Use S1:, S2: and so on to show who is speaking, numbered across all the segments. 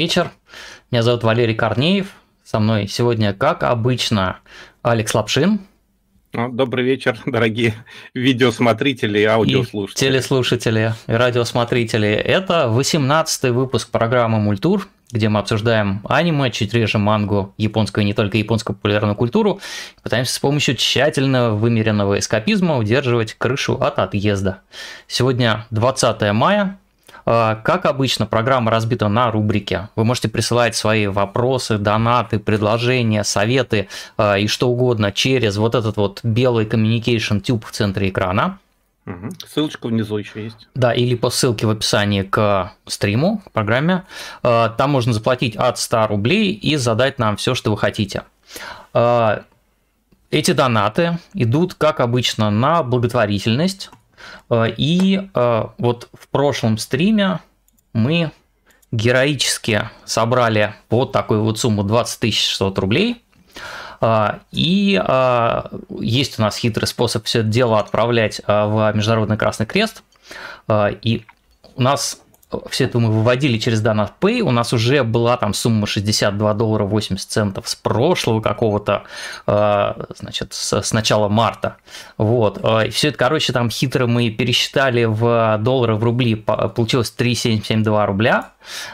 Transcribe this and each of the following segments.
S1: Вечер. Меня зовут Валерий Корнеев. Со мной сегодня, как обычно, Алекс Лапшин.
S2: Ну, добрый вечер, дорогие видеосмотрители и аудиослушатели.
S1: И телеслушатели и радиосмотрители. Это 18-й выпуск программы «Мультур», где мы обсуждаем аниме, чуть реже мангу, японскую и не только японскую популярную культуру, пытаемся с помощью тщательно вымеренного эскапизма удерживать крышу от отъезда. Сегодня 20 мая, как обычно, программа разбита на рубрики. Вы можете присылать свои вопросы, донаты, предложения, советы а, и что угодно через вот этот вот белый communication тюб в центре экрана.
S2: Ссылочка внизу еще есть.
S1: Да, или по ссылке в описании к стриму, к программе. А, там можно заплатить от 100 рублей и задать нам все, что вы хотите. Эти донаты идут, как обычно, на благотворительность Э, и э, вот в прошлом стриме мы героически собрали вот такую вот сумму 20 600 рублей. Э, и есть у нас хитрый способ все это дело отправлять в Международный Красный Крест. И у нас все это мы выводили через Donut Pay, у нас уже была там сумма 62 доллара 80 центов с прошлого какого-то, э, значит, с, начала марта. Вот. Э, и все это, короче, там хитро мы пересчитали в доллары, в рубли, получилось 3,772 рубля.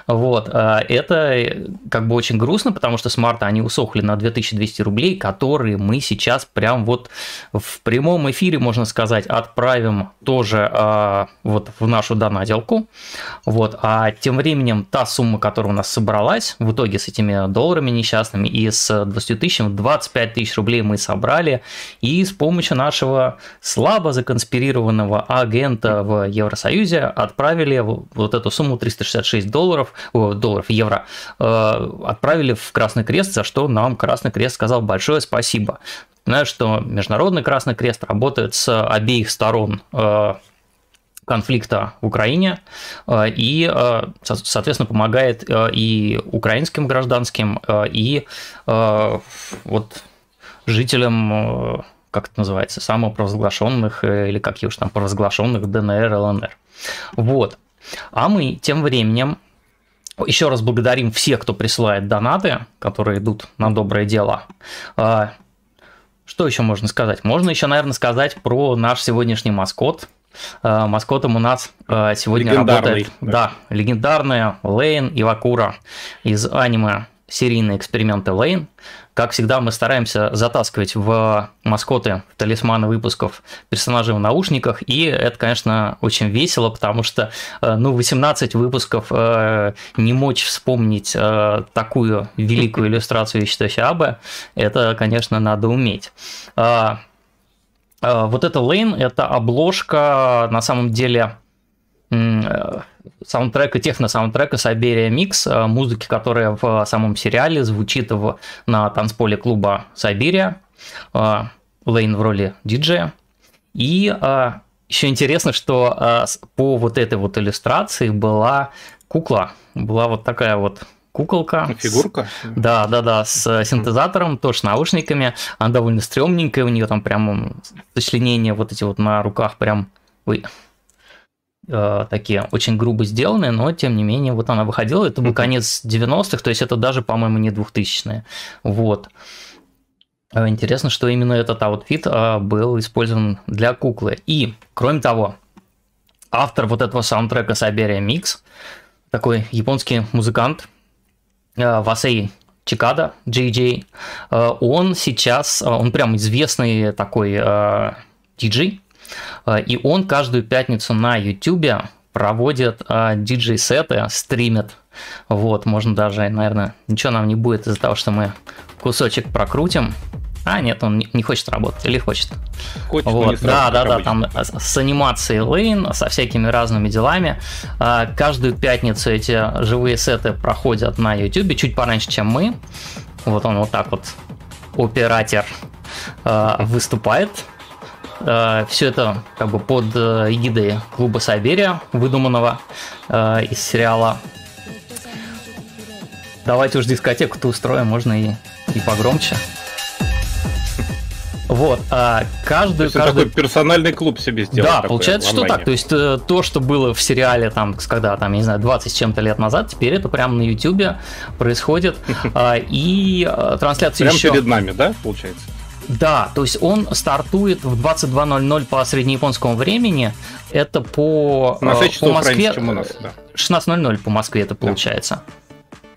S1: Вот. Э, это как бы очень грустно, потому что с марта они усохли на 2200 рублей, которые мы сейчас прям вот в прямом эфире, можно сказать, отправим тоже вот в нашу донаделку. Вот. А тем временем та сумма, которая у нас собралась, в итоге с этими долларами несчастными и с 20 тысячами, 25 тысяч рублей мы собрали, и с помощью нашего слабо законспирированного агента в Евросоюзе отправили вот эту сумму 366 долларов, о, долларов, евро, э, отправили в Красный Крест, за что нам Красный Крест сказал большое спасибо. Знаю, что Международный Красный Крест работает с обеих сторон э, конфликта в Украине э, и, соответственно, помогает и украинским гражданским, и вот жителям, как это называется, самопровозглашенных или как уж там провозглашенных ДНР, ЛНР. Вот. А мы тем временем еще раз благодарим всех, кто присылает донаты, которые идут на доброе дело. Что еще можно сказать? Можно еще, наверное, сказать про наш сегодняшний маскот, Э, маскотом у нас э, сегодня работает да. да, легендарная Лейн Ивакура из аниме серийные эксперименты Лейн. Как всегда, мы стараемся затаскивать в маскоты, в талисманы выпусков персонажей в наушниках, и это, конечно, очень весело, потому что, э, ну, 18 выпусков не мочь вспомнить такую великую иллюстрацию Ищитоси Абе, это, конечно, надо уметь. Э, вот эта Lane – это обложка, на самом деле, э, саундтрека, техно-саундтрека Siberia Mix, э, музыки, которая в самом сериале звучит в, на танцполе клуба Siberia. Лейн в роли диджея. И еще интересно, что по вот этой вот иллюстрации была кукла, была вот такая вот куколка.
S2: Фигурка?
S1: С, да, да, да, с синтезатором, тоже с наушниками. Она довольно стрёмненькая, у нее там прям сочленения вот эти вот на руках прям ой, э, такие очень грубо сделанные, но тем не менее вот она выходила. Это был конец 90-х, то есть это даже, по-моему, не 2000-е. Вот. Э, интересно, что именно этот outfit э, был использован для куклы. И, кроме того, автор вот этого саундтрека Cyberia Mix, такой японский музыкант, Э, Wasei Chikada, JJ, э, он сейчас, э, он прям известный такой диджей, и он каждую пятницу на YouTube проводит диджей-сеты, стримит. Вот, можно даже, наверное, ничего нам не будет из-за того, что мы кусочек прокрутим. А, нет, он не хочет работать или хочет. Хочет, вот. не да, да, да, там с анимацией Лейн, со всякими разными делами. А, каждую пятницу эти живые сеты проходят на YouTube чуть пораньше, чем мы. Вот он вот так вот, оператор, выступает. А, Все это как бы под э, эгидой клуба Сайберия, выдуманного из сериала. Давайте уж дискотеку-то устроим, можно и, и погромче. Вот, а каждую...
S2: То
S1: каждый...
S2: такой персональный клуб себе сделал.
S1: Да, получается, что так. То есть э, то, что было в сериале, там, когда, там, я не знаю, 20 с чем-то лет назад, теперь это прямо на Ютубе происходит. А, и э, трансляция
S2: еще... Прямо перед нами, да, получается?
S1: Да, то есть он стартует в 22.00 по среднеяпонскому времени. Это по,
S2: на 6
S1: по Москве.
S2: Раньше, чем у нас, да.
S1: 16.00 по Москве это получается.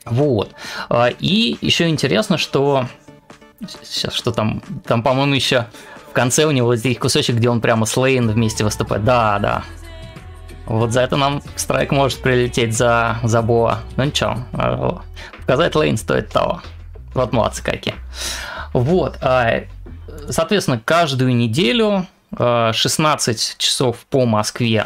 S1: Да. Вот. И еще интересно, что Сейчас что там? Там, по-моему, еще в конце у него здесь кусочек, где он прямо с Лейн вместе выступает. Да, да. Вот за это нам страйк может прилететь за, за Боа. Ну ничего, а, показать Лейн стоит того. Вот молодцы какие. Вот. А, соответственно, каждую неделю 16 а, часов по Москве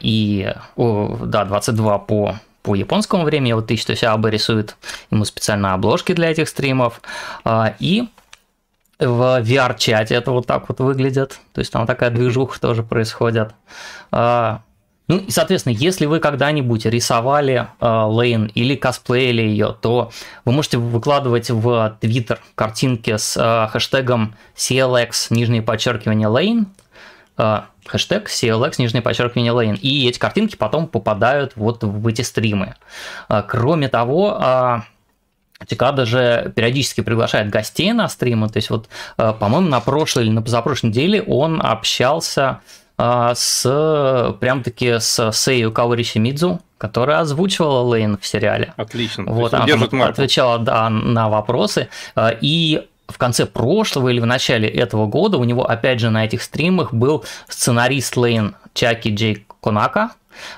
S1: и да, 22 по по японскому времени, вот Тысяча Сяба рисует ему специально обложки для этих стримов, а, и в VR-чате это вот так вот выглядит, то есть там такая движуха тоже происходит. Ну и, соответственно, если вы когда-нибудь рисовали Лейн uh, или косплеили ее, то вы можете выкладывать в Твиттер картинки с uh, хэштегом CLX, нижнее подчеркивание Lane, uh, хэштег CLX, нижнее подчеркивание lane, и эти картинки потом попадают вот в эти стримы. А, кроме того, а, Тикада же периодически приглашает гостей на стримы, то есть вот, а, по-моему, на прошлой или на позапрошлой неделе он общался с прям-таки с Сею Каори Симидзу, которая озвучивала Лейн в сериале.
S2: Отлично.
S1: Вот, она отвечала да, на вопросы. И в конце прошлого или в начале этого года у него опять же на этих стримах был сценарист Лейн Чаки Джей Конака,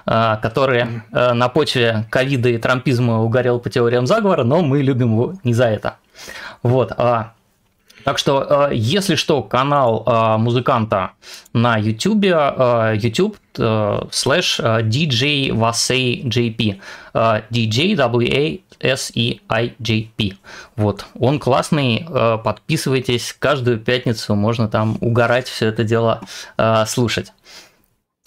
S1: э, который на почве ковида и трампизма угорел по теориям заговора, но мы любим его не за это. Вот. Так что, э, если что, канал музыканта на YouTube, YouTube слэш DJ Wasei JP, DJ W-A-S-E-I-J-P. Вот, он классный, э, подписывайтесь, каждую пятницу можно там угорать, все это дело э, слушать.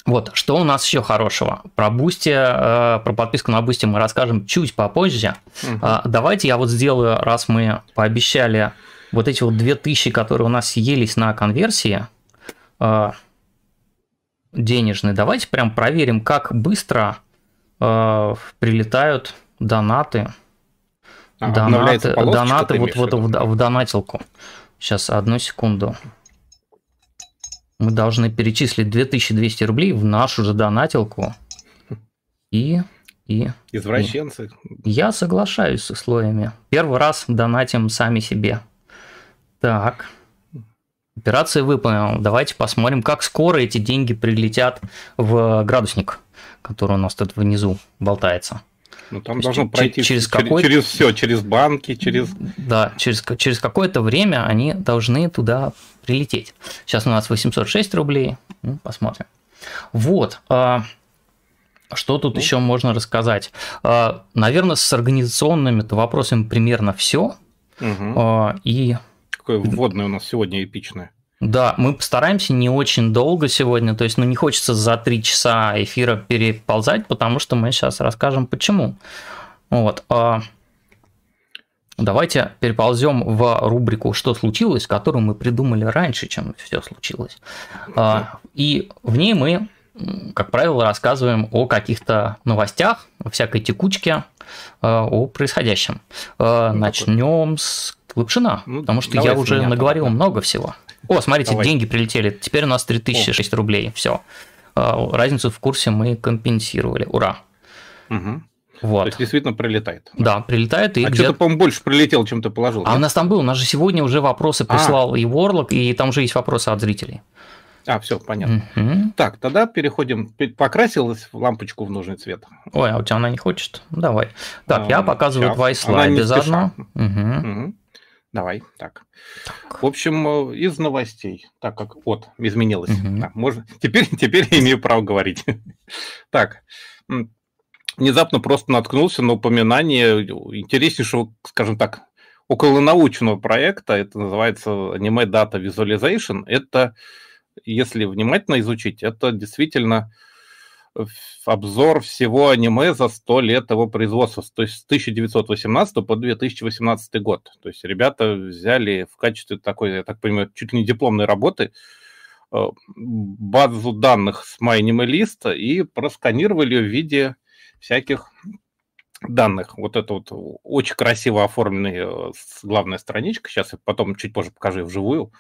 S1: Вот, что у нас еще хорошего? Про Бусти, э, про подписку на Бусти мы расскажем чуть попозже. Угу. Давайте я вот сделаю, раз мы пообещали вот эти вот 2000, которые у нас съелись на конверсии денежные, давайте прям проверим, как быстро прилетают донаты
S2: а, донаты,
S1: донаты вот, вот в, в донатилку. Сейчас, одну секунду. Мы должны перечислить 2200 рублей в нашу же донатилку. И... и
S2: Извращенцы.
S1: И. Я соглашаюсь с условиями. Первый раз донатим сами себе. Так. Операция выполнена. Давайте посмотрим, как скоро эти деньги прилетят в градусник, который у нас тут внизу болтается.
S2: Ну, там То должно пройти через, какой через все, через банки, через...
S1: Да, через, через какое-то время они должны туда прилететь. Сейчас у нас 806 рублей. Ну, посмотрим. Вот. А, что тут ну. еще можно рассказать? А, наверное, с организационными вопросами примерно все.
S2: Угу. А, и... Какое вводное у нас сегодня эпичное.
S1: Да, мы постараемся не очень долго сегодня, то есть, ну, не хочется за три часа эфира переползать, потому что мы сейчас расскажем почему. Вот. А давайте переползем в рубрику «Что случилось?», которую мы придумали раньше, чем все случилось. А, и в ней мы, как правило, рассказываем о каких-то новостях, о всякой текучке, а, о происходящем. А, ну, Начнем с Лапшина, ну, потому что я уже наговорил тогда. много всего. О, смотрите, Давай. деньги прилетели. Теперь у нас 3006 О. рублей. Все. А, разницу в курсе мы компенсировали. Ура.
S2: Угу. Вот. То есть действительно прилетает.
S1: Да, прилетает. И
S2: а что-то, по-моему, больше прилетел, чем ты положил.
S1: А нет? у нас там был, у нас же сегодня уже вопросы а. прислал а. и Ворлок, и там уже есть вопросы от зрителей.
S2: А, все, понятно. Угу. Так, тогда переходим. Покрасилась лампочку в нужный цвет.
S1: Ой, а у тебя она не хочет? Давай. Так, а, я показываю сейчас. твои слайды заодно.
S2: Угу. Угу. Давай, так. так. В общем, э, из новостей, так как вот изменилось, угу. да, можно, теперь, теперь я имею право говорить. так, внезапно просто наткнулся на упоминание интереснейшего, скажем так, околонаучного проекта. Это называется Anime Data Visualization. Это, если внимательно изучить, это действительно обзор всего аниме за 100 лет его производства, то есть с 1918 по 2018 год. То есть ребята взяли в качестве такой, я так понимаю, чуть ли не дипломной работы э, базу данных с MyAnimeList и просканировали ее в виде всяких данных. Вот это вот очень красиво оформленная э, главная страничка. Сейчас я потом чуть позже покажу вживую.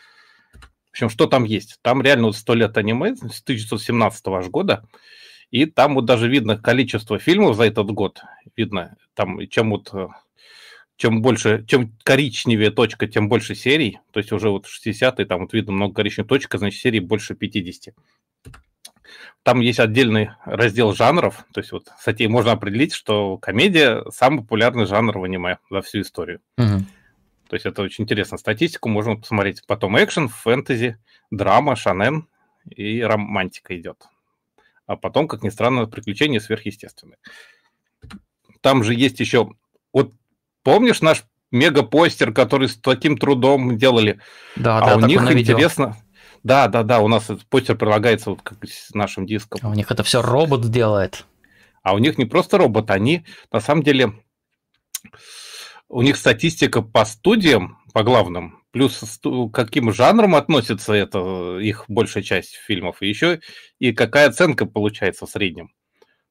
S2: В общем, что там есть? Там реально вот 100 лет аниме с 1917 аж года. И там вот даже видно количество фильмов за этот год. Видно, там чем вот э, чем больше, чем коричневее точка, тем больше серий. То есть уже вот 60-е, там вот видно много коричневых точек, значит, серий больше 50. Там есть отдельный раздел жанров, то есть вот кстати, можно определить, что комедия самый популярный жанр в аниме за всю историю. Угу. То есть это очень интересная статистика, можно посмотреть. Потом экшен, фэнтези, драма, шанен и романтика идет. А потом, как ни странно, приключения сверхъестественные. Там же есть еще... Вот помнишь наш мега-постер, который с таким трудом делали?
S1: Да,
S2: а
S1: да,
S2: у них интересно... Да, да, да, у нас этот постер прилагается вот как с нашим диском.
S1: А у них это все робот делает.
S2: А у них не просто робот, они на самом деле у них статистика по студиям, по главным, плюс каким жанром относится это их большая часть фильмов, и еще и какая оценка получается в среднем.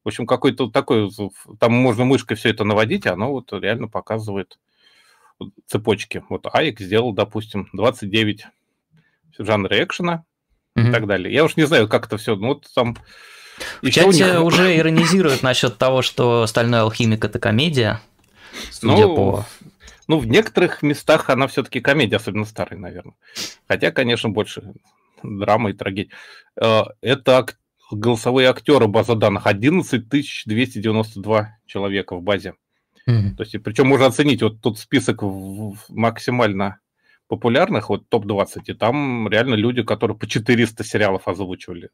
S2: В общем, какой-то такой, там можно мышкой все это наводить, а оно вот реально показывает цепочки. Вот Аик сделал, допустим, 29 жанры экшена mm-hmm. и так далее. Я уж не знаю, как это все. Ну, вот там...
S1: В чате них... уже иронизируют насчет того, что «Стальной алхимик» — это комедия, судя ну, по...
S2: Ну, в некоторых местах она все-таки комедия, особенно старая, наверное. Хотя, конечно, больше драма и трагедия. Э, это голосовые актеры база данных. 11 292 человека в базе. Mm-hmm. То есть, причем можно оценить, вот тут список максимально популярных, вот топ-20, и там реально люди, которые по 400 сериалов озвучивали.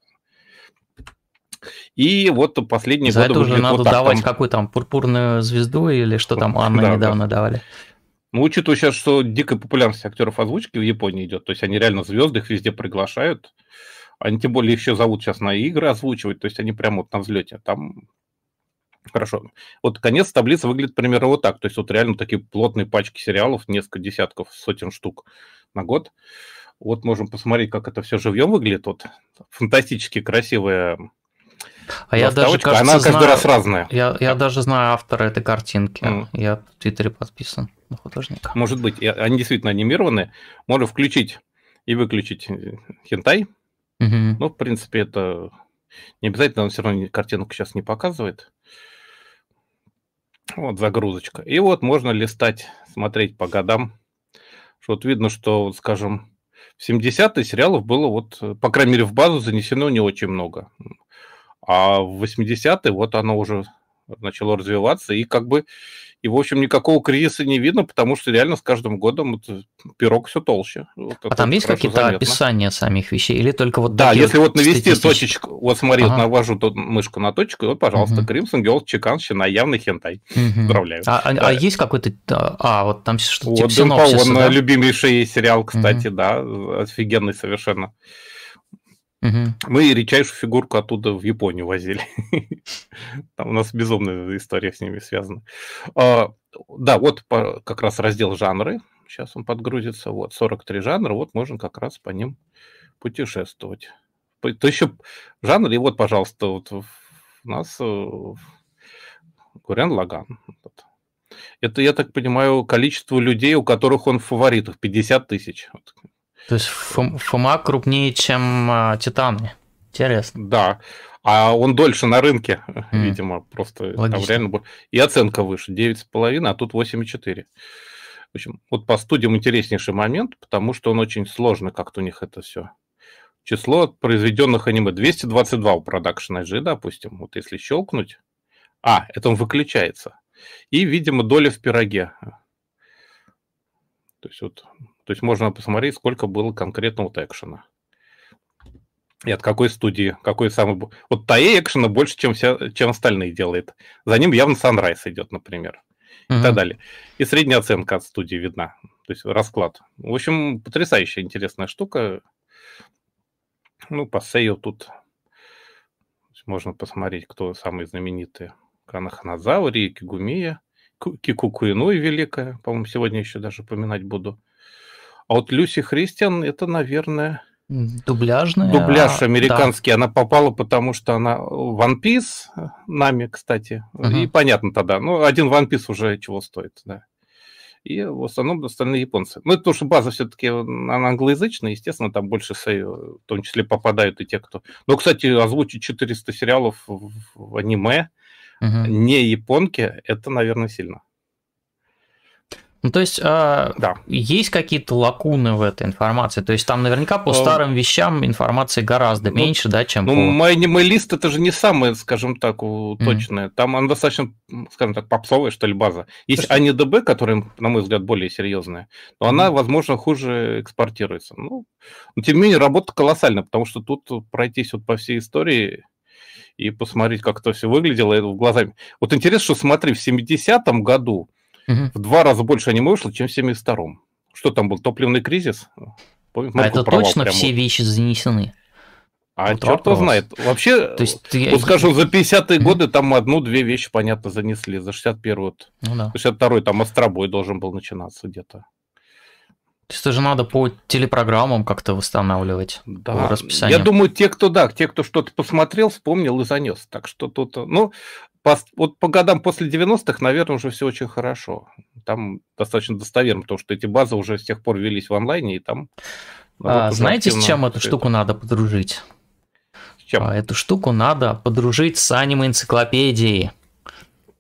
S2: И вот последние
S1: За годы... это уже надо вот давать там... какую там пурпурную звезду или что там Анна да, недавно да. давали.
S2: Ну, учитывая сейчас, что дикая популярность актеров озвучки в Японии идет, то есть они реально звезды, их везде приглашают, они тем более еще зовут сейчас на игры озвучивать, то есть они прямо вот на взлете. Там Хорошо. Вот конец таблицы выглядит примерно вот так. То есть вот реально такие плотные пачки сериалов, несколько десятков, сотен штук на год. Вот можем посмотреть, как это все живьем выглядит. Вот фантастически красивая
S1: а я даже, кажется,
S2: она каждый знаю, раз разная.
S1: Я, я даже знаю автора этой картинки. Mm. Я в Твиттере подписан на художника.
S2: Может быть, они действительно анимированы. Можно включить и выключить хентай. Mm-hmm. Ну, в принципе, это не обязательно, он все равно картинку сейчас не показывает. Вот загрузочка. И вот можно листать, смотреть по годам. Что вот видно, что, скажем, в 70-е сериалов было вот, по крайней мере, в базу занесено не очень много. А в 80-е вот оно уже начало развиваться, и как бы и, в общем, никакого кризиса не видно, потому что реально с каждым годом вот, пирог все толще.
S1: Вот а там есть какие-то описания самих вещей? Или только вот
S2: Да, если вот навести точечку, вот смотри, ага. вот навожу тут мышку на точку, и вот, пожалуйста, угу. Crimson Girl Чеканщина, явный хентай. Угу. Поздравляю.
S1: А, а, да. а есть какой-то... А, вот там что-то
S2: вот, типа синопсиса, да? любимейший сериал, кстати, угу. да, офигенный совершенно. Угу. Мы редчайшую фигурку оттуда в Японию возили. Там у нас безумная история с ними связана. А, да, вот как раз раздел жанры. Сейчас он подгрузится. Вот 43 жанра. Вот можно как раз по ним путешествовать. То еще жанр, и вот, пожалуйста, вот у нас э, Гурен Лаган. Это, я так понимаю, количество людей, у которых он в фаворитах, 50 тысяч.
S1: То есть Фома крупнее, чем а, Титаны. Интересно.
S2: Да. А он дольше на рынке, mm. видимо, просто там реально... И оценка выше, 9,5, а тут 8,4. В общем, вот по студиям интереснейший момент, потому что он очень сложный, как-то у них это все. Число произведенных аниме 222 у Production IG, допустим, вот если щелкнуть. А, это он выключается. И, видимо, доля в пироге. То есть вот то есть можно посмотреть, сколько было конкретно вот экшена. И от какой студии, какой самый... Вот Таэ экшена больше, чем, вся, чем остальные делает. За ним явно Sunrise идет, например. И mm-hmm. так далее. И средняя оценка от студии видна. То есть расклад. В общем, потрясающая интересная штука. Ну, по Сейю тут можно посмотреть, кто самые знаменитые. Канаханазаури, Кигумия, Кикукуину и Великая. По-моему, сегодня еще даже упоминать буду. А вот Люси Христиан, это, наверное...
S1: Дубляжная.
S2: Дубляж американский. Да. Она попала, потому что она One Piece нами, кстати. Угу. И понятно тогда. Ну, один One Piece уже чего стоит, да и в основном остальные японцы. Ну, это потому что база все-таки она англоязычная, естественно, там больше, в том числе, попадают и те, кто... Но, кстати, озвучить 400 сериалов в аниме угу. не японки, это, наверное, сильно.
S1: Ну, то есть, а, да. есть какие-то лакуны в этой информации? То есть, там наверняка по старым вещам информации гораздо ну, меньше, да, чем
S2: ну,
S1: по...
S2: мой аниме-лист это же не самое, скажем так, точное. Mm-hmm. Там она достаточно, скажем так, попсовая, что ли, база. Есть что... АниДБ, которая, на мой взгляд, более серьезная, но mm-hmm. она, возможно, хуже экспортируется. Ну, но, тем не менее, работа колоссальная, потому что тут пройтись вот по всей истории и посмотреть, как это все выглядело это глазами. Вот интересно, что смотри, в 70-м году Угу. В два раза больше аниме вышло, чем в 72-м. Что там был? Топливный кризис?
S1: Помню, а это точно прямо. все вещи занесены?
S2: А вот черт его знает. Вообще, То есть, ты... вот скажем, за 50-е mm годы там одну-две вещи, понятно, занесли. За 61-й, ну, да. 62-й там Остробой должен был начинаться где-то.
S1: То есть это же надо по телепрограммам как-то восстанавливать
S2: да. расписание. Я думаю, те, кто да, те, кто что-то посмотрел, вспомнил и занес. Так что тут, ну, по, вот по годам после 90-х, наверное, уже все очень хорошо. Там достаточно достоверно, потому что эти базы уже с тех пор велись в онлайне, и там...
S1: А, знаете, с чем эту штуку это. надо подружить? С чем? А, эту штуку надо подружить с аниме-энциклопедией.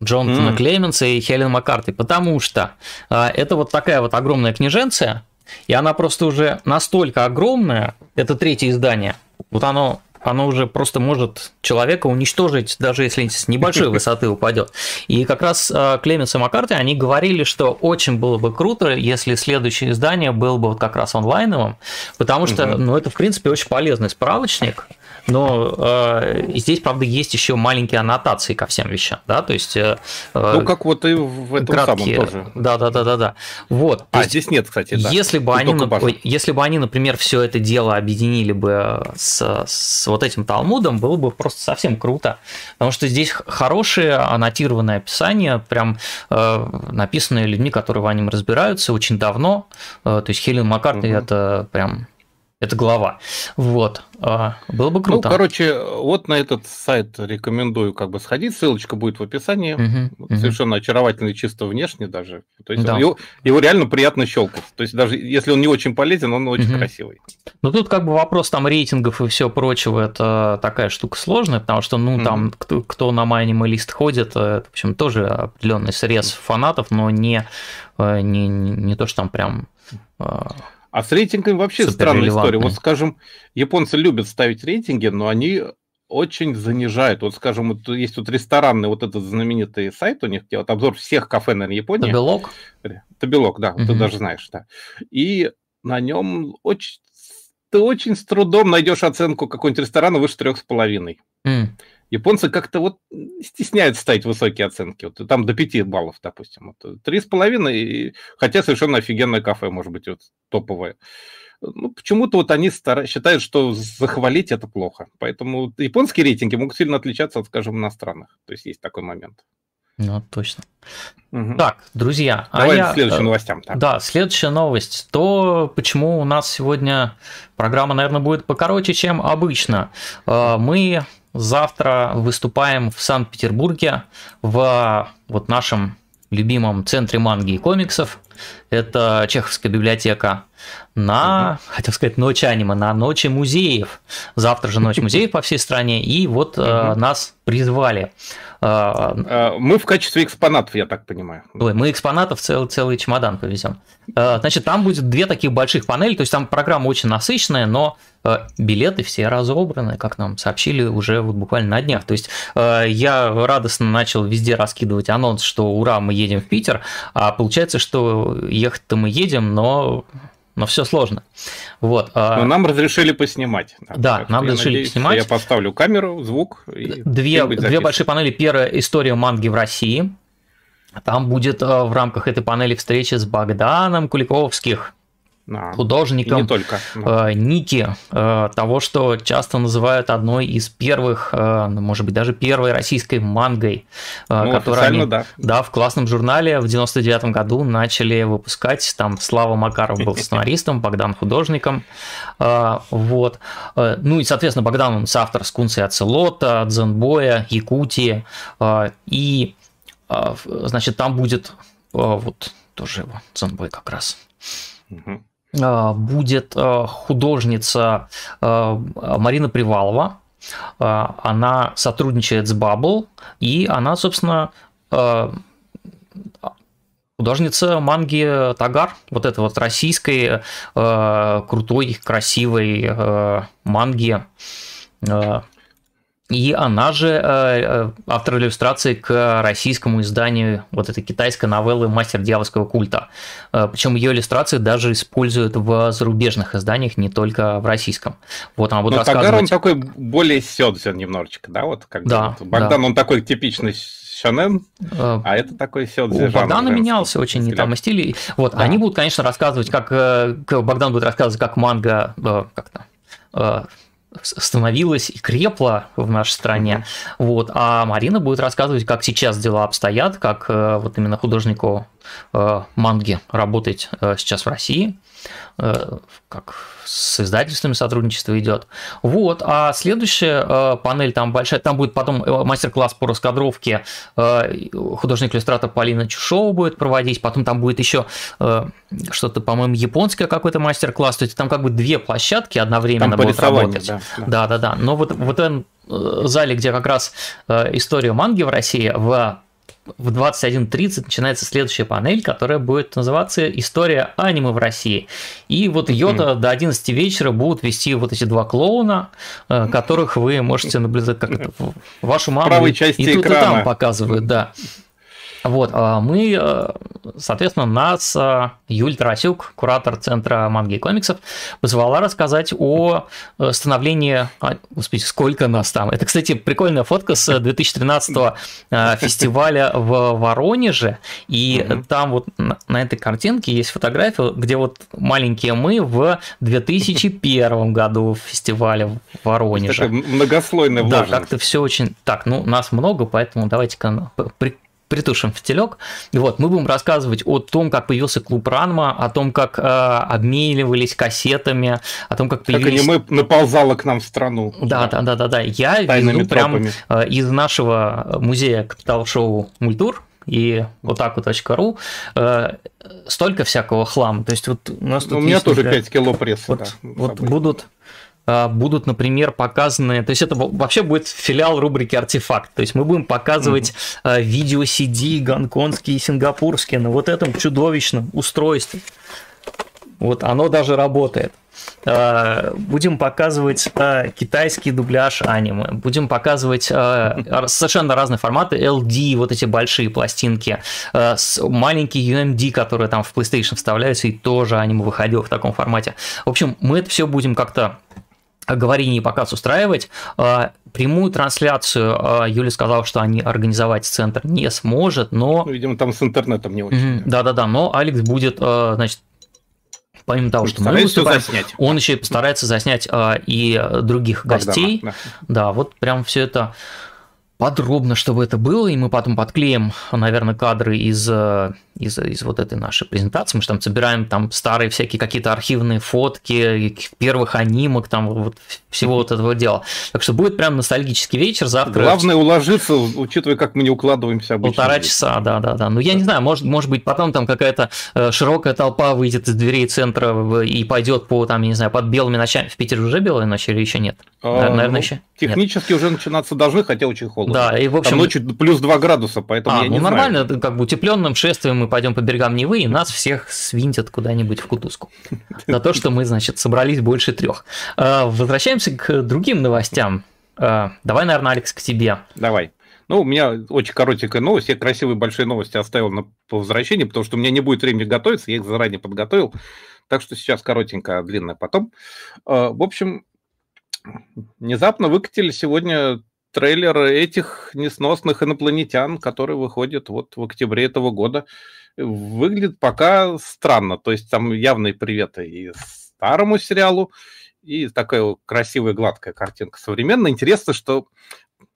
S1: Джонатана mm. Клеменса и Хелен Маккарти, потому что а, это вот такая вот огромная книженция, и она просто уже настолько огромная, это третье издание, вот оно оно уже просто может человека уничтожить, даже если с небольшой высоты упадет. И как раз э, Клеменс и Маккарти, они говорили, что очень было бы круто, если следующее издание было бы вот как раз онлайновым, потому что, ну, это, в принципе, очень полезный справочник, но э, здесь, правда, есть еще маленькие аннотации ко всем вещам, да, то есть... Э,
S2: ну, как вот и в этом краткие, самом тоже.
S1: Да, да, да, да, да. Вот.
S2: А, есть, здесь нет, кстати, да.
S1: Если бы, они, если бы они, например, все это дело объединили бы с, с вот этим Талмудом, было бы просто совсем круто, потому что здесь хорошее аннотированное описание, прям э, написанное людьми, которые в нем разбираются очень давно, э, то есть Хелен Маккартни угу. это прям это глава. Вот. А, было бы круто.
S2: Ну, короче, вот на этот сайт рекомендую как бы сходить. Ссылочка будет в описании. Угу, угу. Совершенно очаровательный, чисто внешне даже. То есть да. его, его реально приятно щелкать. То есть даже если он не очень полезен, он очень угу. красивый.
S1: Ну, тут как бы вопрос там рейтингов и все прочего, это такая штука сложная, потому что, ну, там, угу. кто, кто на MyAnimeList ходит, это, в общем, тоже определенный срез фанатов, но не, э, не, не то, что там прям
S2: э, а с рейтингами вообще странная история. Вот, скажем, японцы любят ставить рейтинги, но они очень занижают. Вот, скажем, вот есть вот ресторанный вот этот знаменитый сайт у них, где вот обзор всех кафе на Японии.
S1: Табелок?
S2: Табелок, да, угу. ты даже знаешь, да. И на нем очень, ты очень с трудом найдешь оценку какого-нибудь ресторана выше трех с половиной. Mm японцы как-то вот стесняются ставить высокие оценки. Вот там до 5 баллов, допустим. Вот, 3,5, хотя совершенно офигенное кафе, может быть, вот, топовое. Ну, почему-то вот они стар... считают, что захвалить это плохо. Поэтому японские рейтинги могут сильно отличаться от, скажем, иностранных. То есть есть такой момент.
S1: Ну, точно. Угу. Так, друзья.
S2: А Давай а к следующим новостям.
S1: Так. Да, следующая новость. То, почему у нас сегодня программа, наверное, будет покороче, чем обычно. А, мы завтра выступаем в Санкт-Петербурге в вот нашем любимом центре манги и комиксов. Это Чеховская библиотека на, угу. хотел сказать, ночь аниме, на ночи музеев. Завтра же ночь музеев по всей стране, и вот угу. э, нас призвали.
S2: Э, э, мы в качестве экспонатов, я так понимаю.
S1: Мы экспонатов целый, целый чемодан повезем. Э, значит, там будет две таких больших панели, то есть там программа очень насыщенная, но билеты все разобраны, как нам сообщили уже вот буквально на днях. То есть я радостно начал везде раскидывать анонс, что ура, мы едем в Питер, а получается, что ехать-то мы едем, но но все сложно. Вот.
S2: А но нам разрешили поснимать.
S1: Да, нам разрешили надеюсь, поснимать.
S2: Я поставлю камеру, звук.
S1: И две, две большие панели. Первая история манги в России. Там будет э, в рамках этой панели встреча с Богданом Куликовских, а, художником
S2: не только.
S1: Э, Ники, э, того, что часто называют одной из первых, э, ну, может быть, даже первой российской мангой, э, ну, которую они да. Да, в классном журнале в 99 году начали выпускать. Там Слава Макаров был сценаристом, Богдан художником. Э, вот. Э, ну и, соответственно, Богдан он соавтор Скунса и Ацелота, Дзенбоя, Якутии. Э, и, э, значит, там будет э, вот тоже его Дзенбой как раз. Угу. А, будет а, художница а, Марина Привалова. Она сотрудничает с Bubble, и она, собственно, художница манги Тагар, вот это вот российской крутой, красивой манги и она же э, э, автор иллюстрации к российскому изданию вот этой китайской новеллы «Мастер дьявольского культа». Э, Причем ее иллюстрации даже используют в зарубежных изданиях, не только в российском. Вот она будет Но рассказывать... Тагар,
S2: он такой более сёдзен немножечко, да? Вот как да, вот. Богдан, да. он такой типичный шонен, а это такой сёдзи
S1: У Богдана менялся очень не там и стиль. Вот, да. они будут, конечно, рассказывать, как... Богдан будет рассказывать, как манга... Как-то становилась и крепла в нашей стране. Mm-hmm. Вот. А Марина будет рассказывать, как сейчас дела обстоят, как э, вот именно художнику э, манги работать э, сейчас в России. Э, как с издательствами сотрудничество идет. Вот, а следующая э, панель там большая, там будет потом э, мастер-класс по раскадровке, художник-иллюстратор Полина Чушова будет проводить, потом там будет еще что-то, по-моему, японское какой-то мастер-класс, то есть там как бы две площадки одновременно там будут работать. Да, да, да, да. Но вот, вот в этом зале, где как раз история манги в России, в в 21.30 начинается следующая панель, которая будет называться «История аниме в России». И вот ее-то до 11 вечера будут вести вот эти два клоуна, э, которых вы можете наблюдать, как это вашу маму
S2: Правой части
S1: и тут
S2: экрана.
S1: и там показывают, да. Вот, а мы, э, соответственно, нас э, Юль Тарасюк, куратор Центра манги и комиксов, позвала рассказать о э, становлении... А, господи, сколько нас там? Это, кстати, прикольная фотка с 2013 фестиваля в Воронеже, и угу. там вот на этой картинке есть фотография, где вот маленькие мы в 2001 году в фестивале в Воронеже.
S2: Такая многослойная Да,
S1: как-то все очень... Так, ну, нас много, поэтому давайте-ка притушим фитилек. Вот, мы будем рассказывать о том, как появился клуб Ранма, о том, как э, обменивались кассетами, о том, как
S2: появились... Как они наползало к нам в страну.
S1: Да, да, да, да, да. Я веду прям э, из нашего музея Капитал Шоу Мультур, и вот так вот .ру э, столько всякого хлама. То есть вот
S2: у нас тут У меня тоже например, 5 кило пресса.
S1: Вот, да, вот будут будут, например, показаны, то есть это вообще будет филиал рубрики «Артефакт», то есть мы будем показывать mm-hmm. видео CD гонконгские, сингапурские на вот этом чудовищном устройстве. Вот оно даже работает. А, будем показывать китайский дубляж аниме, будем показывать совершенно разные форматы, LD, вот эти большие пластинки, маленькие UMD, которые там в PlayStation вставляются, и тоже аниме выходило в таком формате. В общем, мы это все будем как-то говорение и показ устраивать. А, прямую трансляцию а, Юля сказала, что они организовать центр не сможет, но...
S2: Ну, видимо, там с интернетом не очень.
S1: Да-да-да, но Алекс будет, а, значит, помимо того, что мы выступаем, заснять. он еще и постарается заснять и других гостей. Да, да, вот прям все это подробно, чтобы это было, и мы потом подклеим, наверное, кадры из, э, из, из вот этой нашей презентации. Мы же там собираем там старые всякие какие-то архивные фотки первых анимок, там вот всего вот этого дела. Так что будет прям ностальгический вечер завтра.
S2: Главное уложиться, учитывая, как мы не укладываемся
S1: обычно. Полтора часа, да, да, да. Ну, я не знаю, может, может быть, потом там какая-то э, широкая толпа выйдет из дверей центра и пойдет по, там, я не знаю, под белыми ночами. В Питере уже белые ночи или еще нет?
S2: А, Наверное, ну, еще? Технически нет. уже начинаться должны, хотя очень холодно.
S1: Да, и в общем... Там
S2: ночью плюс 2 градуса, поэтому а, я ну, не
S1: нормально,
S2: знаю.
S1: как бы утепленным шествием мы пойдем по берегам Невы, и нас всех свинтят куда-нибудь в кутузку. За то, что мы, значит, собрались больше трех. А, возвращаемся к другим новостям. А, давай, наверное, Алекс, к тебе.
S2: Давай. Ну, у меня очень коротенькая новость. Я красивые большие новости оставил на, по возвращении, потому что у меня не будет времени готовиться, я их заранее подготовил. Так что сейчас коротенькая, длинная потом. А, в общем, внезапно выкатили сегодня трейлер этих несносных инопланетян, который выходит вот в октябре этого года, выглядит пока странно. То есть там явные приветы и старому сериалу, и такая красивая гладкая картинка современная. Интересно, что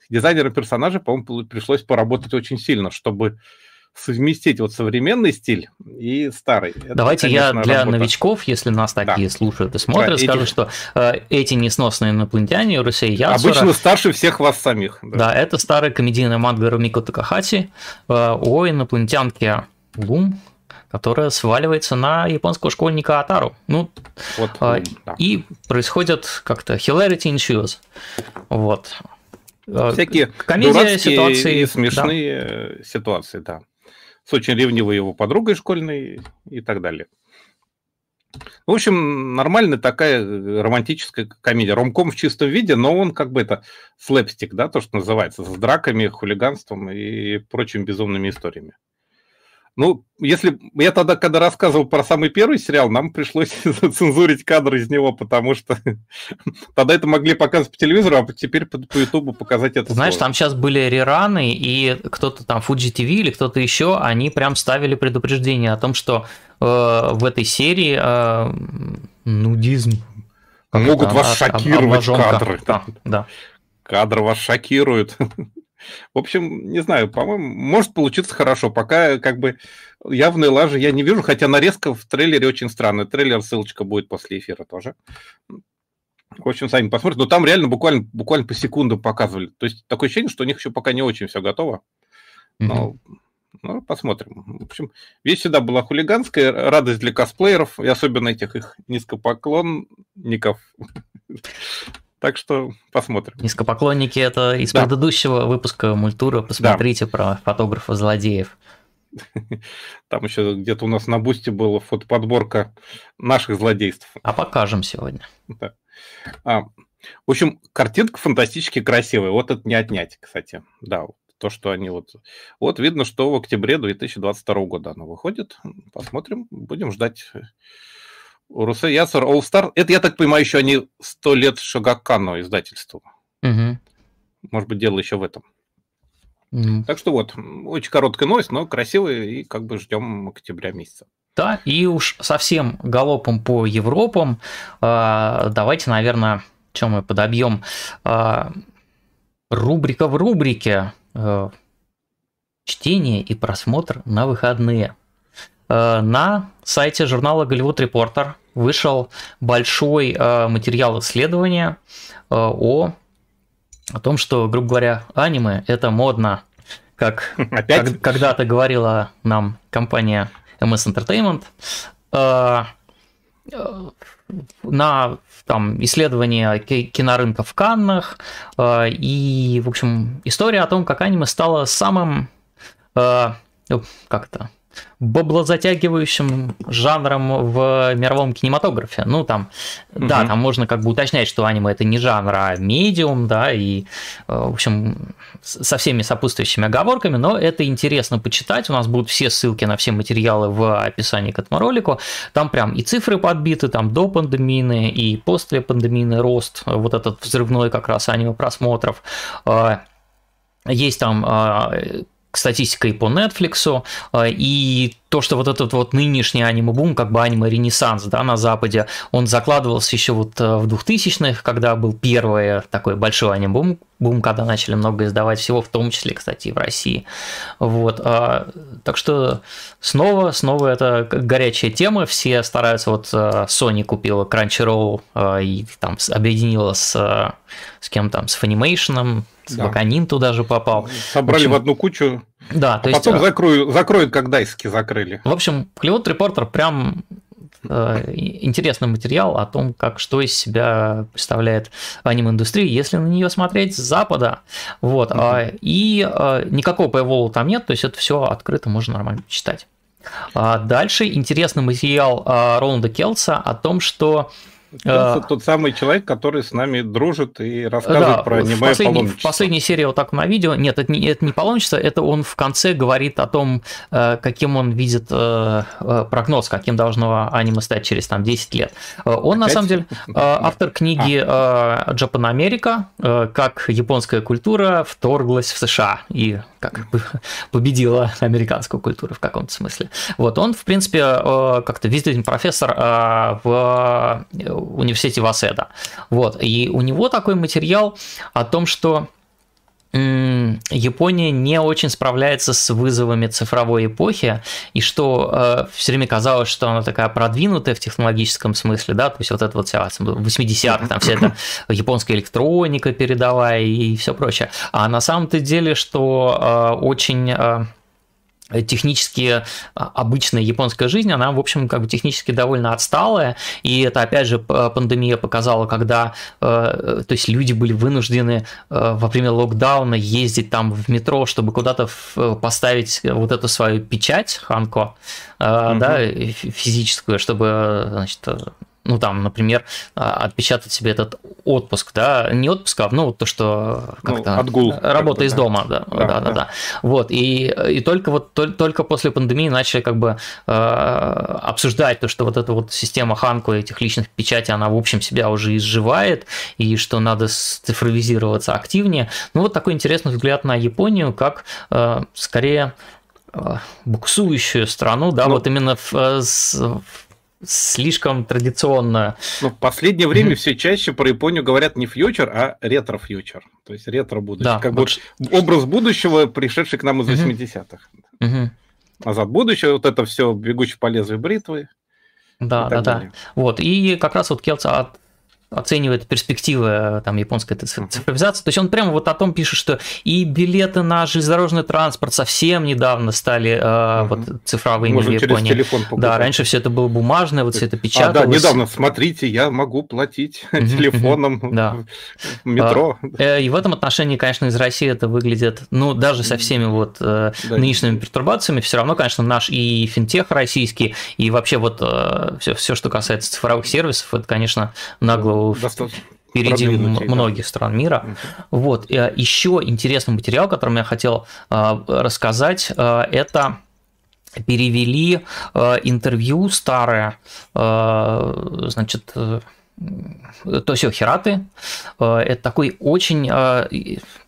S2: дизайнерам персонажа, по-моему, пришлось поработать очень сильно, чтобы совместить вот современный стиль и старый.
S1: Это, Давайте конечно, я для работа. новичков, если нас такие да. слушают и смотрят, да, скажу, эти... что э, эти несносные инопланетяне, Русей
S2: Яцура... Обычно старше всех вас самих.
S1: Да, да это старая комедийная манга Румико Такахати э, о инопланетянке Лум, которая сваливается на японского школьника Атару. Ну, вот, э, да. И происходит как-то hilarity ensues. Вот.
S2: Э, Всякие Комедия ситуации, и смешные да. ситуации, да с очень ревнивой его подругой школьной и так далее. В общем, нормальная такая э, романтическая комедия. Ромком в чистом виде, но он как бы это слэпстик, да, то, что называется, с драками, хулиганством и прочими безумными историями. Ну, если я тогда, когда рассказывал про самый первый сериал, нам пришлось цензурить кадры из него, потому что тогда это могли показывать по телевизору, а теперь по, по Ютубу показать это.
S1: Знаешь, сложно. там сейчас были рераны, и кто-то там Fuji TV или кто-то еще, они прям ставили предупреждение о том, что э, в этой серии э, нудизм.
S2: Могут вас шокировать кадры.
S1: Да, да.
S2: Кадры вас шокируют. В общем, не знаю, по-моему, может получиться хорошо. Пока как бы явной лажи я не вижу, хотя нарезка в трейлере очень странная. Трейлер, ссылочка будет после эфира тоже. В общем, сами посмотрите. Но там реально буквально, буквально по секунду показывали. То есть такое ощущение, что у них еще пока не очень все готово. Но mm-hmm. Ну, посмотрим. В общем, вещь всегда была хулиганская, радость для косплееров, и особенно этих их низкопоклонников. Так что посмотрим.
S1: Низкопоклонники это из да. предыдущего выпуска мультура. Посмотрите да. про фотографа злодеев.
S2: Там еще где-то у нас на бусте была фотоподборка наших злодейств.
S1: А покажем сегодня.
S2: Да. А, в общем, картинка фантастически красивая. Вот это не отнять, кстати. Да, то, что они вот... Вот видно, что в октябре 2022 года она выходит. Посмотрим, будем ждать Русе Ясер All Star. Это, я так понимаю, еще они сто лет Шагакану издательству.
S1: Угу.
S2: Может быть, дело еще в этом. Угу. Так что вот, очень короткая новость, но красивая, и как бы ждем октября месяца.
S1: Да, и уж совсем галопом по Европам, э, давайте, наверное, чем мы подобьем, э, рубрика в рубрике э, чтение и просмотр на выходные. На сайте журнала Голливуд Репортер вышел большой э, материал исследования э, о, о том, что, грубо говоря, аниме это модно, как Опять? когда-то говорила нам компания MS Entertainment. На там, исследование кинорынка в Каннах и, в общем, история о том, как аниме стало самым, как то баблозатягивающим жанром в мировом кинематографе. Ну, там, угу. да, там можно как бы уточнять, что аниме это не жанр, а медиум, да, и, э, в общем, со всеми сопутствующими оговорками, но это интересно почитать. У нас будут все ссылки на все материалы в описании к этому ролику. Там прям и цифры подбиты, там до пандемийный и после пандемийный рост, вот этот взрывной как раз аниме просмотров. Э, есть там э, статистикой по Netflix, э, и то, что вот этот вот нынешний аниме-бум, как бы аниме-ренессанс, да, на Западе, он закладывался еще вот э, в 2000-х, когда был первый такой большой аниме-бум, бум, когда начали много издавать всего, в том числе, кстати, и в России. Вот, а, так что снова, снова это горячая тема, все стараются, вот э, Sony купила Crunchyroll и там объединила с, с кем там, с Funimation, да. Ваканин туда же попал.
S2: Собрали в, общем, в одну кучу.
S1: Да,
S2: то а есть... потом э, закроют, закроют, как дайски закрыли.
S1: В общем, Клевод Репортер прям э, интересный материал о том, как что из себя представляет аниме-индустрия, если на нее смотреть с запада. Вот. Uh-huh. И э, никакого paywall там нет, то есть это все открыто, можно нормально читать. А дальше интересный материал Роланда Келса о том, что
S2: Это тот самый человек, который с нами дружит и рассказывает да, про аниме
S1: в последней, в последней серии вот так на видео, нет, это не, это не паломничество, это он в конце говорит о том, каким он видит прогноз, каким должно аниме стать через там 10 лет. Он, Опять? на самом деле, автор книги а. Japan America, как японская культура вторглась в США и как бы победила американскую культуру в каком-то смысле. Вот, он, в принципе, э, как-то визитный профессор э, в э, университете Васеда. Вот, и у него такой материал о том, что Япония не очень справляется с вызовами цифровой эпохи, и что э, все время казалось, что она такая продвинутая в технологическом смысле, да, то есть вот это вот вся 80-х, там вся эта японская электроника передовая и все прочее. А на самом-то деле, что э, очень э, технически а, обычная японская жизнь, она, в общем, как бы технически довольно отсталая, и это, опять же, пандемия показала, когда, э, то есть люди были вынуждены э, во время локдауна ездить там в метро, чтобы куда-то поставить вот эту свою печать, Ханко, угу. да, физическую, чтобы, значит, ну там, например, а, отпечатать себе этот отпуск, да, не отпуск, а ну то, что как-то ну, отгул, работа как из да. дома, да, да, да, да, да. Вот и и только вот только после пандемии начали как бы э, обсуждать то, что вот эта вот система Ханку этих личных печатей, она в общем себя уже изживает и что надо цифровизироваться активнее. Ну вот такой интересный взгляд на Японию, как э, скорее э, буксующую страну, да, ну, вот именно в, в слишком традиционно.
S2: Ну, в последнее время mm-hmm. все чаще про Японию говорят не фьючер, а ретро-фьючер. То есть ретро-будущее. Да, как вот образ будущего, пришедший к нам из mm-hmm. 80-х. Mm-hmm. Назад будущее, вот это все бегущий по лезвию бритвы.
S1: Да, да, далее. да. Вот. И как раз вот Келца оценивает перспективы э, там, японской цифровизации. То есть он прямо вот о том пишет, что и билеты на железнодорожный транспорт совсем недавно стали э, вот, цифровыми Можно в Японии. Через телефон покупать. да, раньше все это было бумажное, вот все это печаталось. А,
S2: да, недавно, смотрите, я могу платить телефоном в метро.
S1: А, э, и в этом отношении, конечно, из России это выглядит, ну, даже со всеми вот э, нынешними пертурбациями, все равно, конечно, наш и финтех российский, и вообще вот все, все, что касается цифровых сервисов, это, конечно, нагло впереди многих стран мира. Угу. Вот. Э, Еще интересный материал, которым я хотел э, рассказать, э, это перевели интервью старое, значит, Тосио Хираты. Это такой очень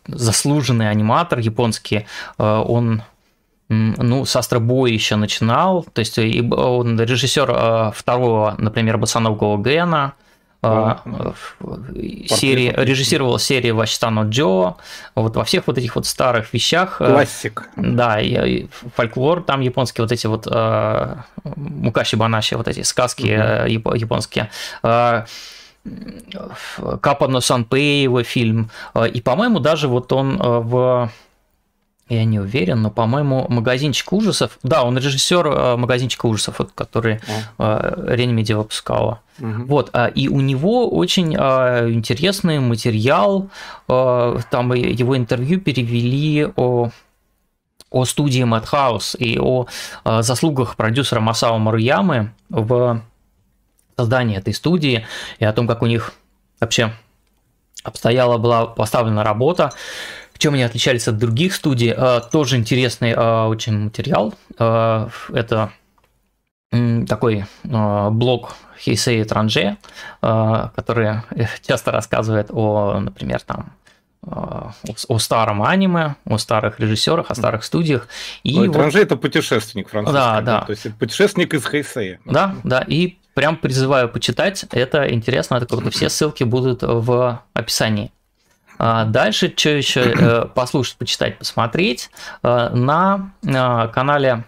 S1: заслуженный аниматор японский. Он ну, с Астробой еще начинал, то есть он режиссер второго, например, Басанового Гена, а, серии, режиссировал серии Вачтано Джо, вот во всех вот этих вот старых вещах.
S2: Э, Классик.
S1: Да, и фольклор, там японские вот эти вот э, Мукаши Банаши, вот эти сказки угу. японские. Капано Санпей его фильм. И, по-моему, даже вот он в я не уверен, но, по-моему, магазинчик ужасов. Да, он режиссер э, магазинчика ужасов, вот, который э, Ренимеди выпускала. Угу. Вот, а, и у него очень э, интересный материал. Там его интервью перевели о о студии Madhouse и о заслугах продюсера Масао Маруямы в создании этой студии и о том, как у них вообще обстояла была поставлена работа. В чем они отличались от других студий? А, тоже интересный а, очень материал. А, это такой блог Хейсей Транже, который часто рассказывает о, например, там о старом аниме, о старых режиссерах, о старых студиях.
S2: И ну, вот... Транже это путешественник французский. Да, да. То есть это путешественник из Хейсея.
S1: Да, да. И прям призываю почитать. Это интересно, это круто. Все ссылки будут в описании. А дальше, что еще э, послушать, почитать, посмотреть, э, на э, канале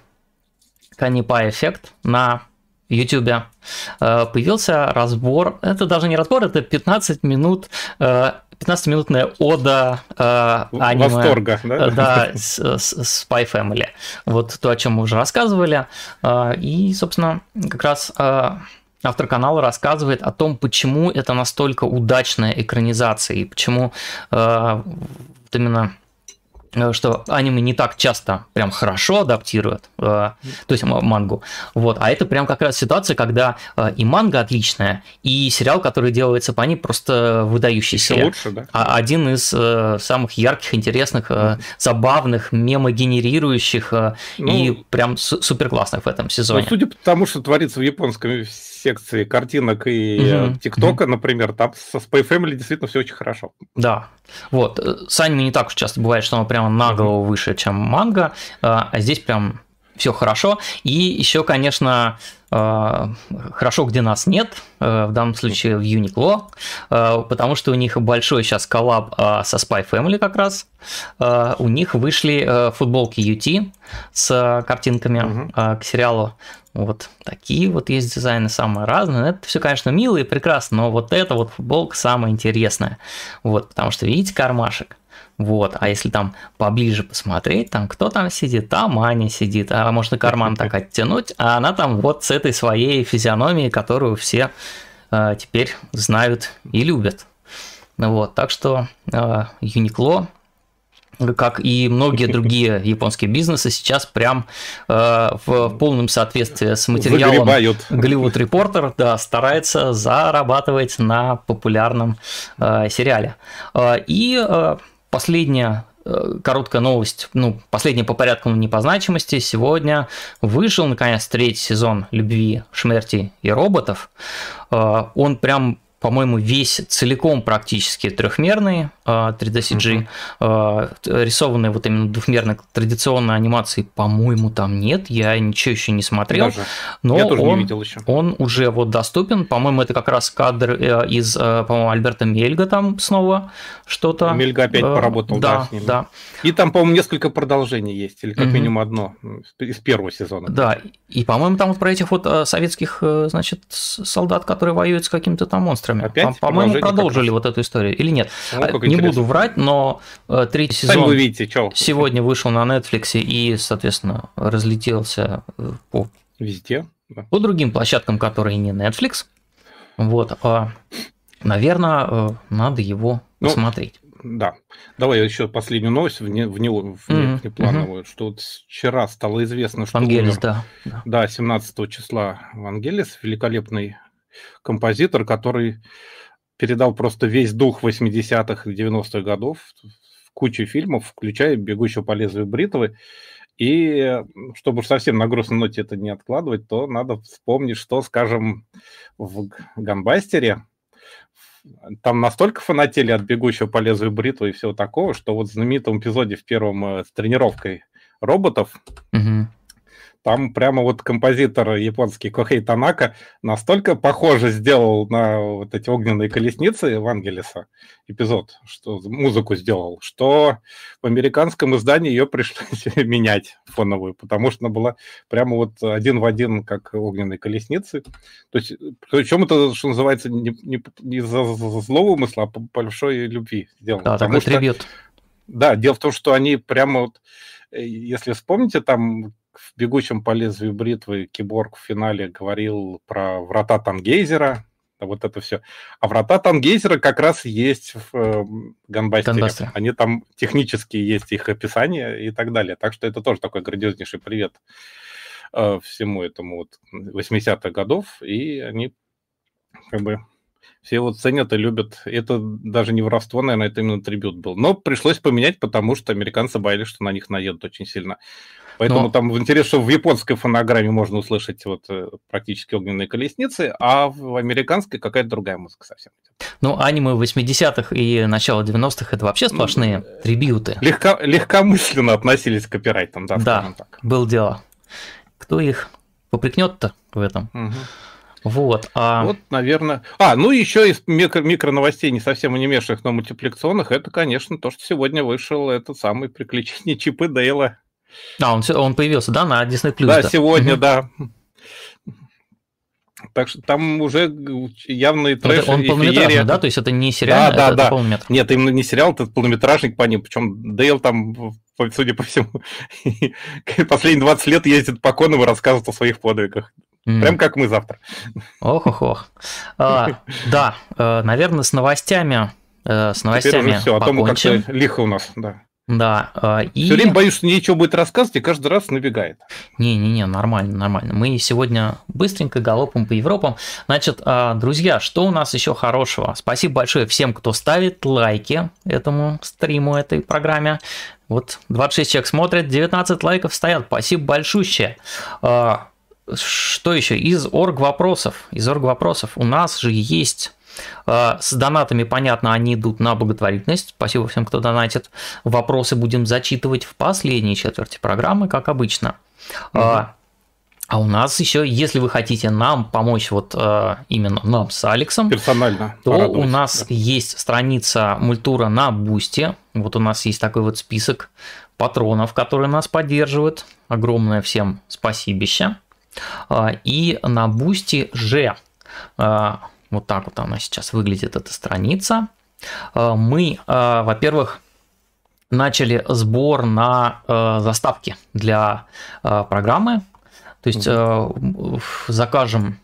S1: Канипа Эффект на YouTube появился разбор, это даже не разбор, это 15 минут 15-минутная ода э, аниме.
S2: Восторга,
S1: да? Да, с, с Spy Family. Вот то, о чем мы уже рассказывали. И, собственно, как раз автор канала рассказывает о том, почему это настолько удачная экранизация и почему э, именно что аниме не так часто прям хорошо адаптируют, э, то есть мангу. Вот, а это прям как раз ситуация, когда э, и манга отличная, и сериал, который делается по ней, просто выдающийся.
S2: Все лучше, да?
S1: А один из самых ярких, интересных, забавных, мемогенерирующих ну, и прям супер классных в этом сезоне. Ну,
S2: судя по тому, что творится в японском секции картинок и ТикТока, угу. например, там со Spy Family действительно все очень хорошо.
S1: Да. Вот. С аниме не так уж часто бывает, что оно прямо на голову выше, чем манга, а здесь прям все хорошо. И еще, конечно, хорошо, где нас нет, в данном случае в Uniqlo, потому что у них большой сейчас коллаб со Spy Family как раз. У них вышли футболки UT с картинками угу. к сериалу. Вот такие вот есть дизайны самые разные. Это все, конечно, мило и прекрасно, но вот эта вот футболка самая интересная. Вот, потому что, видите, кармашек. Вот, а если там поближе посмотреть, там кто там сидит, там Аня сидит, а можно карман так оттянуть, а она там вот с этой своей физиономией, которую все э, теперь знают и любят. Вот, так что э, Uniqlo как и многие другие японские бизнесы, сейчас прям э, в полном соответствии с материалом Голливуд Репортер да, старается зарабатывать на популярном э, сериале. Э, и э, последняя э, короткая новость, ну, последняя по порядку, но не по значимости. Сегодня вышел, наконец, третий сезон «Любви, смерти и роботов». Э, он прям по-моему, весь целиком практически трехмерный 3D CG. Uh-huh. Рисованной вот именно двухмерной традиционной анимации, по-моему, там нет. Я ничего еще не смотрел. Даже. Но Я тоже он, не видел еще. Он уже вот доступен. По-моему, это как раз кадр э, из, э, по-моему, Альберта Мельга там снова что-то.
S2: Мельга опять э, поработал,
S1: да, да, с ним. да.
S2: И там, по-моему, несколько продолжений есть, или как uh-huh. минимум одно из первого сезона.
S1: Да, и, по-моему, там вот про этих вот советских, значит, солдат, которые воюют с какими-то там монстрами.
S2: Опять?
S1: По-моему, продолжили вот эту историю. Или нет? Ну, не. Буду врать, но э, третий сезон
S2: Сами вы видите, что.
S1: сегодня вышел на Netflix и, соответственно, разлетелся э, по...
S2: Везде?
S1: Да. По другим площадкам, которые не Netflix. Вот. А, наверное, э, надо его ну, посмотреть.
S2: Да. Давай еще последнюю новость вне, вне, вне, mm-hmm. внеплановую, mm-hmm. что вот вчера стало известно, что
S1: Вангелис, умер, да.
S2: Да, 17 числа Вангелис, великолепный композитор, который передал просто весь дух 80-х и 90-х годов в кучу фильмов, включая «Бегущего по лезвию бритвы». И чтобы уж совсем на грустной ноте это не откладывать, то надо вспомнить, что, скажем, в «Ганбастере» там настолько фанатели от «Бегущего по лезвию бритвы» и всего такого, что вот в знаменитом эпизоде в первом э, с тренировкой роботов угу. Там прямо вот композитор японский Кохей Танака настолько похоже сделал на вот эти огненные колесницы Евангелиса эпизод, что музыку сделал, что в американском издании ее пришлось менять фоновую, потому что она была прямо вот один в один, как огненные колесницы. То есть, причем это, что называется, не, не, не из-за злого умысла, а по большой любви сделано.
S1: Да, такой что, трибют.
S2: Да, дело в том, что они прямо вот, э, если вспомните, там в «Бегущем по лезвию бритвы» Киборг в финале говорил про врата Тангейзера, вот это все. А врата Тангейзера как раз есть в э, Ганбастере. Ганбастере. Они там технически есть их описание и так далее. Так что это тоже такой грандиознейший привет э, всему этому вот 80-х годов. И они как бы все вот ценят и любят. Это даже не воровство, наверное, это именно трибют был. Но пришлось поменять, потому что американцы боялись, что на них наедут очень сильно. Поэтому Но... там интересно, что в японской фонограмме можно услышать вот э, практически огненные колесницы, а в американской какая-то другая музыка совсем.
S1: Ну, аниме 80-х и начало 90-х это вообще сплошные ну, трибьюты.
S2: Легко, легкомысленно относились к копирайтам, да,
S1: да так. был дело. Кто их попрекнет-то в этом? Угу. Вот,
S2: а... вот, наверное. А, ну еще из микро, микро новостей, не совсем анимешных, но мультипликационных, это, конечно, то, что сегодня вышел этот самый приключение Чипы Дейла.
S1: А, он, он появился, да, на Disney+.
S2: Да, да? сегодня, угу. да. Так что там уже явный трэш
S1: Он полнометражный, да? То есть это не сериал,
S2: да, это, да, это полнометражный. Нет, именно не сериал, это полнометражник по ним. Причем Дейл там, судя по всему, последние 20 лет ездит по Конам и рассказывает о своих подвигах. Mm. Прям как мы завтра.
S1: Ох-ох-ох. А, да, э, наверное, с новостями, э, с новостями Теперь уже
S2: все, а то мы как-то лихо у нас, да.
S1: Да.
S2: Э, и... Все время боюсь, что ничего будет рассказывать, и каждый раз набегает.
S1: Не-не-не, нормально, нормально. Мы сегодня быстренько галопом по Европам. Значит, э, друзья, что у нас еще хорошего? Спасибо большое всем, кто ставит лайки этому стриму, этой программе. Вот 26 человек смотрят, 19 лайков стоят. Спасибо большущее. Э, что еще? Из орг вопросов. Из орг вопросов. У нас же есть с донатами, понятно, они идут на благотворительность. Спасибо всем, кто донатит. Вопросы будем зачитывать в последней четверти программы, как обычно. Угу. А у нас еще, если вы хотите нам помочь, вот э, именно нам с Алексом,
S2: персонально,
S1: то у нас да. есть страница мультура на Бусте. Вот у нас есть такой вот список патронов, которые нас поддерживают. Огромное всем спасибище. И на Бусти же вот так вот она сейчас выглядит, эта страница. Э, мы, э, во-первых, начали сбор на э, заставки для программы. То есть закажем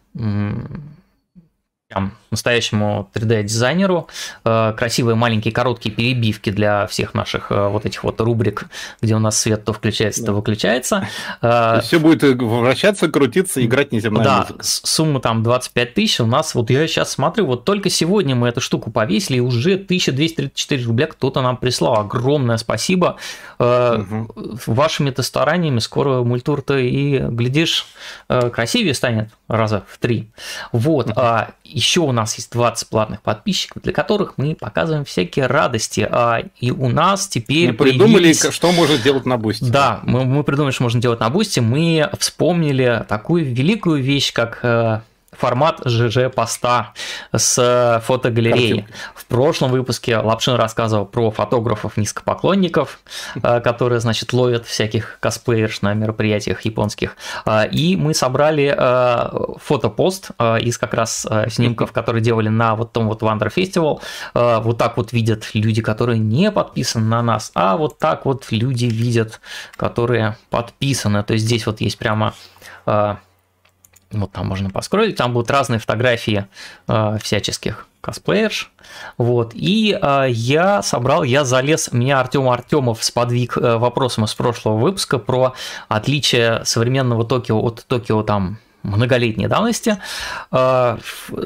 S1: прям настоящему 3D-дизайнеру, э, красивые маленькие короткие перебивки для всех наших э, вот этих вот рубрик, где у нас свет то включается, то выключается.
S2: Э, Все будет вращаться, крутиться, играть неземная
S1: да, музыка. сумма там 25 тысяч, у нас, вот я сейчас смотрю, вот только сегодня мы эту штуку повесили, и уже 1234 рубля кто-то нам прислал. Огромное спасибо. Угу. Вашими-то стараниями скоро мультур-то и, глядишь, красивее станет раза в три. Вот. Угу. Еще у нас есть 20 платных подписчиков, для которых мы показываем всякие радости. А, и у нас теперь...
S2: Мы придумали, появились... что можно делать на бусте.
S1: Да, мы, мы придумали, что можно делать на бусте. Мы вспомнили такую великую вещь, как э, формат ЖЖ-поста с фотогалереей. Картинки. В прошлом выпуске Лапшин рассказывал про фотографов-низкопоклонников, э, которые, значит, ловят всяких косплеерш на мероприятиях японских. Э, и мы собрали э, фотопост из как раз снимков, которые делали на вот том вот Wander Festival. Вот так вот видят люди, которые не подписаны на нас, а вот так вот люди видят, которые подписаны. То есть здесь вот есть прямо вот там можно поскролить, там будут разные фотографии э, всяческих косплеерш. Вот. И э, я собрал, я залез, меня Артем Артемов сподвиг э, вопросом из прошлого выпуска про отличие современного Токио от Токио там многолетней давности, э,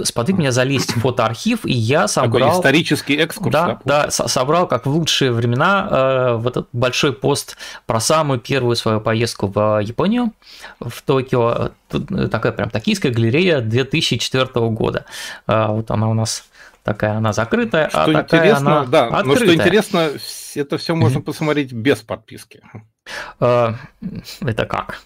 S1: сподвиг меня залезть в фотоархив, и я собрал...
S2: Такой исторический экскурс.
S1: Да, да, собрал, как в лучшие времена, э, вот этот большой пост про самую первую свою поездку в Японию, в Токио. Тут такая прям токийская галерея 2004 года. Э, вот она у нас такая она закрытая,
S2: а что а такая интересно, она да, открытая. но что интересно, это все можно посмотреть без подписки.
S1: Это как?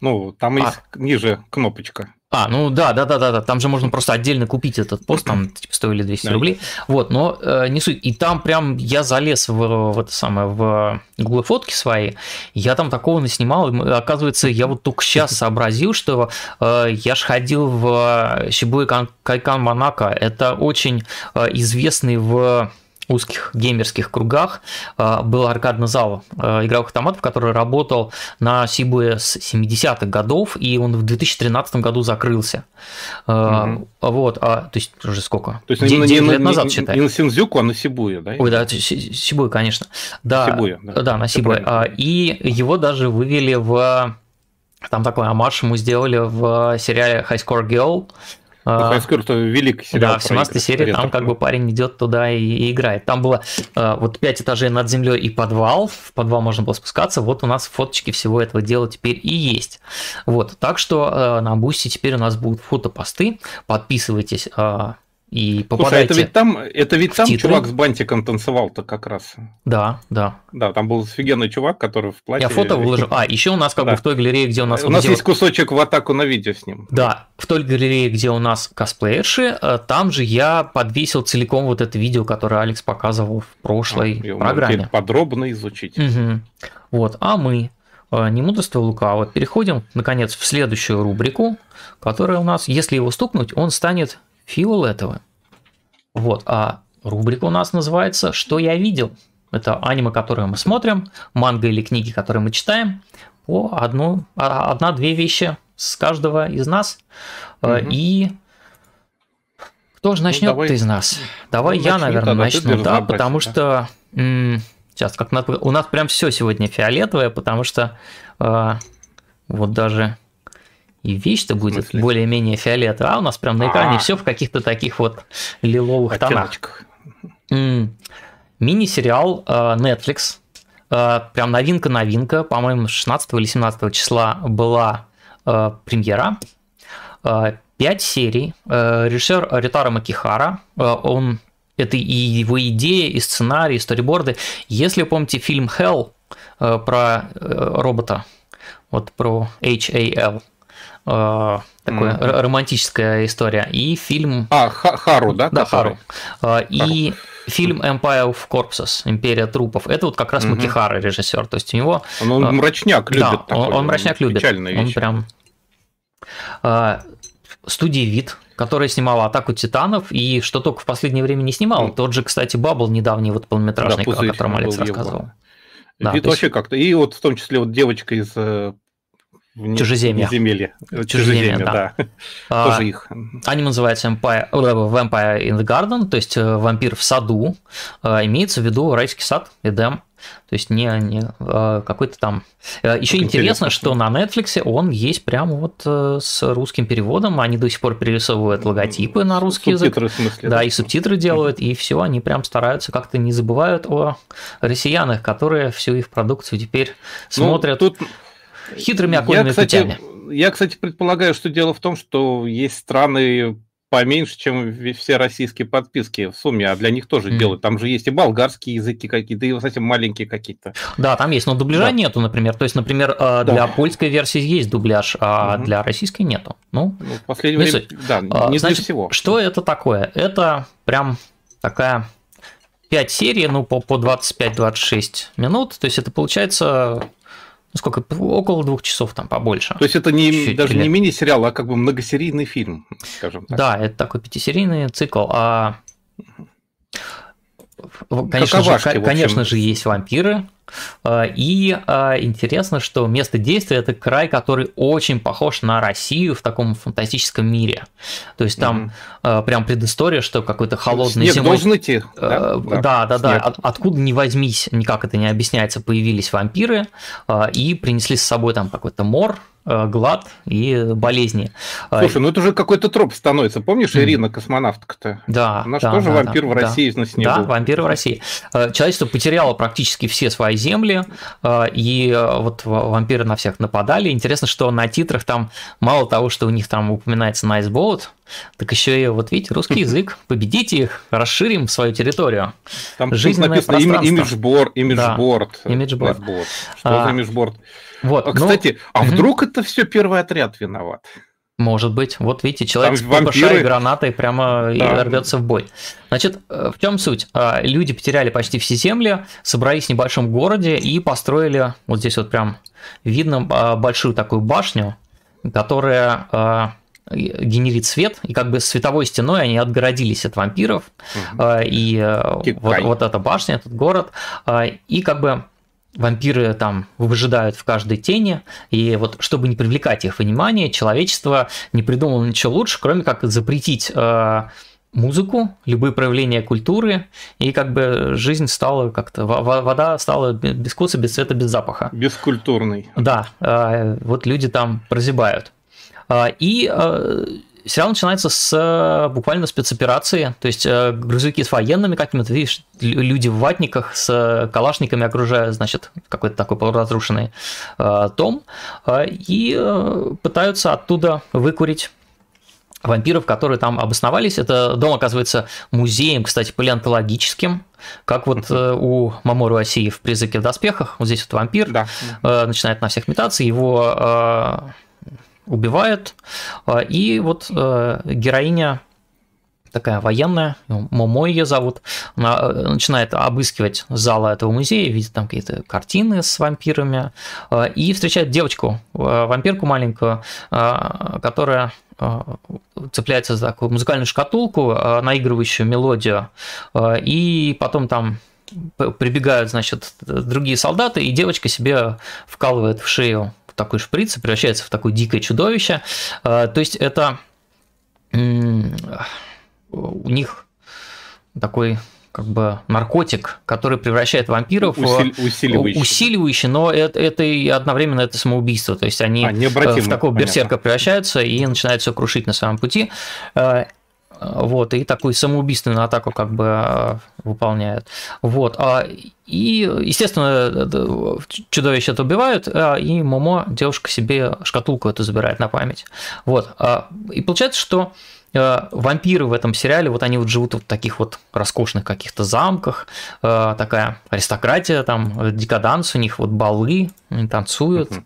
S2: Ну, там а. есть ниже кнопочка.
S1: А, ну да, да, да, да, да. Там же можно просто отдельно купить этот пост, там типа стоили 200 да. рублей. Вот, но э, не суть. И там прям я залез в, в это самое в Google фотки свои. Я там такого наснимал. И, оказывается, я вот только сейчас сообразил, что э, я ж ходил в Шибуи Кайкан Монако. Это очень э, известный в узких геймерских кругах а, был аркадный зал а, игровых автоматов, который работал на Сибуе с 70-х годов, и он в 2013 году закрылся. Угу. Вот, а, то есть уже сколько?
S2: То есть 9, не, 9 лет назад, не, считай. Не на Синдзюку, а на Сибуе, да?
S1: Ой, да, Сибуе, конечно. Да, Сибуя, да. да, на Сибуе. И его даже вывели в... Там такой амаш ему сделали в сериале High Score Girl,
S2: ну, что великий
S1: сериал. Да, в 17 серии там как бы парень идет туда и, и играет. Там было э, вот 5 этажей над землей и подвал. В подвал можно было спускаться. Вот у нас фоточки всего этого дела теперь и есть. Вот, так что э, на Бусти теперь у нас будут фотопосты. Подписывайтесь э, и попадаете
S2: Слушай, это ведь там, это ведь там титры. чувак с бантиком танцевал-то как раз.
S1: Да, да.
S2: Да, там был офигенный чувак, который в платье...
S1: Я фото выложил. А, еще у нас как да. бы в той галерее, где у нас...
S2: У нас есть кусочек в атаку на видео с ним.
S1: Да, в той галерее, где у нас косплеерши, э, там же я подвесил целиком вот это видео, которое Алекс показывал в прошлой а, программе.
S2: подробно изучить.
S1: Угу. Вот, а мы, э, не мудрство лукаво, переходим, наконец, в следующую рубрику, которая у нас, если его стукнуть, он станет фиолетовым. Вот, а рубрика у нас называется «Что я видел?». Это аниме, которое мы смотрим, манга или книги, которые мы читаем, по одну, а, одна-две вещи с каждого из нас. Угу. И кто же начнет ну, давай, из нас? Давай ну, я, начни, наверное, начну, да, потому что м- Сейчас, как на... у нас прям все сегодня фиолетовое, потому что э, вот даже и вещь-то будет более-менее фиолетовая, а у нас прям на экране все в каких-то таких вот лиловых тонах. Мини-сериал э, Netflix, э, прям новинка-новинка, по-моему, 16 или 17 числа была э, премьера. Пять серий. Режиссер Ритара Макихара, он это и его идея, и сценарий, и сториборды. Если помните фильм Hell про робота, вот про HAL, Э, такая mm-hmm. романтическая история. И фильм...
S2: А, Хару, да?
S1: Да, Хару. Хару. И фильм Empire of Corpses, Империя трупов. Это вот как раз mm-hmm. Макихара режиссер. То есть у него...
S2: Он, он мрачняк любит. Да,
S1: такой, он, он мрачняк любит. Он прям... Студия Вид, которая снимала «Атаку титанов» и что только в последнее время не снимал. Mm. Тот же, кстати, Бабл недавний, вот полнометражный, да, о котором Алекс рассказывал.
S2: Да, Вид вообще есть... как-то. И вот в том числе вот девочка из э,
S1: в Чужеземье.
S2: Земелье. Чужеземье, да. да.
S1: А, Тоже их. Они называются Empire, э, Vampire in the Garden, то есть э, вампир в саду. А, имеется в виду райский сад, Эдем. То есть не, не какой-то там. Еще интересно, интересно, что на Netflix он есть прямо вот э, с русским переводом. Они до сих пор перерисовывают логотипы на русский субтитры, язык. В смысле, да, да, и субтитры делают, и все, они прям стараются как-то не забывают о россиянах, которые всю их продукцию теперь ну, смотрят.
S2: Тут
S1: хитрыми окольными
S2: я, кстати,
S1: путями.
S2: Я, кстати, предполагаю, что дело в том, что есть страны поменьше, чем все российские подписки в сумме, а для них тоже mm. делают. Там же есть и болгарские языки какие-то, и совсем маленькие какие-то.
S1: Да, там есть, но дубляжа да. нету, например. То есть, например, э, для да. польской версии есть дубляж, а угу. для российской нету. Ну, ну
S2: в последнее время, суть. да,
S1: а, не Значит, для всего. Что это такое? Это прям такая 5 серий, ну, по, по 25-26 минут. То есть, это получается ну, сколько, около двух часов там побольше.
S2: То есть это не, Чуть-чуть даже или... не мини-сериал, а как бы многосерийный фильм, скажем так.
S1: Да, это такой пятисерийный цикл. А... Конечно, же, конечно же, есть вампиры, и а, интересно, что место действия это край, который очень похож на Россию в таком фантастическом мире. То есть там mm-hmm. прям предыстория, что какой-то холодный
S2: Снег зимой. должен идти.
S1: Да, да, да. да. От, откуда ни возьмись, никак это не объясняется, появились вампиры и принесли с собой там какой-то мор, Э, глад и болезни.
S2: Слушай, ну это уже какой-то троп становится. Помнишь Ирина, космонавтка-то?
S1: Да.
S2: Она
S1: да,
S2: тоже
S1: да,
S2: вампир
S1: да,
S2: в России да. на снегу.
S1: Да, вампир в России. Э, человечество потеряло практически все свои земли, э, и вот вампиры на всех нападали. Интересно, что на титрах там мало того, что у них там упоминается Nice Boat, так еще и вот видите, русский язык, победите их, расширим свою территорию.
S2: Там Жизненное написано имиджборд, имиджборд.
S1: Да, имиджборд.
S2: Что а, за имиджборд? Вот, а, ну, кстати, а угу. вдруг это все первый отряд виноват?
S1: Может быть. Вот видите, человек Там с вампиры... и гранатой прямо да. рвется в бой. Значит, э, в чем суть? А, люди потеряли почти все земли, собрались в небольшом городе и построили, вот здесь вот прям видно а, большую такую башню, которая а, генерит свет, и как бы световой стеной они отгородились от вампиров, угу. и э, вот, вот эта башня, этот город, и как бы вампиры там выжидают в каждой тени, и вот чтобы не привлекать их внимание, человечество не придумало ничего лучше, кроме как запретить э, музыку, любые проявления культуры, и как бы жизнь стала как-то, вода стала без вкуса, без цвета, без запаха.
S2: Бескультурный.
S1: Да, э, вот люди там прозябают. Э, и э, сериал начинается с э, буквально спецоперации, то есть э, грузовики с военными какими-то, видишь, люди в ватниках с калашниками окружают, значит, какой-то такой полуразрушенный э, том, и пытаются оттуда выкурить вампиров, которые там обосновались. Это дом оказывается музеем, кстати, палеонтологическим, как вот у Мамору Асии в «Призраке в доспехах». Вот здесь вот вампир да. начинает на всех метаться, его убивают. А, и вот э, героиня такая военная, Момо ее зовут, она э, начинает обыскивать залы этого музея, видит там какие-то картины с вампирами, э, и встречает девочку, вампирку маленькую, которая цепляется за такую музыкальную шкатулку, наигрывающую мелодию, и потом там прибегают, значит, другие солдаты, и девочка себе вкалывает в шею такой шприц и превращается в такое дикое чудовище. А, то есть это у них такой как бы наркотик, который превращает вампиров Усиль, в усиливающий. усиливающий, но это, это и одновременно это самоубийство. То есть они а, в такого берсерка превращаются и начинают все крушить на своем пути. Вот, и такую самоубийственную атаку как бы э, выполняют. Вот. А, и, естественно, чудовище это убивают, а, и Момо, девушка, себе шкатулку эту забирает на память. Вот. А, и получается, что Э, вампиры в этом сериале, вот они вот живут в таких вот роскошных каких-то замках, э, такая аристократия, там декаданс у них, вот балы, они танцуют. Угу.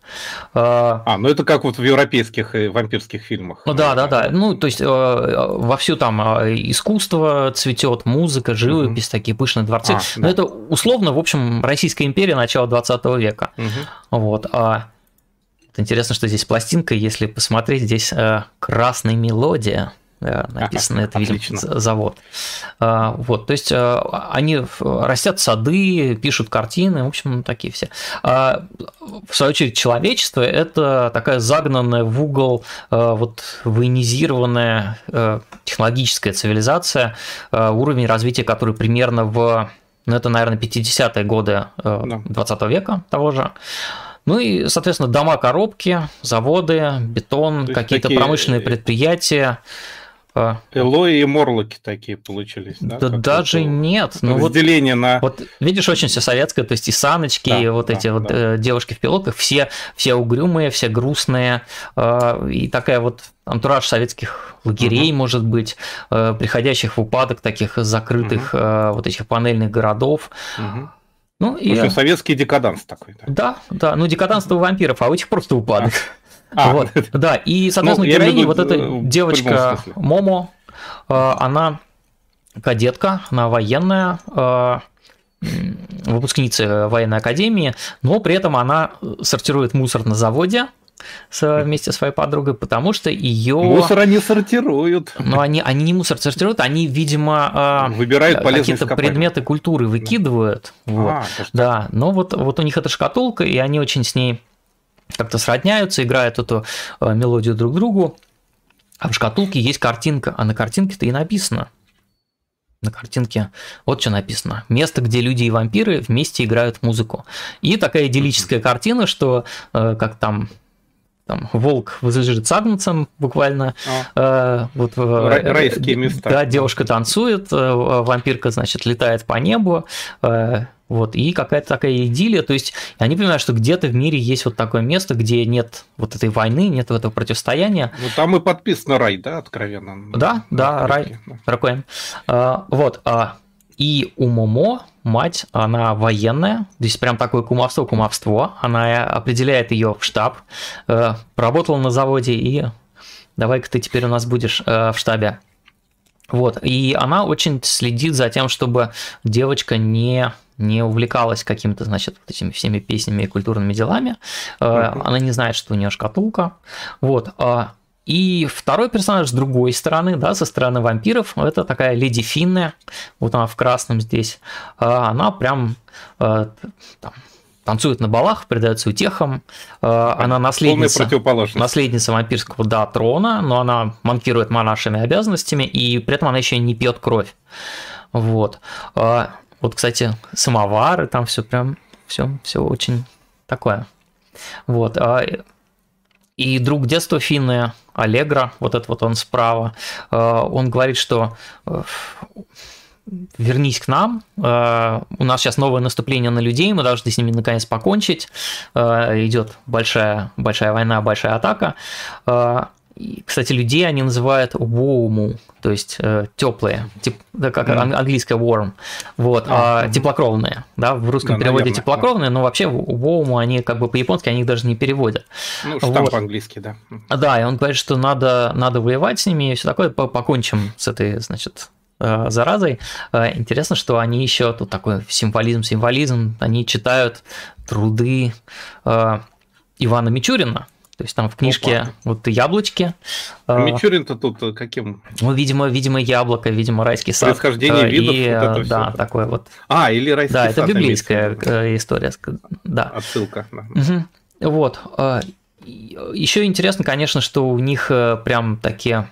S2: А, ну это как вот в европейских вампирских фильмах.
S1: Ну да, да, да. Ну, то есть вовсю там искусство цветет, музыка, живопись, угу. такие пышные дворцы. А, Но да. это условно, в общем, Российская империя начала 20 века. Угу. Вот. А Интересно, что здесь пластинка, если посмотреть, здесь красная мелодия написано, это, видимо, завод. А, вот, то есть а, они растят сады, пишут картины, в общем, такие все. А, в свою очередь, человечество – это такая загнанная в угол, вот военизированная технологическая цивилизация, уровень развития который примерно в, ну, это, наверное, 50-е годы 20 века того же. Ну и, соответственно, дома-коробки, заводы, бетон, какие-то такие... промышленные предприятия.
S2: А. Элои и Морлоки такие получились,
S1: да? Да даже нет.
S2: Ну, разделение
S1: вот,
S2: на...
S1: Вот видишь, очень все советское, то есть и саночки, да, и вот да, эти да. вот э, девушки в пилотках, все, все угрюмые, все грустные, э, и такая вот антураж советских лагерей, угу. может быть, э, приходящих в упадок таких закрытых угу. вот этих панельных городов.
S2: Угу. Ну, и... В общем, советский декаданс такой.
S1: Да, да, да ну декаданство у вампиров, а у этих просто упадок. А. А, вот, да, и, соответственно, ну, героиня, вот эта э, девочка Момо, э, она кадетка, она военная, э, выпускница военной академии, но при этом она сортирует мусор на заводе, вместе со своей подругой, потому что ее...
S2: Мусор они сортируют.
S1: Ну, они, они не мусор сортируют, они, видимо,
S2: выбирают
S1: какие-то предметы культуры выкидывают. Да. Вот. А, да, но вот, вот у них эта шкатулка, и они очень с ней как-то сродняются, играют эту э, мелодию друг другу. А в шкатулке есть картинка, а на картинке-то и написано. На картинке вот что написано. Место, где люди и вампиры вместе играют музыку. И такая идиллическая картина, что э, как там там волк возлежит с агнцем буквально. А. Э, вот,
S2: э, Райские места.
S1: Да, девушка танцует, э, вампирка, значит, летает по небу. Э, вот, и какая-то такая идиллия, то есть они понимают, что где-то в мире есть вот такое место, где нет вот этой войны, нет этого противостояния.
S2: Ну, там и подписано рай, да, откровенно?
S1: Да, да, рай, Ракоем. А, вот, а, и у Момо мать, она военная, здесь прям такое кумовство, кумовство, она определяет ее в штаб, э, поработала на заводе и давай-ка ты теперь у нас будешь э, в штабе. Вот, и она очень следит за тем, чтобы девочка не не увлекалась какими-то, значит, вот этими всеми песнями и культурными делами. Uh-huh. Она не знает, что у нее шкатулка. Вот. А, и второй персонаж с другой стороны, да, со стороны вампиров, это такая леди Финная, вот она в красном здесь. А, она прям там, танцует на балах, предается утехам. Она наследница, наследница вампирского да, трона, но она манкирует монашими обязанностями, и при этом она еще не пьет кровь. Вот. Вот, кстати, самовары, там все прям, все, все очень такое. Вот. А, и друг детства Финны, Аллегра, вот этот вот он справа, а, он говорит, что э, вернись к нам, э, у нас сейчас новое наступление на людей, мы должны с ними наконец покончить, идет большая, большая война, большая атака, и, кстати, людей они называют warm, то есть э, теплые, теп, да, как mm. английское warm, вот, а, а теплокровные, да, в русском да, переводе наверное, теплокровные, да. но вообще warm они как бы по-японски они их даже не переводят.
S2: Ну, штамп вот. по-английски, да.
S1: Да, и он говорит, что надо, надо воевать с ними и все такое, покончим с этой, значит, э, заразой. Э, интересно, что они еще тут такой символизм, символизм, они читают труды э, Ивана Мичурина, то есть там в книжке Опа. вот яблочки.
S2: А Мичурин-то тут э, каким?
S1: Ну, видимо, видимо, яблоко, видимо, райский сад.
S2: Происхождение видов,
S1: и, вот это Да, все. такое вот.
S2: А, или райский
S1: да, сад. Да, это библейская э, история. Да.
S2: Отсылка.
S1: Угу. Вот. Еще интересно, конечно, что у них э, прям такие...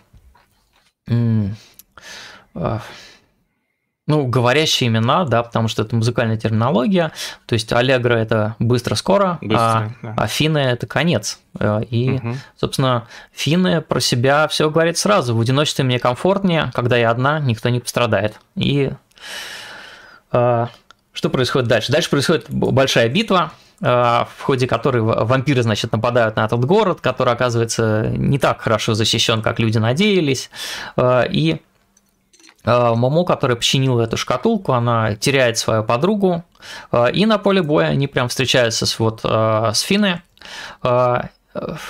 S1: А, ну, говорящие имена, да, потому что это музыкальная терминология. То есть Аллегро это быстро, скоро, быстро, а, да. а финны это конец. Э, и, угу. собственно, финны про себя все говорят сразу. В одиночестве мне комфортнее, когда я одна, никто не пострадает. И э, что происходит дальше? Дальше происходит большая битва, э, в ходе которой вампиры, значит, нападают на этот город, который оказывается не так хорошо защищен, как люди надеялись. И Момо, которая починила эту шкатулку, она теряет свою подругу, э, и на поле боя они прям встречаются с, вот, э, с Финой.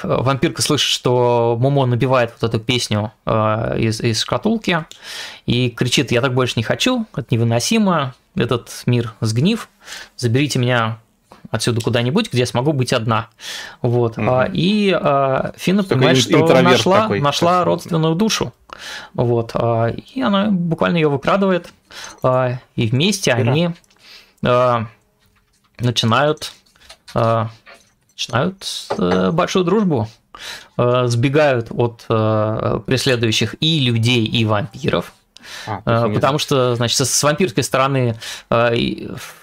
S1: Вампирка слышит, что Момо набивает вот эту песню из, из шкатулки и кричит «Я так больше не хочу, это невыносимо, этот мир сгнив, заберите меня отсюда куда-нибудь, где я смогу быть одна. Вот. Угу. И а, Фина понимает, что нашла, такой, нашла родственную душу. Вот. А, и она буквально ее выкрадывает. И вместе Ира. они начинают, начинают а, большую дружбу сбегают от преследующих и людей, и вампиров. А, потому что, значит, с вампирской стороны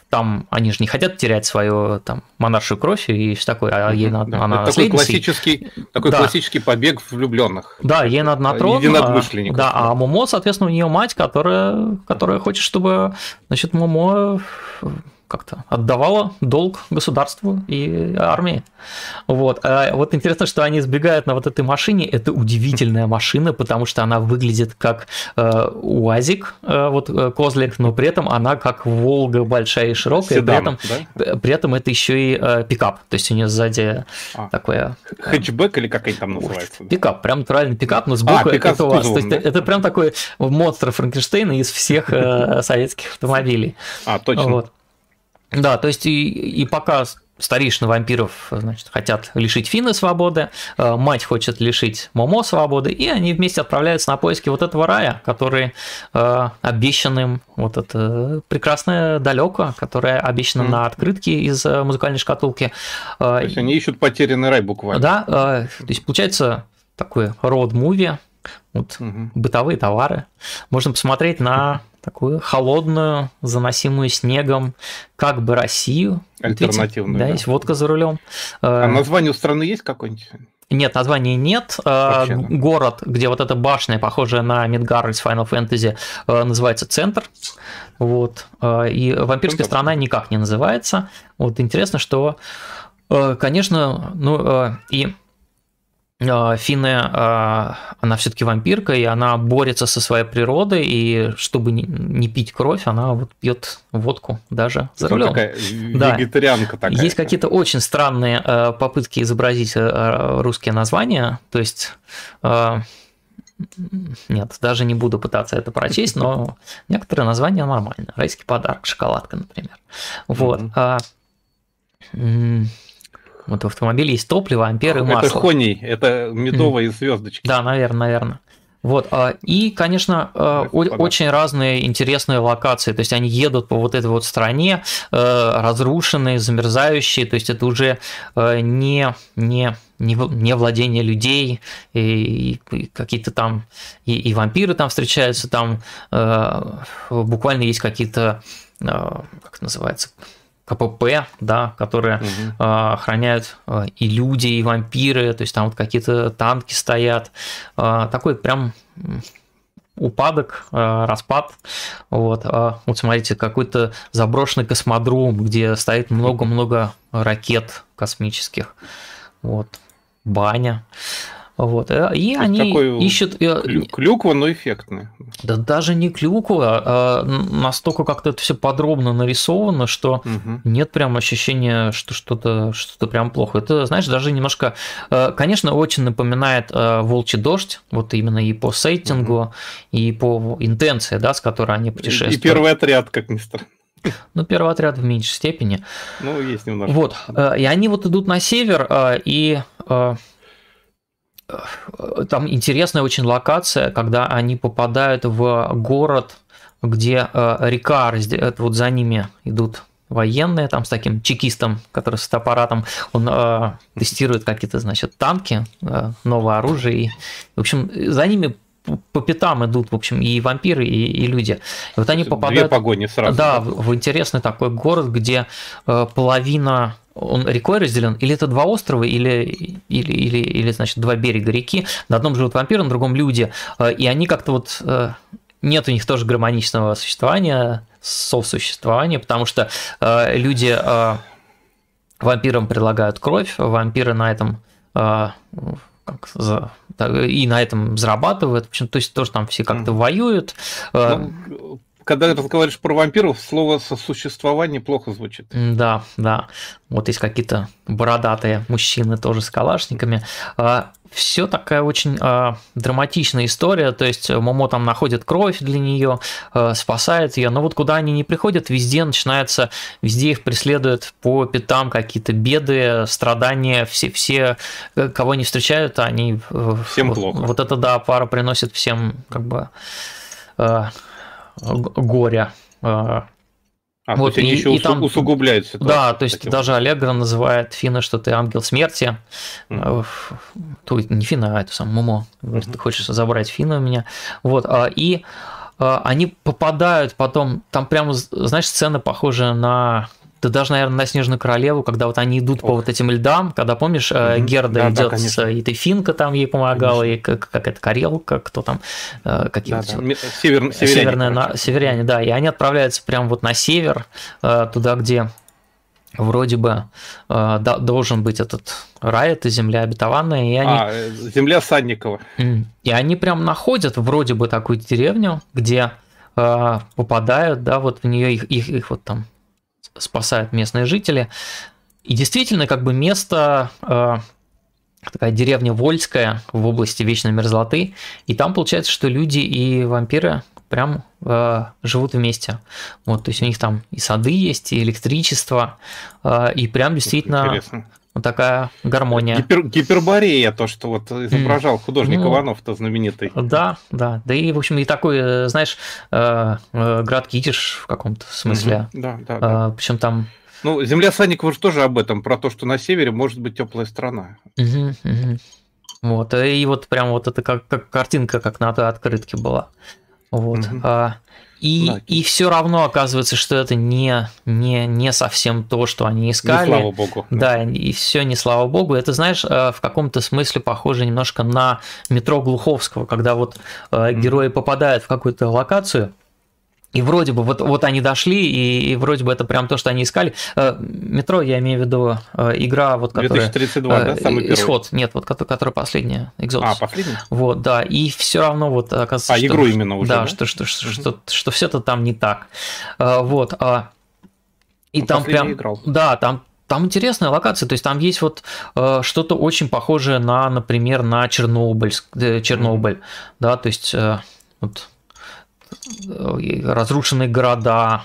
S1: там они же не хотят терять свою там монаршую кровь и все такое, а ей надо, да, она
S2: такой классический, такой да. классический побег влюбленных.
S1: Да, ей надо на трон. А, да, а Момо, соответственно, у нее мать, которая, которая хочет, чтобы, значит, Момо как-то отдавала долг государству и армии. Вот. А вот интересно, что они сбегают на вот этой машине. Это удивительная машина, потому что она выглядит как э, УАЗик, э, вот э, Козлик, но при этом она как Волга большая и широкая. Седан, при, этом, да? при этом это еще и э, пикап. То есть у нее сзади а, такое...
S2: Э, хэтчбэк или как они там называются?
S1: Пикап, прям натуральный пикап, но сбоку а, пикап это УАЗ. То есть да? это прям такой монстр Франкенштейна из всех э, советских автомобилей.
S2: А, точно. Вот.
S1: Да, то есть и, и пока старейшины вампиров значит, хотят лишить Фины свободы, э, мать хочет лишить Момо свободы, и они вместе отправляются на поиски вот этого рая, который э, обещан им, вот это прекрасное далеко, которое обещано mm. на открытке из э, музыкальной шкатулки.
S2: То есть они ищут потерянный рай буквально.
S1: Да, то есть получается такой род-муви, вот, угу. бытовые товары. Можно посмотреть на такую холодную, заносимую снегом, как бы Россию.
S2: Альтернативную.
S1: Да, да, есть водка за рулем.
S2: А название у страны есть какое-нибудь?
S1: Нет, названия нет. А, Вообще, да. Город, где вот эта башня, похожая на Мидгар из Final Fantasy, э, называется Центр. Вот. Э, и вампирская страна никак не называется. Вот интересно, что, э, конечно, ну и Финне, а, она все-таки вампирка, и она борется со своей природой, и чтобы не пить кровь, она вот пьет водку даже за рулем.
S2: Такая вегетарианка да. такая.
S1: Есть какие-то очень странные а, попытки изобразить русские названия, то есть нет, даже не буду пытаться это прочесть, но некоторые названия нормально. Райский подарок, шоколадка, например. Вот. Mm-hmm. Вот в автомобиле есть топливо, амперы, масло.
S2: Это хоней, это медовые mm. звездочки.
S1: Да, наверное, наверное. Вот, а, и, конечно, а, очень разные интересные локации, то есть они едут по вот этой вот стране, э, разрушенные, замерзающие, то есть это уже э, не, не, не, не владение людей, и, и какие-то там, и, и вампиры там встречаются, там э, буквально есть какие-то, как это называется, КПП, да, которые угу. э, охраняют э, и люди, и вампиры, то есть там вот какие-то танки стоят. Э, такой прям упадок, э, распад. Вот, э, вот смотрите, какой-то заброшенный космодром, где стоит много-много ракет космических. Вот, баня. Вот. Э, и То они ищут...
S2: Э, клюква, но эффектная.
S1: Да даже не клюква, а настолько как-то это все подробно нарисовано, что угу. нет прям ощущения, что что-то что прям плохо. Это, знаешь, даже немножко, э, конечно, очень напоминает «Волчий дождь», вот именно и по сеттингу, угу. и по интенции, да, с которой они путешествуют.
S2: И первый отряд, как ни странно.
S1: Ну, первый отряд в меньшей степени.
S2: Ну, есть немножко.
S1: Вот. И они вот идут на север, и там интересная очень локация, когда они попадают в город, где э, река, вот за ними идут военные, там с таким чекистом, который с аппаратом, он э, тестирует какие-то, значит, танки, э, новое оружие. И, в общем, за ними по пятам идут, в общем, и вампиры, и, и люди. И вот они попадают...
S2: Две погони сразу.
S1: Да, в, в интересный такой город, где э, половина он рекой разделен, или это два острова, или, или, или, или, значит, два берега реки. На одном живут вампиры, на другом люди. Э, и они как-то вот э, нет у них тоже гармоничного существования, совсуществования, потому что э, люди вампирам предлагают кровь, вампиры на этом как за, и на этом зарабатывают. В общем, то есть тоже там все как-то воюют.
S2: Ну, когда ты говоришь про вампиров, слово сосуществование плохо звучит.
S1: Да, да. Вот есть какие-то бородатые мужчины тоже с калашниками. А, все такая очень э, драматичная история, то есть Момо там находит кровь для нее, э, спасает ее, но вот куда они не приходят, везде начинается, везде их преследуют по пятам какие-то беды, страдания, все, все э, кого не встречают, они...
S2: Э, всем
S1: вот,
S2: плохо.
S1: Вот это, да, пара приносит всем как бы горя. Э,
S2: а, вот, то есть и, они еще и там, усугубляют
S1: ситуацию. Да, то есть даже Аллегра называет Фина, что ты ангел смерти. Mm-hmm. То, не Фина, а это сам Момо. Говорит, mm-hmm. ты хочешь забрать Фина у меня. Вот, а, и а, они попадают потом, там прямо, знаешь, сцена похожая на да даже, наверное, на Снежную Королеву, когда вот они идут Ох. по вот этим льдам, когда, помнишь, угу. Герда да, идет да, с этой Финка там ей помогала, конечно. и как, как это Карелка, кто там, э, какие-то... Да, да. Север, северяне, Северная, на, северяне, да, и они отправляются прямо вот на север, э, туда, где вроде бы э, должен быть этот рай, это земля обетованная, и они...
S2: А, земля Садникова.
S1: И они прям находят вроде бы такую деревню, где попадают, да, вот в нее их, их, их вот там спасают местные жители. И действительно, как бы место, э, такая деревня Вольская в области вечной мерзлоты, и там получается, что люди и вампиры прям э, живут вместе. Вот, то есть у них там и сады есть, и электричество, э, и прям действительно Интересно. Вот такая гармония.
S2: Гипер, гиперборея, то, что вот изображал mm. художник ну, Иванов-то знаменитый.
S1: Да, да, да и, в общем, и такой, э, знаешь, э, э, град Китиш в каком-то смысле.
S2: Mm-hmm. Да, да, да.
S1: Причем там
S2: ну, земля Санникова же тоже об этом, про то, что на севере может быть теплая страна.
S1: Угу, угу. Вот, и вот прям вот это как, как картинка, как на той открытке была. Вот. Угу. А, и, да. и все равно оказывается, что это не, не, не совсем то, что они искали.
S2: Не слава богу.
S1: Да, да и все не слава богу. Это, знаешь, э, в каком-то смысле похоже немножко на метро Глуховского, когда вот mm герои попадают в какую-то локацию, и вроде бы вот, вот они дошли, и, и вроде бы это прям то, что они искали. Э, метро, я имею в виду э, игра, вот которая...
S2: 2032, да, самый
S1: первый? Исход, нет, вот которая последняя, Exodus.
S2: А, последняя?
S1: Вот, да, и все равно вот оказывается...
S2: А, что, игру именно уже,
S1: да? Да, что, что, что, что, что все это там не так. Э, вот, а, и ну, там прям... Играл. Да, там там интересная локация, то есть там есть вот э, что-то очень похожее на, например, на Чернобыль, э, Чернобыль, mm-hmm. да, то есть э, вот Э, разрушенные города,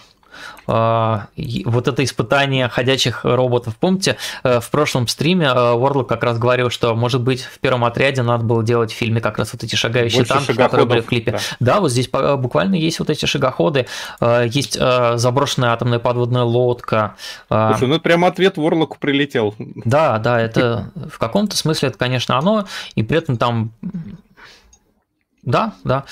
S1: э, вот это испытание ходячих роботов. Помните, э, в прошлом стриме Ворлок как раз говорил, что, может быть, в первом отряде надо было делать в фильме как раз вот эти шагающие Больше танки, которые были в клипе. Да. да, вот здесь буквально есть вот эти шагоходы, есть заброшенная атомная подводная лодка.
S2: Слушай, ну прямо ответ Ворлоку прилетел.
S1: Да, да, это в каком-то смысле это, конечно, оно, и при этом там да, да.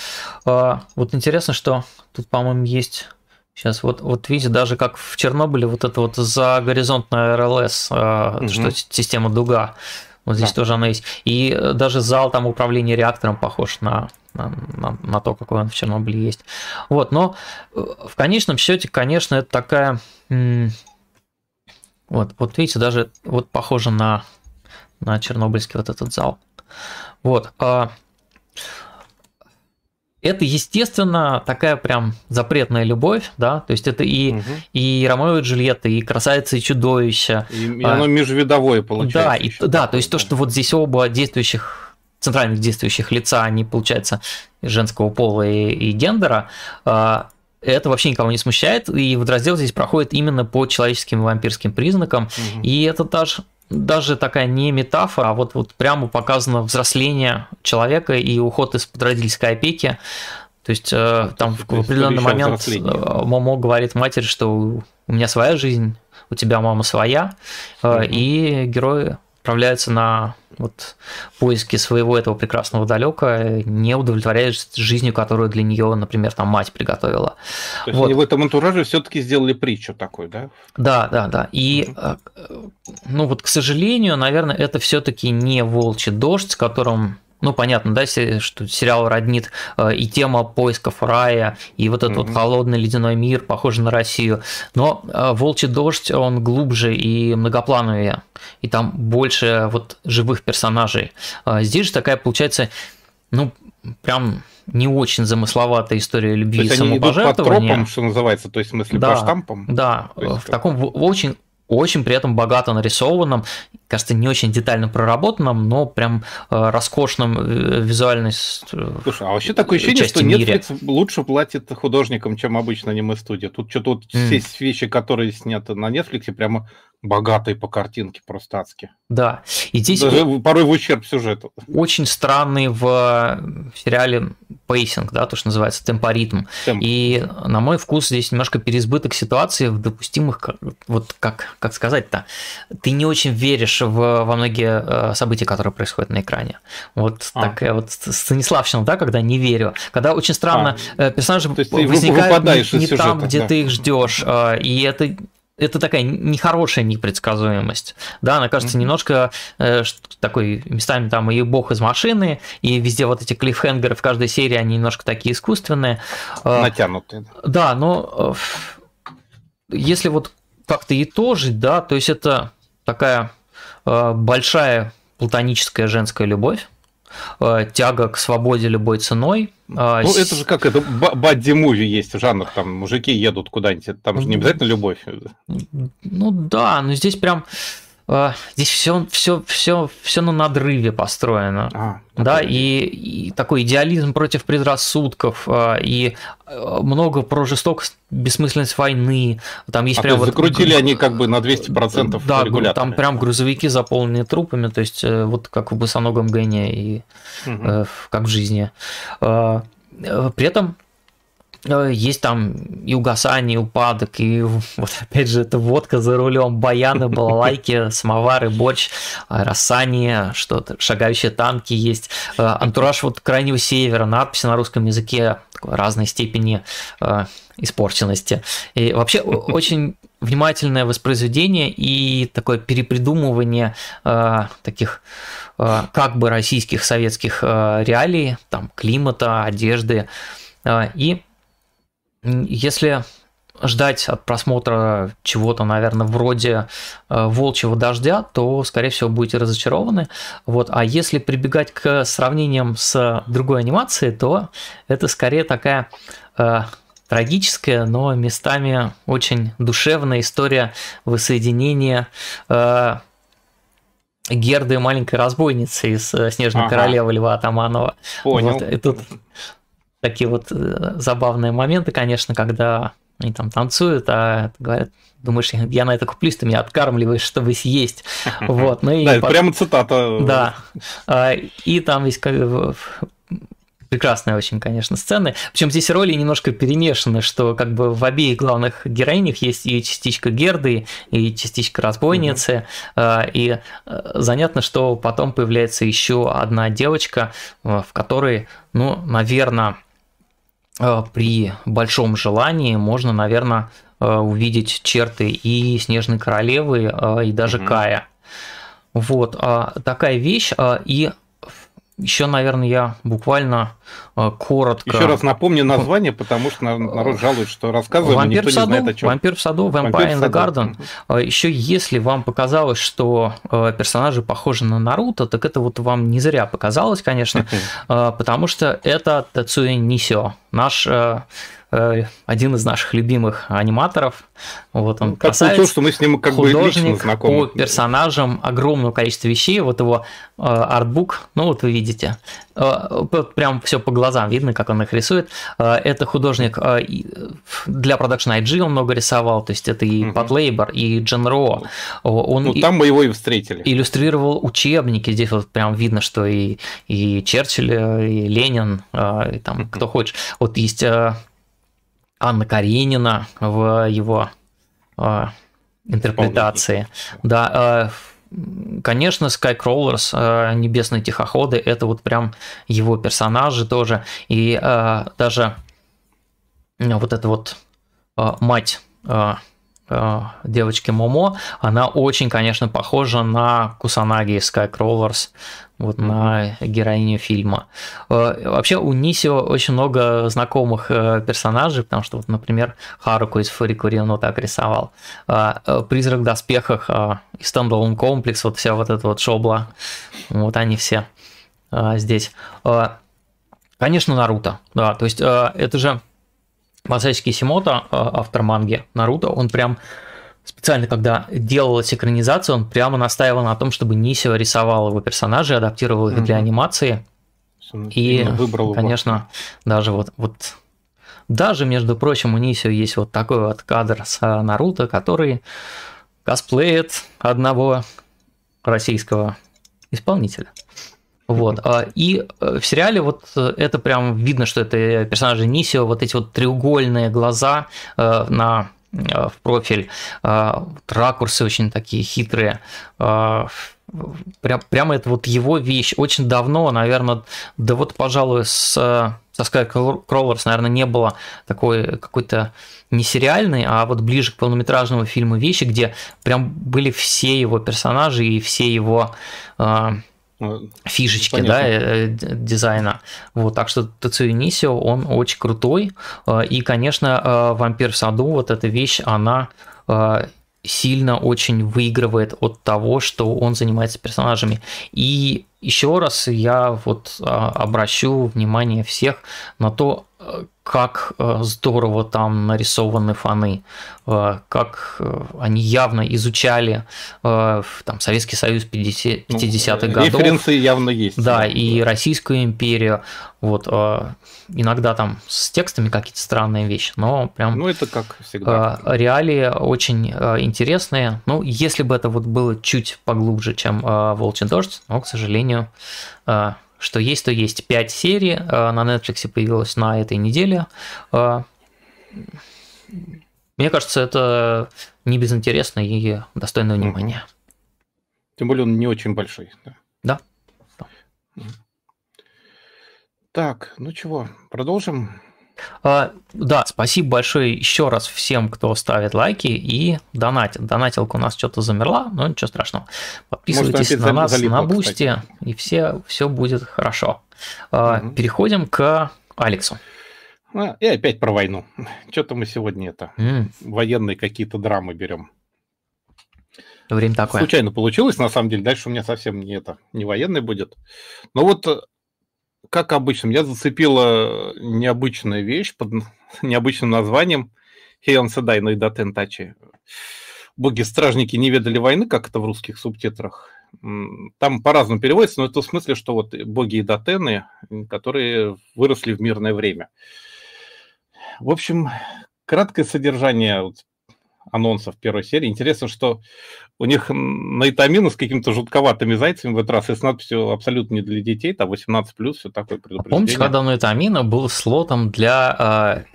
S1: А, вот интересно, что тут, по-моему, есть Сейчас вот, вот видите, даже как в Чернобыле вот это вот за горизонтная РЛС, угу. что система дуга, вот здесь да. тоже она есть. И даже зал там управления реактором похож на, на, на, на то, какой он в Чернобыле есть. Вот, но э, в конечном счете, конечно, это такая... Вот, вот видите, даже вот похоже на, на чернобыльский вот этот зал. Вот. А это, естественно, такая прям запретная любовь, да, то есть это и, угу. и Ромео и Джульетта, и Красавица и Чудовище.
S2: И, и оно межвидовое получается.
S1: Да, и, да, то есть то, что вот здесь оба действующих, центральных действующих лица, они, получается, женского пола и, и гендера, а, это вообще никого не смущает, и водораздел здесь проходит именно по человеческим и вампирским признакам, угу. и это даже даже такая не метафора, а вот, вот прямо показано взросление человека и уход из-под родительской опеки. То есть э, там в определенный момент э, Момо говорит матери, что у меня своя жизнь, у тебя мама своя, угу. и герои отправляется на вот поиски своего этого прекрасного далека, не удовлетворяясь жизнью, которую для нее, например, там мать приготовила.
S2: То есть вот. они в этом антураже все-таки сделали притчу такой, да?
S1: Да, да, да. И, угу. ну вот, к сожалению, наверное, это все-таки не волчий дождь, с которым ну, понятно, да, что сериал роднит э, и тема поисков рая, и вот этот mm-hmm. вот холодный ледяной мир, похожий на Россию. Но э, Волчий дождь, он глубже и многоплановее, и там больше вот живых персонажей. А здесь же такая получается, ну, прям не очень замысловатая история любви то есть и самопожертвования. Они идут
S2: по тропам, что называется, то есть в смысле
S1: да,
S2: по штампам?
S1: Да, в таком в очень очень при этом богато нарисованном, кажется, не очень детально проработанном, но прям э, роскошном э, визуальность.
S2: Э, Слушай, а вообще такое ощущение, что Netflix мире. лучше платит художникам, чем обычно аниме-студия. Тут что-то вот mm. все вещи, которые сняты на Netflix, прямо богатые по картинке, просто адски.
S1: Да. И здесь
S2: Даже порой в ущерб сюжету.
S1: Очень странный в сериале pacing, да, то, что называется, темпоритм. Темп. И на мой вкус здесь немножко переизбыток ситуации в допустимых, вот как, как сказать-то, ты не очень веришь в, во многие э, события, которые происходят на экране. Вот а. такая вот Станиславщина, да, когда не верю. Когда очень странно а. Э, персонажи возникают не, не там, где да. ты их ждешь, э, и это это такая нехорошая непредсказуемость. Да, она кажется mm-hmm. немножко э, такой местами там и бог из машины, и везде вот эти клиффхенгеры в каждой серии, они немножко такие искусственные.
S2: Э, Натянутые.
S1: Да, но э, если вот как-то и итожить, да, то есть это такая э, большая платоническая женская любовь, тяга к свободе любой ценой.
S2: А, ну, это же как это бадди-муви есть жанр, там мужики едут куда-нибудь, там же не обязательно любовь.
S1: Ну да, но здесь прям здесь все, все, все, все на надрыве построено. А, да, и, и такой идеализм против предрассудков, а, и э, много про жестокость, бессмысленность войны. Там есть а прям
S2: вот... Закрутили они как бы на 200%
S1: Да, там прям грузовики заполнены трупами, то есть э, вот как в босоногом Гэне и угу. как в жизни. При этом есть там и угасание, и упадок, и вот опять же это водка за рулем, баяны, балалайки, самовары, борщ, рассание, что-то, шагающие танки есть, э, антураж вот крайнего севера, надписи на русском языке разной степени э, испорченности. И вообще очень внимательное воспроизведение и такое перепридумывание таких как бы российских советских реалий, там климата, одежды. И если ждать от просмотра чего-то, наверное, вроде э, волчьего дождя, то, скорее всего, будете разочарованы. Вот. А если прибегать к сравнениям с другой анимацией, то это скорее такая э, трагическая, но местами очень душевная история воссоединения э, Герды маленькой разбойницы из э, Снежной ага. королевы Льва Атаманова.
S2: Понял.
S1: Вот, и тут такие вот э, забавные моменты, конечно, когда они там танцуют, а говорят, думаешь, я на это куплюсь, ты меня откармливаешь, чтобы съесть. Вот,
S2: ну и да, прямо цитата.
S1: Да. А, и там есть прекрасная очень, конечно, сцены. Причем здесь роли немножко перемешаны, что как бы в обеих главных героинях есть и частичка Герды, и частичка разбойницы. Mm-hmm. И э, занятно, что потом появляется еще одна девочка, в которой, ну, наверное, Э, при большом желании можно, наверное, э, увидеть черты и Снежной Королевы, э, и даже угу. Кая. Вот а, такая вещь. И еще, наверное, я буквально э, коротко...
S2: Еще раз напомню название, потому что народ жалует, что рассказываем,
S1: Вампир никто в саду, не знает, о чем. Вампир в саду, Vampire Вампир in the Garden. Uh-huh. Еще если вам показалось, что э, персонажи похожи на Наруто, так это вот вам не зря показалось, конечно, э, потому что это Тацуэ Нисио, наш один из наших любимых аниматоров. Вот он
S2: ну, как получилось, что мы с ним как бы лично знакомы.
S1: по персонажам огромного количества вещей. Вот его э, артбук, ну вот вы видите, э, прям все по глазам видно, как он их рисует. Э, это художник э, для продакшн IG он много рисовал, то есть это и угу. Патлейбор, и Джен Ро.
S2: Он ну, там мы его и встретили.
S1: Иллюстрировал учебники, здесь вот прям видно, что и, и Черчилль, и Ленин, и там угу. кто хочешь. Вот есть Анна Каренина в его э, интерпретации. Да, э, конечно, Skycrawlers, э, небесные тихоходы, это вот прям его персонажи тоже. И э, даже вот эта вот мать девочки Момо, она очень, конечно, похожа на Кусанаги из Sky Crawlers вот на героиню фильма. Э, вообще у Нисио очень много знакомых э, персонажей, потому что, вот, например, Харуку из Фури-Кури он так рисовал. Э, Призрак в доспехах и Stand Alone Complex, вот вся вот эта вот шобла, вот они все здесь. Конечно, Наруто, да, то есть это же Масайски Симото, автор манги Наруто, он прям специально, когда делалась экранизация, он прямо настаивал на том, чтобы Нисио рисовал его персонажей, адаптировал их mm-hmm. для анимации. и, выбрал конечно, его. даже вот, вот даже, между прочим, у Нисио есть вот такой вот кадр с а, Наруто, который косплеит одного российского исполнителя. Вот. А, и э, в сериале вот э, это прям видно, что это персонажи Нисио, вот эти вот треугольные глаза э, на Э, в профиль, э, ракурсы очень такие хитрые. Э, прям, прямо это вот его вещь. Очень давно, наверное, да вот, пожалуй, с, со Skycrawlers, наверное, не было такой какой-то не сериальной, а вот ближе к полнометражному фильму вещи, где прям были все его персонажи и все его фишечки, Понятно. да, э, дизайна. Вот, так что Тацуи Нисио, он очень крутой. Э, и, конечно, э, Вампир в саду, вот эта вещь, она сильно очень выигрывает от того, что он занимается персонажами. И еще раз я вот обращу внимание всех на то, как э, здорово там нарисованы фаны, э, как э, они явно изучали там, Советский Союз 50-х ну, годов.
S2: Референсы явно есть.
S1: Да, да, и Российскую империю. Вот, иногда там с текстами какие-то странные вещи, но прям...
S2: Ну, это как всегда.
S1: Реалии очень интересные. Ну, если бы это вот было чуть поглубже, чем «Волчий дождь», но, к сожалению, что есть, то есть 5 серий э, на Netflix появилось на этой неделе. Э, мне кажется, это не безинтересно и достойно внимания.
S2: Тем более он не очень большой.
S1: Да.
S2: да. Так, ну чего, продолжим?
S1: А, да, спасибо большое еще раз всем, кто ставит лайки и донатит. Донатилка у нас что-то замерла, но ничего страшного. Подписывайтесь Может, на нас залипло, на Бусти, и все, все будет хорошо. Угу. Переходим к Алексу.
S2: А, и опять про войну. Что-то мы сегодня это mm. военные какие-то драмы берем.
S1: Время такое.
S2: Случайно получилось, на самом деле. Дальше у меня совсем не это, не военный будет. Но вот как обычно, меня зацепила необычная вещь под необычным названием Хейон Седай но Идатен Тачи. Боги-стражники не ведали войны, как это в русских субтитрах. Там по-разному переводится, но это в смысле, что вот боги и датены, которые выросли в мирное время. В общем, краткое содержание вот анонсов первой серии. Интересно, что у них наитамины с какими-то жутковатыми зайцами в этот раз и с надписью абсолютно не для детей, там 18+, все такое
S1: предупреждение. Помните, когда наитамина был слотом для э,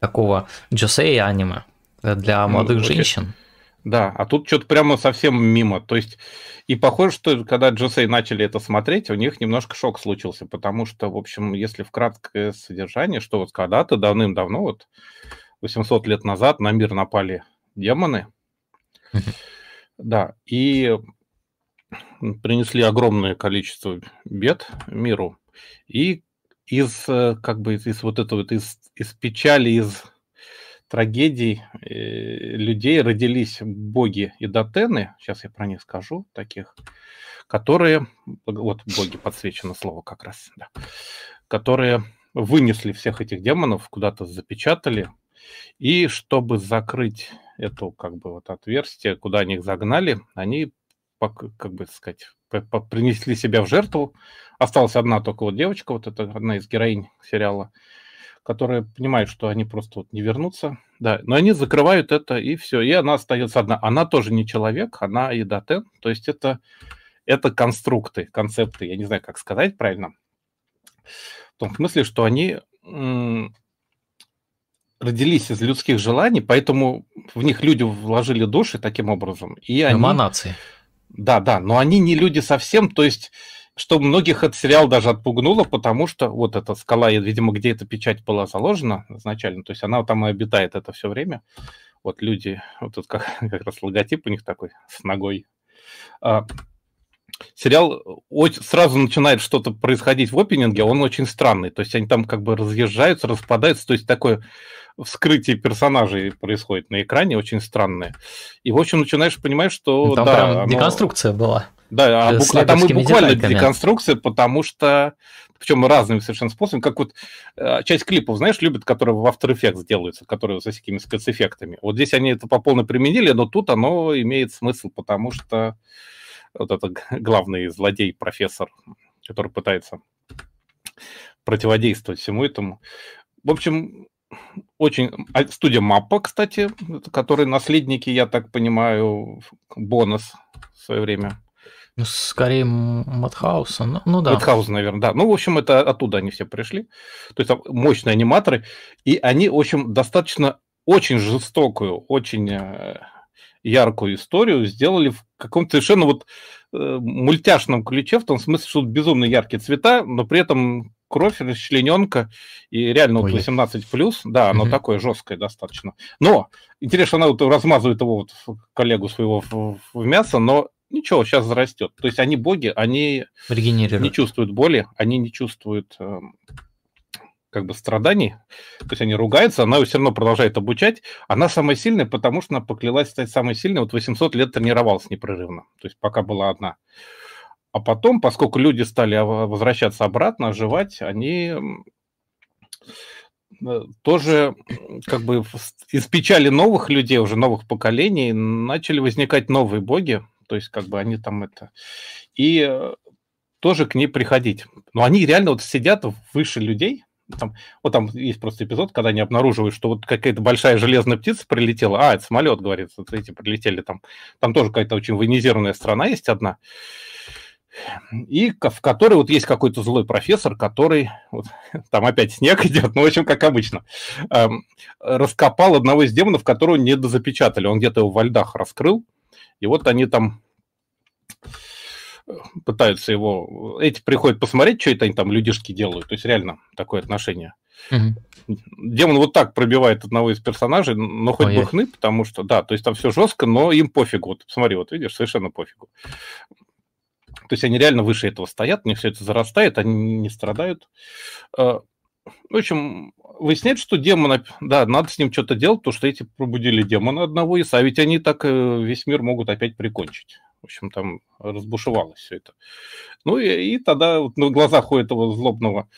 S1: такого джосей аниме, для молодых ну, женщин?
S2: Да, а тут что-то прямо совсем мимо. То есть, и похоже, что когда Джосей начали это смотреть, у них немножко шок случился, потому что, в общем, если в краткое содержание, что вот когда-то давным-давно, вот 800 лет назад на мир напали демоны. Да, и принесли огромное количество бед миру. И из, э, как бы, из вот этого, из, из печали, из трагедий э, людей родились боги и датены, сейчас я про них скажу, таких, которые, вот боги подсвечено слово как раз, да, которые вынесли всех этих демонов, куда-то запечатали, и чтобы закрыть эту как бы вот отверстие, куда они их загнали, они, как бы сказать, принесли себя в жертву. Осталась одна только вот девочка, вот это одна из героинь сериала, которая понимает, что они просто вот не вернутся. Да, но они закрывают это, и все. И она остается одна. Она тоже не человек, она и. То есть это, это конструкты, концепты, я не знаю, как сказать правильно. В том смысле, что они родились из людских желаний, поэтому в них люди вложили души таким образом. И они,
S1: Эманации.
S2: Да, да, но они не люди совсем, то есть что многих этот сериал даже отпугнуло, потому что вот эта скала, видимо, где эта печать была заложена изначально, то есть она там и обитает это все время. Вот люди, вот тут как, как раз логотип у них такой с ногой. А, сериал сразу начинает что-то происходить в опенинге, он очень странный. То есть они там как бы разъезжаются, распадаются. То есть такое вскрытие персонажей происходит на экране, очень странное. И, в общем, начинаешь понимать, что...
S1: Ну, там да, прям оно... деконструкция была.
S2: Да, а, бук... а там и буквально деконструкция, потому что, причем разными совершенно способами, как вот э, часть клипов, знаешь, любят, которые в After Effects делаются, которые со всякими спецэффектами. Вот здесь они это по полной применили, но тут оно имеет смысл, потому что вот это главный злодей, профессор, который пытается противодействовать всему этому. В общем, очень... А, студия MAPPA, кстати, которые наследники, я так понимаю, Bones в свое время.
S1: Ну, скорее Madhouse а, ну, ну да.
S2: Madhouse а, наверное, да. Ну, в общем, это оттуда они все пришли. То есть там мощные аниматоры, и они, в общем, достаточно очень жестокую, очень э, яркую историю сделали в каком-то совершенно вот э, мультяшном ключе, в том смысле, что безумно яркие цвета, но при этом кровь, расчлененка, и реально вот 18 плюс, да, оно угу. такое жесткое достаточно. Но интересно, она вот размазывает его вот коллегу своего в, в мясо, но ничего, сейчас зарастет. То есть они боги, они не чувствуют боли, они не чувствуют э, как бы страданий, то есть они ругаются, она все равно продолжает обучать. Она самая сильная, потому что она поклялась стать самой сильной. Вот 800 лет тренировалась непрерывно, то есть пока была одна. А потом, поскольку люди стали возвращаться обратно, оживать, они э, тоже как бы из печали новых людей, уже новых поколений, начали возникать новые боги, то есть как бы они там это... И э, тоже к ней приходить. Но они реально вот сидят выше людей, там, вот там есть просто эпизод, когда они обнаруживают, что вот какая-то большая железная птица прилетела. А, это самолет, говорит, вот эти прилетели там. Там тоже какая-то очень военизированная страна есть одна и в которой вот есть какой-то злой профессор, который, вот, там опять снег идет, ну, в общем, как обычно, эм, раскопал одного из демонов, которого не дозапечатали, он где-то его во льдах раскрыл, и вот они там пытаются его... Эти приходят посмотреть, что это они там людишки делают, то есть реально такое отношение. Угу. Демон вот так пробивает одного из персонажей, но хоть Ой, бы хны, потому что, да, то есть там все жестко, но им пофигу. Вот смотри, вот видишь, совершенно пофигу. То есть они реально выше этого стоят, мне все это зарастает, они не страдают. А, в общем, выясняется, что демона, да, надо с ним что-то делать, потому что эти пробудили демона одного из, а ведь они так э, весь мир могут опять прикончить. В общем, там разбушевалось все это. Ну и, и тогда вот на глазах у этого злобного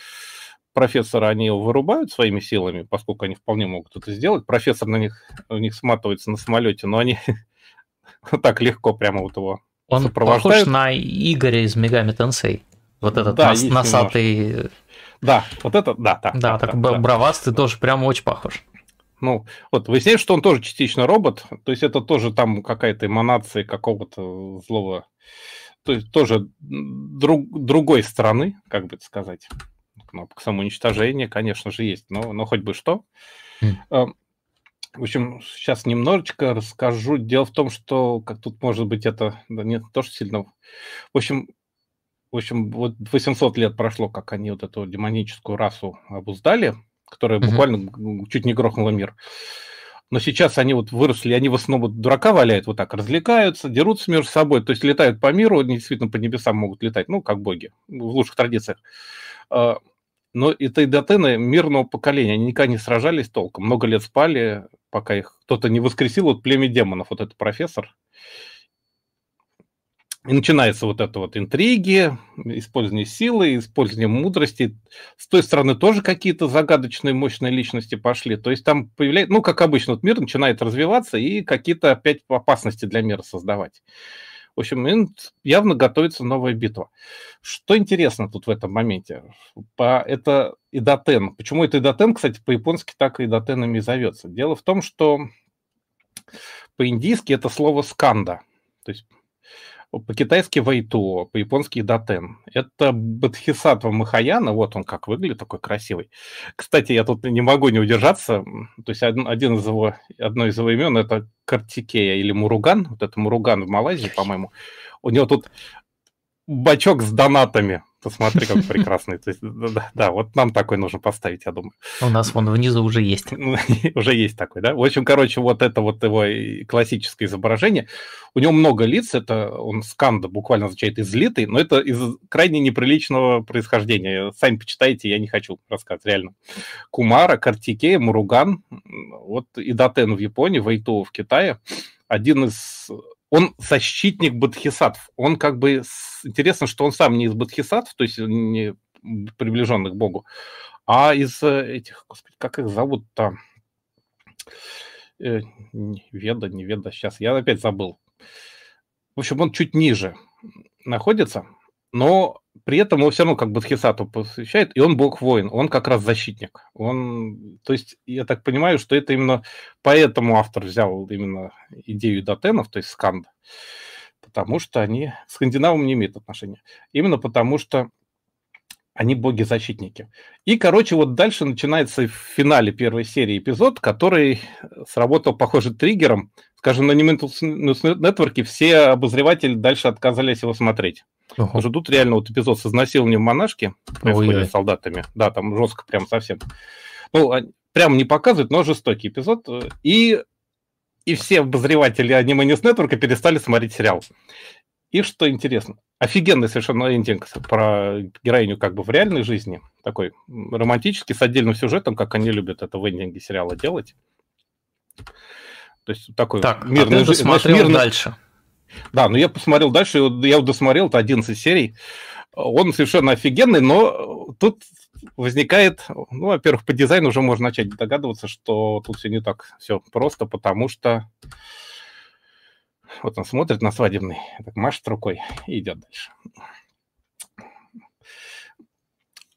S2: профессора они его вырубают своими силами, поскольку они вполне могут это сделать. Профессор на них, у них сматывается на самолете, но они так легко прямо вот его
S1: он похож на Игоря из Мегами Тенсей. Вот этот да, нас, носатый... Немножко.
S2: Да, вот это, да, да.
S1: Да, так да, бравастый да. тоже прям очень похож.
S2: Ну, вот выясняется, что он тоже частично робот, то есть это тоже там какая-то эманация какого-то злого, то есть тоже друг, другой стороны, как бы это сказать. Кнопка самоуничтожения, конечно же, есть, но, но хоть бы что. Mm. В общем, сейчас немножечко расскажу. Дело в том, что как тут может быть это да нет, тоже сильно. В общем, в общем, вот 800 лет прошло, как они вот эту демоническую расу обуздали, которая угу. буквально чуть не грохнула мир. Но сейчас они вот выросли, они в основном дурака валяют, вот так развлекаются, дерутся между собой, то есть летают по миру, они действительно по небесам могут летать, ну, как боги, в лучших традициях. А, но это и дотены мирного поколения, они никогда не сражались толком, много лет спали, пока их кто-то не воскресил, вот племя демонов, вот этот профессор. И начинается вот это вот интриги, использование силы, использование мудрости. С той стороны тоже какие-то загадочные, мощные личности пошли. То есть там появляется, ну, как обычно, вот мир начинает развиваться и какие-то опять опасности для мира создавать. В общем, явно готовится новая битва. Что интересно тут в этом моменте? Это Идатен. Почему это Идатен, кстати, по-японски так Идатенами зовется? Дело в том, что по-индийски это слово сканда. То есть по-китайски Вайтуо, по-японски Датен. Это Бадхисатва Махаяна, вот он как выглядит, такой красивый. Кстати, я тут не могу не удержаться, то есть один из его, одно из его имен это Картикея или Муруган, вот это Муруган в Малайзии, по-моему. У него тут бачок с донатами, Посмотри, как прекрасный. То есть, да, да, вот нам такой нужно поставить, я думаю.
S1: У нас вон внизу уже есть.
S2: уже есть такой, да? В общем, короче, вот это вот его классическое изображение. У него много лиц, это он сканда буквально означает излитый, но это из крайне неприличного происхождения. Сами почитайте, я не хочу рассказывать, реально. Кумара, Картикея, Муруган, вот и Датен в Японии, Вайтоу в Китае. Один из он защитник бодхисаттв. Он как бы... Интересно, что он сам не из бодхисаттв, то есть не приближенных к Богу, а из э, этих, господи, как их зовут-то? Э, веда, не веда, сейчас я опять забыл. В общем, он чуть ниже находится, но при этом его все равно как Бодхисаттву посвящает, и он бог-воин, он как раз защитник. Он, то есть, я так понимаю, что это именно поэтому автор взял именно идею датенов, то есть сканд, потому что они к скандинавам не имеют отношения. Именно потому что они боги-защитники. И, короче, вот дальше начинается в финале первой серии эпизод, который сработал, похоже, триггером. Скажем, на Nimbus Network все обозреватели дальше отказались его смотреть. Ого. Потому что тут реально вот эпизод с изнасилованием монашки происходит с солдатами. Да, там жестко прям совсем. Ну, а, прям не показывают, но жестокий эпизод. И, и все обозреватели аниме News Network перестали смотреть сериал. И что интересно, офигенный совершенно эндинг про героиню как бы в реальной жизни, такой романтический, с отдельным сюжетом, как они любят это в эндинге сериала делать.
S1: То есть такой так, мирный... А ты досмотрел мирный... дальше.
S2: Да, но я посмотрел дальше, я досмотрел, это 11 серий. Он совершенно офигенный, но тут возникает, ну, во-первых, по дизайну уже можно начать догадываться, что тут все не так все просто, потому что вот он смотрит на свадебный, так машет рукой и идет дальше.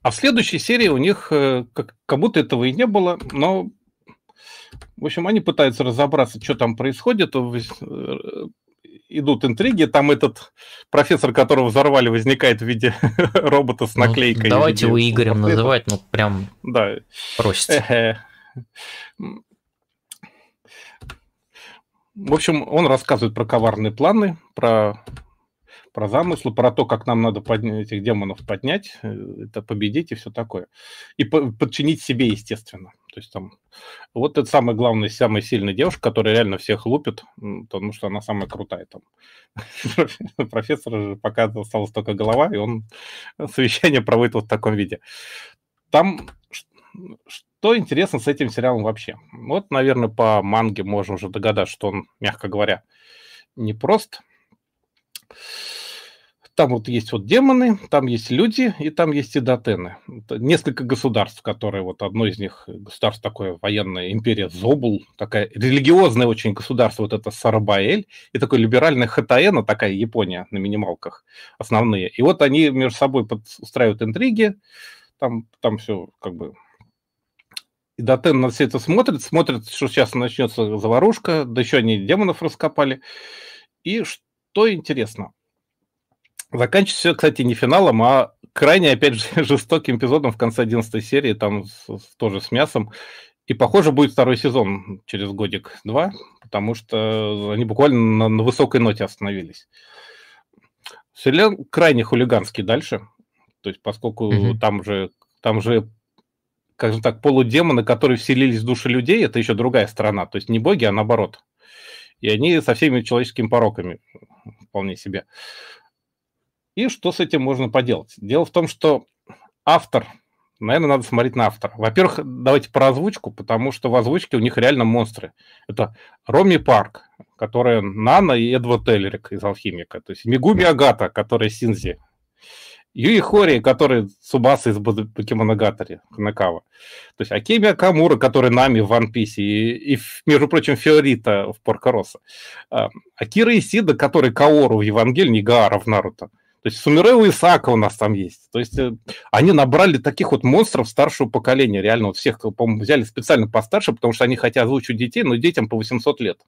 S2: А в следующей серии у них э, как, как будто этого и не было, но, в общем, они пытаются разобраться, что там происходит, идут интриги. Там этот профессор, которого взорвали, возникает в виде робота с ну, наклейкой. Ну,
S1: давайте его Игорем называть, ну прям да. просится.
S2: В общем, он рассказывает про коварные планы, про про замыслы, про то, как нам надо поднять, этих демонов поднять, э, это победить и все такое. И по подчинить себе, естественно. То есть там вот это самая главная, самая сильная девушка, которая реально всех лупит, потому что она самая крутая там. Профессор же пока осталась только голова, и он совещание проводит вот в таком виде. Там что интересно с этим сериалом вообще? Вот, наверное, по манге можно уже догадаться, что он, мягко говоря, не прост. Там вот есть вот демоны, там есть люди, и там есть и датены. Несколько государств, которые вот одно из них государство такое военная империя Зобул, такая религиозное очень государство, вот это Сарабаэль, и такое либеральное Хатаэна, такая Япония на минималках основные. И вот они между собой устраивают интриги, там, там все как бы и Датен на все это смотрит, смотрит, что сейчас начнется заварушка, да еще они демонов раскопали. И что интересно, Заканчивается все, кстати, не финалом, а крайне, опять же, жестоким эпизодом в конце 11 серии, там с, тоже с мясом. И, похоже, будет второй сезон через годик-два, потому что они буквально на, на высокой ноте остановились. Сериал крайне хулиганский дальше, то есть поскольку mm-hmm. там же, там же, скажем так, полудемоны, которые вселились в души людей, это еще другая сторона, то есть не боги, а наоборот. И они со всеми человеческими пороками вполне себе. И что с этим можно поделать? Дело в том, что автор, наверное, надо смотреть на автора. Во-первых, давайте про озвучку, потому что в озвучке у них реально монстры. Это Роми Парк, которая Нана и Эдвард Теллерик из Алхимика. То есть Мигуми Агата, которая Синзи. Юи Хори, который Субаса из Покемоногатори, Канакава. То есть Акеми Акамура, который Нами в One Piece, и, и, между прочим, Фиорита в Поркороса. А, Акира Исида, который Каору в Евангелии, Гаара в Наруто. То есть Сумирео Исака у нас там есть. То есть э, они набрали таких вот монстров старшего поколения. Реально вот всех, по-моему, взяли специально постарше, потому что они хотят озвучить детей, но детям по 800 лет.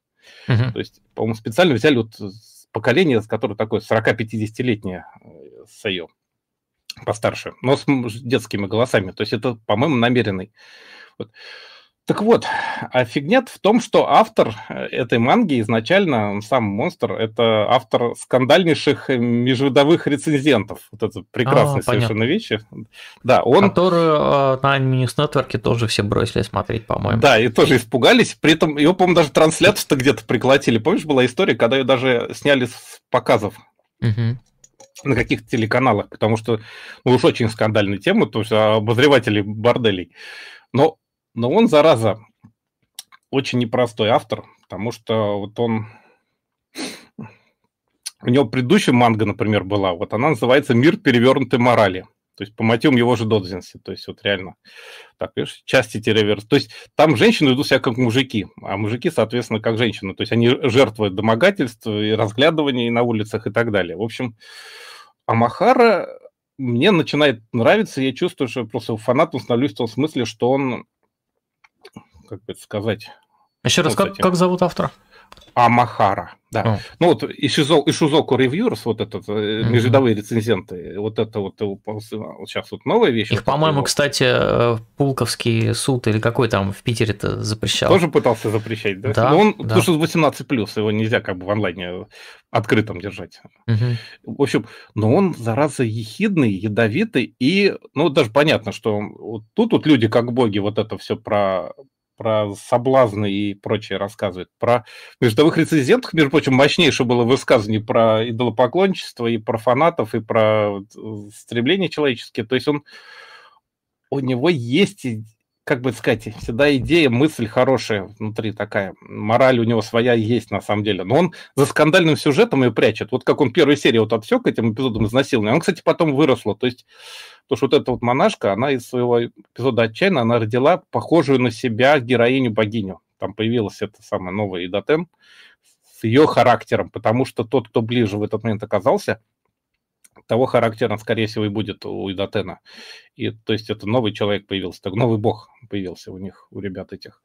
S2: Uh-huh. То есть, по-моему, специально взяли вот поколение, которое такое 40-50-летнее Сайо постарше, но с детскими голосами. То есть это, по-моему, намеренный. Вот. Так вот, а фигня в том, что автор э, этой манги изначально, он сам монстр, это автор скандальнейших э, межвидовых рецензентов. Вот это прекрасная а, совершенно вещи.
S1: Да, он... Которую э, на News Network тоже все бросили смотреть, по-моему.
S2: Да, и тоже испугались. При этом его, по-моему, даже трансляцию-то где-то приколотили. Помнишь, была история, когда ее даже сняли с показов. Угу на каких-то телеканалах, потому что ну, уж очень скандальная тема, то есть обозреватели борделей. Но но он, зараза, очень непростой автор, потому что вот он... У него предыдущая манга, например, была, вот она называется «Мир перевернутой морали». То есть по мотивам его же Додзинси. То есть вот реально, так, видишь, части реверс. То есть там женщины идут себя как мужики, а мужики, соответственно, как женщины. То есть они жертвуют домогательств и разглядываний на улицах и так далее. В общем, Амахара мне начинает нравиться, я чувствую, что просто фанатом становлюсь в том смысле, что он как бы сказать...
S1: Еще раз, как, как зовут автора?
S2: Амахара, да. О. Ну вот Ишузоку Reviewers, вот этот, mm-hmm. межвидовые рецензенты, вот это вот, вот сейчас вот новая вещь.
S1: Их, по-моему, кстати, э, Пулковский суд или какой там в Питере-то запрещал.
S2: Тоже пытался запрещать, да? да Но он, да. потому что 18 плюс, его нельзя как бы в онлайне открытом держать. Угу. В общем, но он, зараза, ехидный, ядовитый, и, ну, даже понятно, что вот тут вот люди как боги вот это все про про соблазны и прочее рассказывает. Про междовых рецензентах, между прочим, мощнейшее было высказывание про идолопоклонничество и про фанатов, и про стремления человеческие. То есть он, у него есть, как бы сказать, всегда идея, мысль хорошая внутри такая. Мораль у него своя есть на самом деле. Но он за скандальным сюжетом ее прячет. Вот как он первую серию вот отсек этим эпизодом изнасилования. Он, кстати, потом выросла. То есть Потому что вот эта вот монашка, она из своего эпизода «Отчаянно», она родила похожую на себя героиню-богиню. Там появилась эта самая новая Идатен с ее характером, потому что тот, кто ближе в этот момент оказался, того характера, скорее всего, и будет у Идатена. И, то есть это новый человек появился, так, новый бог появился у них, у ребят этих.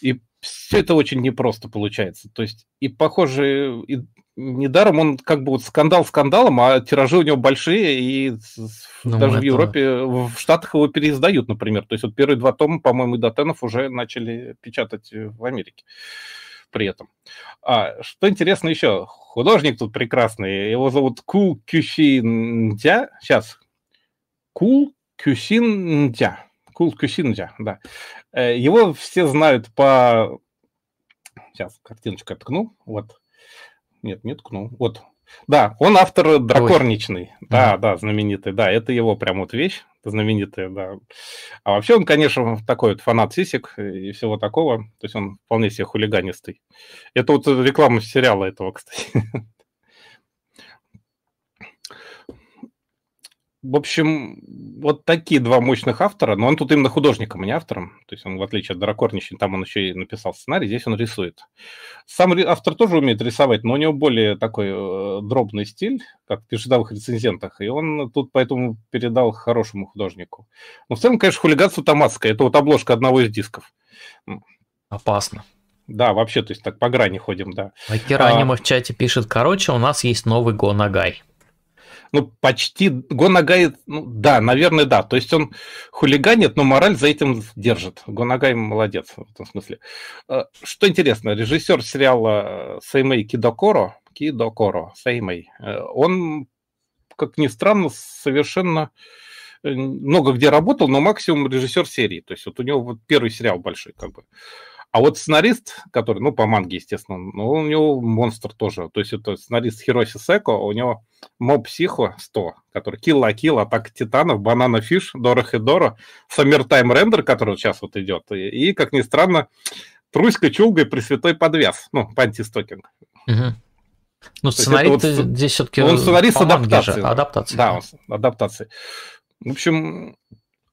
S2: И все это очень непросто получается. То есть и, похоже, и недаром он как бы вот скандал скандалом, а тиражи у него большие, и ну, даже это... в Европе, в Штатах его переиздают, например. То есть вот первые два тома, по-моему, Идатенов уже начали печатать в Америке при этом. А, что интересно еще, художник тут прекрасный, его зовут Ку Кюсиндя, сейчас, Кул Кюсиндя, Кул Кюсиндя, да. Э, его все знают по... Сейчас, картиночку я ткну, вот, нет, не ткнул. Вот. Да, он автор Дракорничный. Ой. Да, да, знаменитый. Да, это его прям вот вещь знаменитая, да. А вообще он, конечно, такой вот фанат сисек и всего такого. То есть он вполне себе хулиганистый. Это вот реклама сериала этого, кстати. В общем, вот такие два мощных автора, но он тут именно художником, а не автором. То есть он, в отличие от Дракорнича, там он еще и написал сценарий, здесь он рисует. Сам автор тоже умеет рисовать, но у него более такой э, дробный стиль, как в пешедавых рецензентах, и он тут поэтому передал хорошему художнику. Но в целом, конечно, хулиганство Томасское. Это вот обложка одного из дисков.
S1: Опасно.
S2: Да, вообще, то есть так по грани ходим, да.
S1: Акиранима а... в чате пишет, короче, у нас есть новый Гонагай
S2: ну, почти Гонагай, ну, да, наверное, да. То есть он хулиганит, но мораль за этим держит. Гонагай молодец в этом смысле. Э, что интересно, режиссер сериала Сеймей Кидокоро, Кидокоро, Сеймей, э, он, как ни странно, совершенно э, много где работал, но максимум режиссер серии. То есть вот у него вот первый сериал большой, как бы. А вот сценарист, который, ну, по манге, естественно, ну, у него монстр тоже. То есть это сценарист Хироси Секо, у него Моб Психо 100, который Kill la Kill, Атака Титанов, Банана Фиш, Дора Хедора, Саммертайм Рендер, который сейчас вот идет, и, и, как ни странно, Труська Чулга и Пресвятой Подвес, ну, пантистокинг.
S1: Угу. Ну, сценарий вот, здесь все-таки...
S2: Он сценарист адаптации.
S1: Адаптации.
S2: Да, он, адаптации. В общем,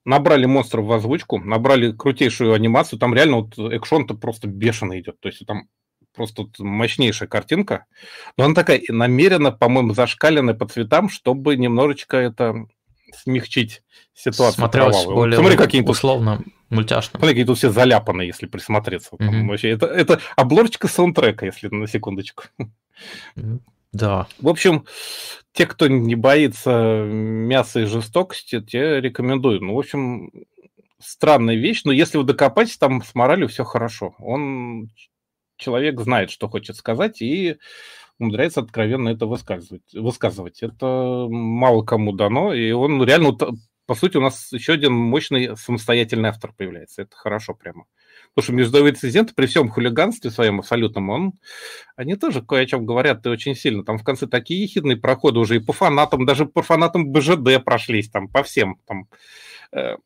S2: набрали монстров в озвучку, набрали крутейшую анимацию, там реально вот экшон-то просто бешено идет, то есть там просто мощнейшая картинка, но она такая намеренно, по-моему, зашкаленная по цветам, чтобы немножечко это смягчить ситуацию
S1: Смотрелось кровавую. более Смотри, какие условно мультяшно.
S2: Смотри, какие тут все заляпаны, если присмотреться. Mm-hmm. вообще, это, это обложечка саундтрека, если на секундочку.
S1: Mm-hmm. Да.
S2: В общем, те, кто не боится мяса и жестокости, те рекомендую. Ну, в общем, странная вещь, но если вы докопаетесь, там с моралью все хорошо. Он человек знает, что хочет сказать, и умудряется откровенно это высказывать. высказывать. Это мало кому дано, и он реально, по сути, у нас еще один мощный самостоятельный автор появляется. Это хорошо прямо. Потому что международные рецензенты при всем хулиганстве своем абсолютном, он, они тоже кое о чем говорят и очень сильно. Там в конце такие ехидные проходы уже и по фанатам, даже по фанатам БЖД прошлись, там по всем. Там, э,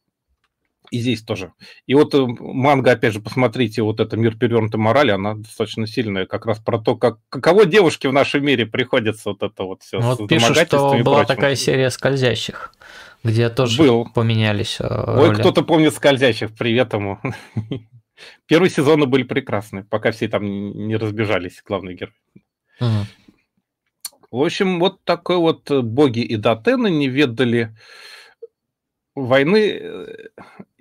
S2: и здесь тоже. И вот э, манга, опять же, посмотрите, вот это «Мир перевернутой морали», она достаточно сильная, как раз про то, как, каково девушке в нашем мире приходится вот это вот все.
S1: Ну, вот пишут, что была такая серия «Скользящих», где тоже Был. поменялись э, роли.
S2: Ой, кто-то помнит «Скользящих», привет ему. Первые сезоны были прекрасны, пока все там не разбежались, главные герои. Угу. В общем, вот такой вот э, боги и датены не ведали войны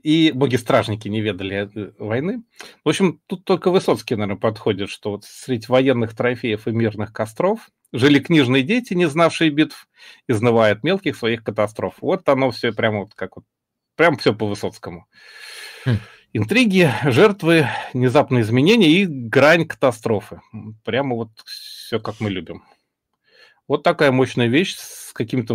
S2: и боги-стражники не ведали э, войны. В общем, тут только Высоцкий, наверное, подходит, что вот среди военных трофеев и мирных костров жили книжные дети, не знавшие битв, изнывают мелких своих катастроф. Вот оно все прямо вот как вот, прям все по Высоцкому. Хм. Интриги, жертвы, внезапные изменения и грань катастрофы. Прямо вот все, как мы любим. Вот такая мощная вещь каким-то,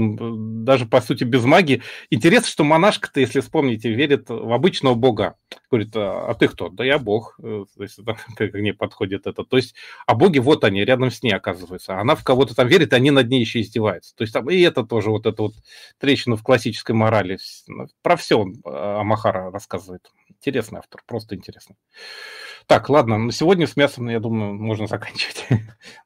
S2: даже по сути без магии. Интересно, что монашка-то, если вспомните, верит в обычного бога. Говорит, а, а ты кто? Да я бог. Э, то есть, к ней подходит это. То есть, а боги вот они, рядом с ней оказываются. Она в кого-то там верит, они над ней еще издеваются. То есть, там и это тоже вот эта вот трещина в классической морали. Ну, про все а, Амахара рассказывает. Интересный автор, просто интересный. Так, ладно, на сегодня с мясом, я думаю, можно заканчивать.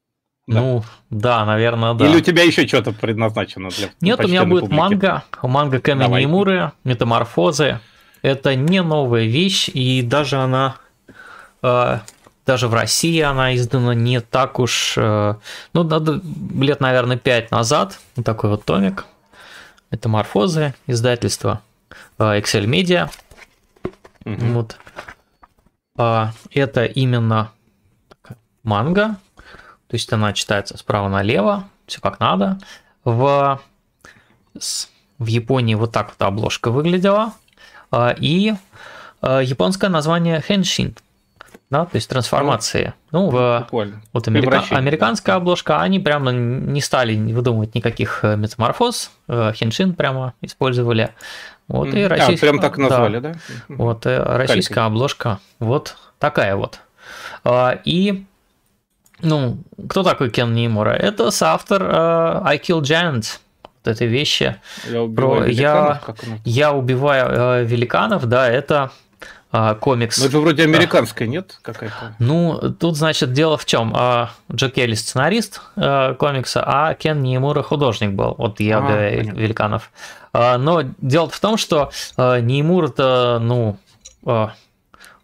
S1: Ну, да, наверное, да.
S2: Или у тебя еще что-то предназначено для
S1: Нет, у меня будет публики. манга, манга Камень Муры, Метаморфозы. Это не новая вещь, и даже она, э, даже в России она издана не так уж, э, ну, надо, лет, наверное, пять назад, вот такой вот томик. Метаморфозы, издательство э, Excel Media. Угу. Вот. Э, это именно манга, то есть она читается справа налево, все как надо. В, в Японии вот так вот обложка выглядела. А, и а, японское название Henshin. Да, то есть трансформации. Ну, в, вот америка, американская обложка, они прямо не стали выдумывать никаких э, метаморфоз. Хеншин прямо использовали. Вот и российская. А,
S2: прям так назвали, да? да?
S1: Вот и э, российская Калька. обложка вот такая вот. И ну, кто такой Кен Нимура? Это соавтор uh, I Kill Giants, вот этой вещи.
S2: Я убиваю про я,
S1: я убиваю uh, великанов, да, это uh, комикс.
S2: Но это вроде американская, нет? Какая-то?
S1: Ну, тут, значит, дело в чем? Uh, Джек Келли сценарист uh, комикса, а Кен Нимура художник был. Вот я а, убиваю понятно. великанов. Uh, но дело в том, что Нимур это, ну, uh,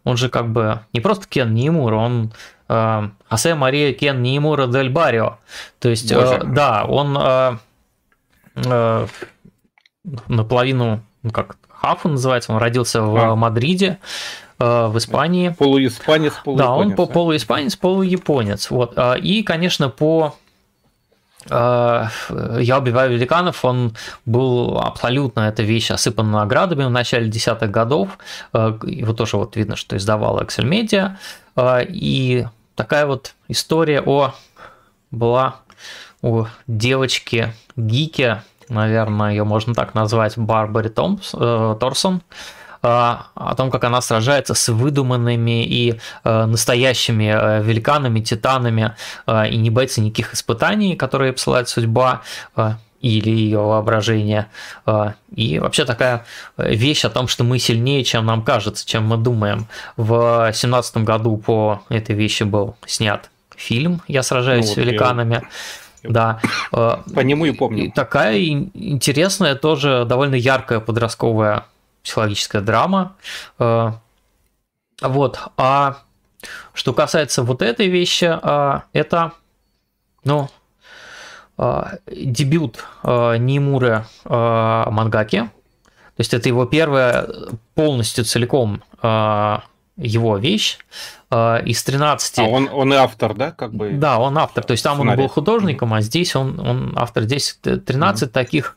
S1: он же как бы не просто Кен Нимур, он э, Хосе Мария Кен Нимура Дель Барио. То есть, э, да, он э, э, наполовину, ну как, хафу называется, он родился в а. Мадриде, э, в Испании.
S2: Полуиспанец,
S1: полуяпонец. Да, он по полуиспанец, полуяпонец. Вот. Э, и, конечно, по э, я убиваю великанов, он был абсолютно, эта вещь осыпана наградами в начале десятых годов. Его тоже вот видно, что издавала Excel Media. И такая вот история о была у девочки Гики, наверное, ее можно так назвать, Барбари Томпс, э, Торсон, э, о том, как она сражается с выдуманными и э, настоящими э, великанами, титанами э, и не боится никаких испытаний, которые посылает судьба или ее воображение. Э, и вообще такая вещь о том, что мы сильнее, чем нам кажется, чем мы думаем. В 2017 году по этой вещи был снят фильм «Я сражаюсь ну, вот с великанами». Я... Да.
S2: Э, по нему и помню.
S1: И такая интересная, тоже довольно яркая подростковая психологическая драма. Э, вот. А что касается вот этой вещи, это, ну, а, дебют а, Нимуры а, Мангаки. То есть это его первая полностью целиком его вещь. Из 13...
S2: А он, он и автор, да? Как бы
S1: да, он автор. То есть там сценарий. он был художником, а здесь он, он автор. Здесь 13 mm-hmm. таких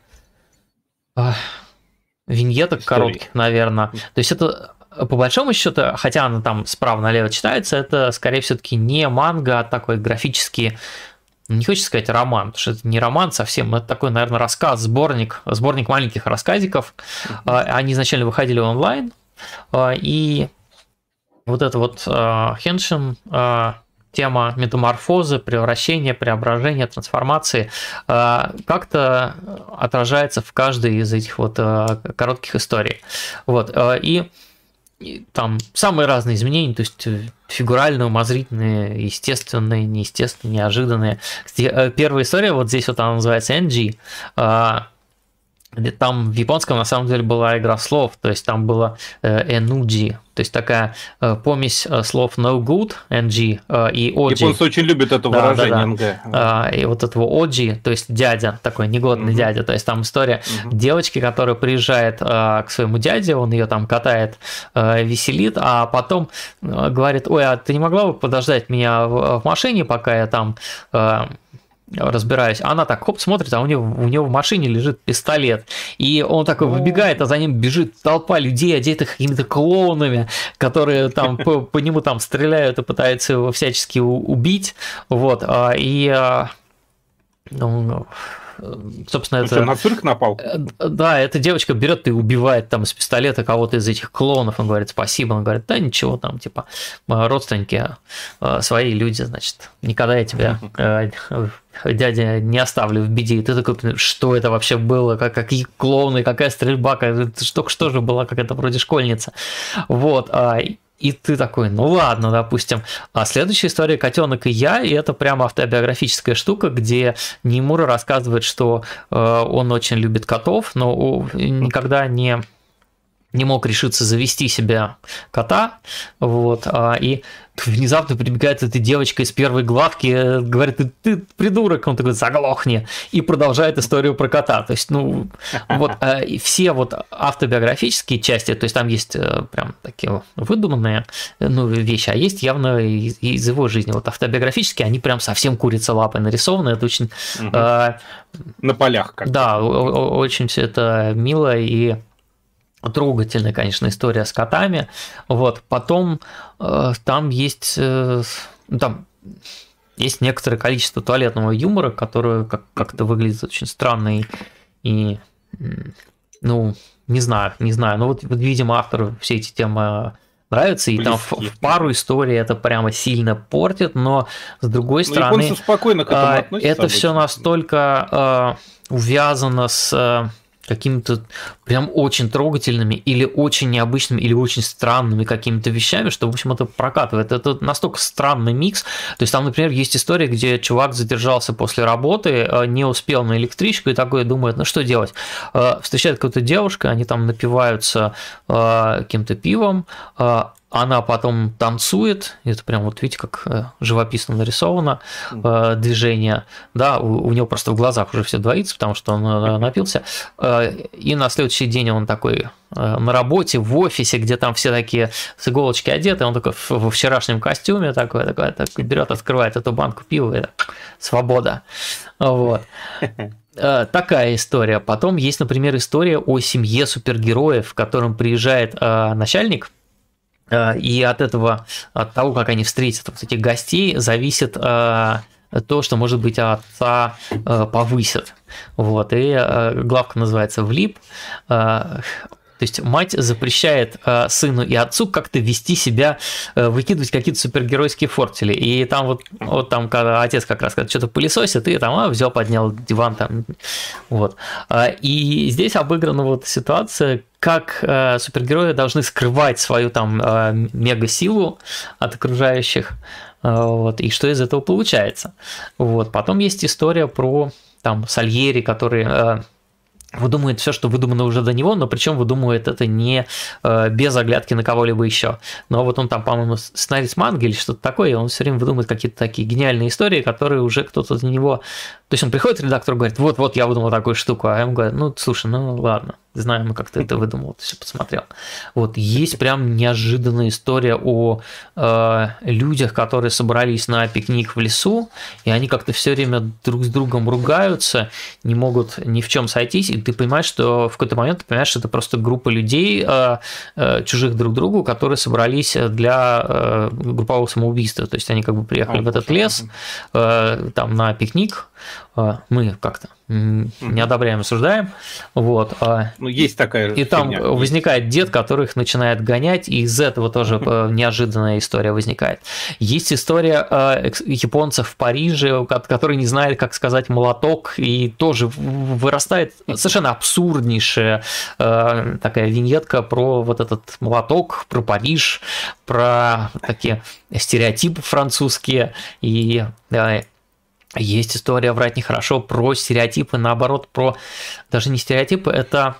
S1: виньеток Истории. коротких, наверное. То есть это по большому счету, хотя она там справа налево читается, это скорее все-таки не манга, а такой графический не хочется сказать роман, потому что это не роман совсем, это такой, наверное, рассказ, сборник, сборник маленьких рассказиков. Uh-huh. Они изначально выходили онлайн, а, и вот это вот Хеншин, тема метаморфозы, превращения, преображения, трансформации как-то отражается в каждой из этих вот коротких историй. Вот. И там самые разные изменения, то есть э, фигуральные, умозрительные, естественные, неестественные, неожиданные. Э, первая история, вот здесь вот она называется NG, там в японском на самом деле была игра слов, то есть там было э, энуджи, то есть такая э, помесь э, слов no good, ng э, и oji.
S2: Японцы очень любят это да, выражение
S1: да, да. Э, и вот этого oji, то есть дядя, такой негодный угу. дядя, то есть там история угу. девочки, которая приезжает э, к своему дяде, он ее там катает, э, веселит, а потом э, говорит, ой, а ты не могла бы подождать меня в машине, пока я там... Разбираюсь. Она так хоп смотрит, а у него, у него в машине лежит пистолет. И он такой выбегает, а за ним бежит толпа людей, одетых какими-то клоунами, которые там по, по нему там стреляют и пытаются его всячески убить. Вот. А, и а, ну, собственно, это...
S2: Что, на цирк напал?
S1: Э, да, эта девочка берет и убивает там из пистолета кого-то из этих клонов, он говорит спасибо, он говорит, да ничего, там, типа, родственники, э, свои люди, значит, никогда я тебя, э, дядя, не оставлю в беде. И ты такой, что это вообще было, как, какие клоуны, какая стрельба, как, что, что же была какая-то вроде школьница. Вот, а, и ты такой, ну ладно, допустим. А следующая история «Котенок и я», и это прямо автобиографическая штука, где Нимура рассказывает, что э, он очень любит котов, но никогда не не мог решиться завести себе кота, вот, а, и внезапно прибегает эта девочка из первой главки, э, говорит, ты, ты придурок, он такой, заглохни, и продолжает историю про кота. То есть, ну, вот а, все вот автобиографические части, то есть там есть э, прям такие выдуманные ну, вещи, а есть явно из, из его жизни. Вот автобиографические, они прям совсем курица лапой нарисованы, это очень... Угу.
S2: Э, На полях как
S1: Да, очень все это мило и трогательная, конечно, история с котами. Вот. Потом э, там есть, э, ну, там есть некоторое количество туалетного юмора, которое как- как-то выглядит очень странно и, и, ну, не знаю, не знаю. Но вот, вот видимо, автору все эти темы нравятся, и там в, в пару историй это прямо сильно портит, но с другой но стороны,
S2: спокойно к этому
S1: э, это все настолько э, увязано с э, какими-то прям очень трогательными или очень необычными или очень странными какими-то вещами, что, в общем, это прокатывает. Это настолько странный микс. То есть там, например, есть история, где чувак задержался после работы, э, не успел на электричку и такой думает, ну что делать? Э, встречает какую-то девушку, они там напиваются э, каким-то пивом, она потом танцует, это прям вот видите, как э, живописно нарисовано э, движение, да, у, у него просто в глазах уже все двоится, потому что он э, напился, и на следующий день он такой на работе, в офисе, где там все такие с иголочки одеты, он такой во вчерашнем костюме такой, такой, такой берет, открывает эту банку пива, и свобода, вот. Такая история. Потом есть, например, история о семье супергероев, в котором приезжает э, начальник, и от этого, от того, как они встретят вот этих гостей, зависит э, то, что, может быть, отца э, повысят. Вот, и главка называется «Влип». То есть мать запрещает э, сыну и отцу как-то вести себя, э, выкидывать какие-то супергеройские фортели. И там вот, вот там, когда отец как раз что-то пылесосит, и там а, взял, поднял диван там. Вот. А, и здесь обыграна вот ситуация, как э, супергерои должны скрывать свою там э, мега-силу от окружающих. Э, вот, и что из этого получается. Вот. Потом есть история про там Сальери, который э, выдумывает все, что выдумано уже до него, но причем выдумывает это не э, без оглядки на кого-либо еще. Но вот он там, по-моему, сценарист манги или что-то такое, и он все время выдумывает какие-то такие гениальные истории, которые уже кто-то до него То есть он приходит, редактор говорит, вот-вот, я выдумал такую штуку, а ему говорят, ну, слушай, ну, ладно, знаем мы, как ты это выдумал, ты все посмотрел. Вот, есть прям неожиданная история о э, людях, которые собрались на пикник в лесу, и они как-то все время друг с другом ругаются, не могут ни в чем сойтись, и ты понимаешь, что в какой-то момент ты понимаешь, что это просто группа людей, э, э, чужих друг другу, которые собрались для э, группового самоубийства. То есть они как бы приехали а, в этот лес, э, там на пикник, мы как-то не одобряем, осуждаем. Вот.
S2: А ну, есть такая
S1: И там фигня. возникает дед, который их начинает гонять, и из этого тоже неожиданная история возникает. Есть история э, японцев в Париже, который не знает, как сказать молоток, и тоже вырастает совершенно абсурднейшая э, такая виньетка про вот этот молоток, про Париж, про такие стереотипы французские, и есть история врать нехорошо про стереотипы, наоборот, про даже не стереотипы, это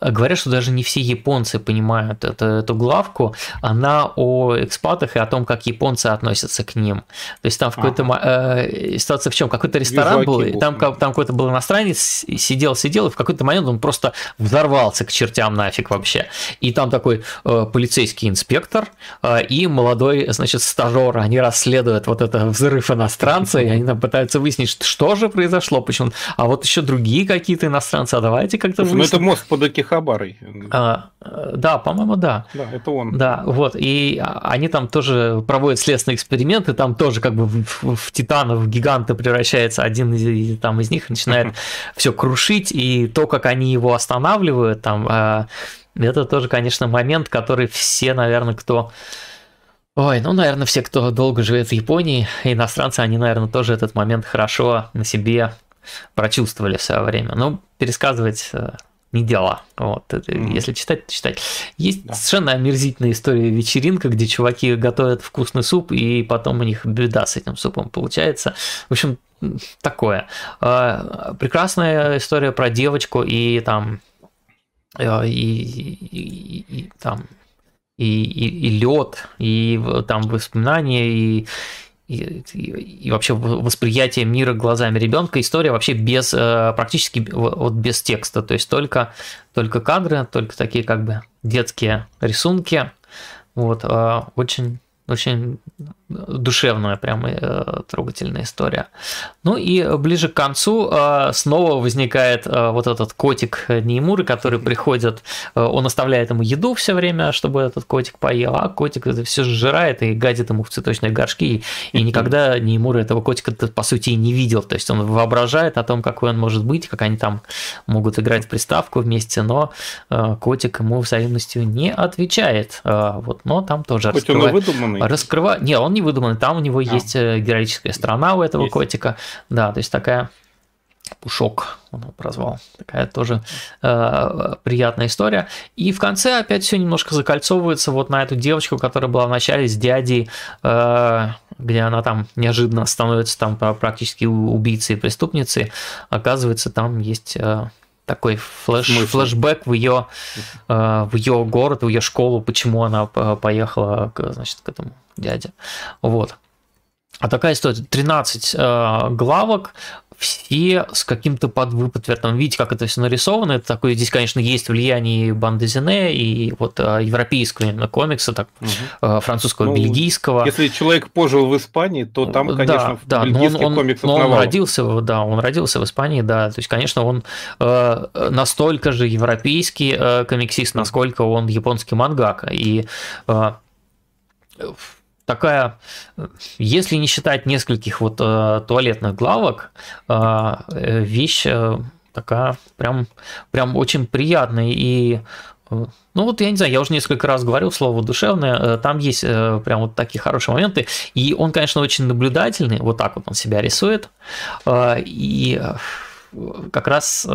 S1: Говорят, что даже не все японцы понимают эту, эту главку. Она о экспатах и о том, как японцы относятся к ним. То есть там в какой-то ага. э, ситуация в чем? Какой-то ресторан был, и там, там какой-то был иностранец, сидел, сидел, и в какой-то момент он просто взорвался к чертям нафиг вообще. И там такой э, полицейский инспектор э, и молодой, значит, стажер, они расследуют вот это взрыв иностранца, и они там пытаются выяснить, что же произошло, почему. А вот еще другие какие-то иностранцы, а давайте как-то
S2: выясним. Ну это мост под Хабарой.
S1: А, да, по-моему, да.
S2: Да, это он.
S1: Да, вот. И они там тоже проводят следственные эксперименты, там тоже как бы в, в титанов, в гиганта превращается один из, там, из них, начинает все крушить, и то, как они его останавливают, там, а, это тоже, конечно, момент, который все, наверное, кто Ой, ну, наверное, все, кто долго живет в Японии, иностранцы, они, наверное, тоже этот момент хорошо на себе прочувствовали в свое время. Ну, пересказывать э, не дела. Вот. Mm-hmm. Если читать, то читать. Есть да. совершенно омерзительная история вечеринка, где чуваки готовят вкусный суп, и потом у них беда с этим супом получается. В общем, такое. А, прекрасная история про девочку и там э, и, и, и, и там и, и, и лед, и там воспоминания, и, и, и, вообще восприятие мира глазами ребенка. История вообще без э, практически вот без текста, то есть только, только кадры, только такие как бы детские рисунки. Вот, э, очень очень душевная, прям э, трогательная история. Ну и ближе к концу э, снова возникает э, вот этот котик Неймуры, который приходит, он оставляет ему еду все время, чтобы этот котик поел, а котик это все сжирает и гадит ему в цветочные горшки, и никогда Неймура этого котика по сути и не видел, то есть он воображает о том, какой он может быть, как они там могут играть в приставку вместе, но котик ему взаимностью не отвечает, вот, но там тоже
S2: раскрывает... он и выдуманный.
S1: Раскрыва... Не, он не выдуманный, там у него а. есть э, героическая страна у этого есть. котика, да, то есть такая Пушок он его прозвал. Такая тоже э, приятная история. И в конце опять все немножко закольцовывается вот на эту девочку, которая была в начале с дядей, э, где она там неожиданно становится там практически убийцей и преступницей. Оказывается, там есть э, такой флеш, флешбэк в ее, э, в ее город, в ее школу, почему она поехала к, значит, к этому дяде. Вот. А такая история, 13 э, главок, все с каким-то подвыпотвертом. Видите, как это все нарисовано. Это такое, здесь, конечно, есть влияние Бандезине и вот э, европейского именно комикса, так, угу. французского, ну, бельгийского.
S2: Если человек пожил в Испании, то там, конечно,
S1: да, да, бельгийский он, комикс но он родился, да, он родился в Испании, да, то есть, конечно, он э, настолько же европейский э, комиксист, насколько он японский мангака, и э, такая, если не считать нескольких вот э, туалетных главок, э, вещь э, такая прям, прям очень приятная и э, ну вот я не знаю, я уже несколько раз говорил слово душевное, э, там есть э, прям вот такие хорошие моменты, и он, конечно, очень наблюдательный, вот так вот он себя рисует, и как раз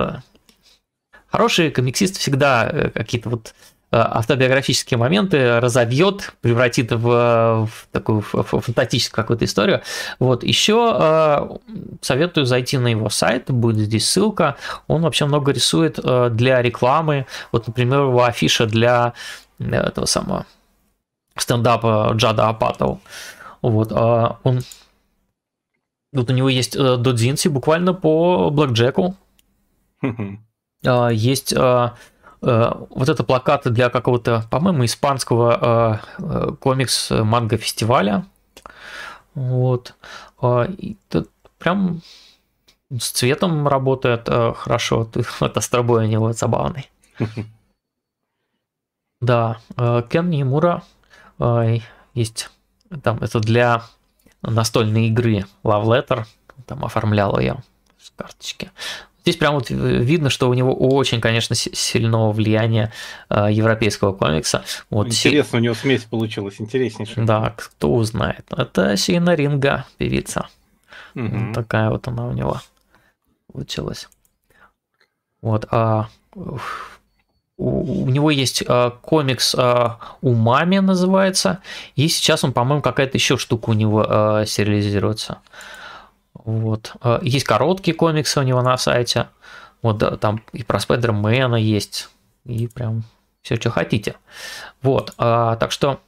S1: хороший комиксист всегда какие-то вот Э, автобиографические моменты разобьет, превратит в, в такую фантастическую какую-то историю. Вот еще э, советую зайти на его сайт, будет здесь ссылка. Он вообще много рисует э, для рекламы. Вот, например, его афиша для этого самого стендапа Джада Апатова. Вот, э, он Вот у него есть э, додзинси буквально по блэкджеку. Э, есть э, э, вот это плакаты для какого-то, по-моему, испанского э, э, комикс-манго-фестиваля. Вот. Э, и тут прям с цветом работает э, хорошо. Вот астробой у него забавный. Да, э, Кен Нимура э, есть там это для настольной игры Love Letter, там оформлял ее с карточки. Здесь прям вот видно, что у него очень, конечно, сильного влияния э, европейского комикса. Вот
S2: Интересно, си... у него смесь получилась, интереснейшая.
S1: Да, кто узнает. Это Сина Ринга, певица. Угу. Вот такая вот она у него получилась. Вот, а у, у него есть а, комикс а, Умами называется, и сейчас он, по-моему, какая-то еще штука у него а, сериализируется. Вот. А, есть короткие комиксы у него на сайте. Вот да, там и про Спайдермена есть, и прям все, что хотите. Вот, а, так что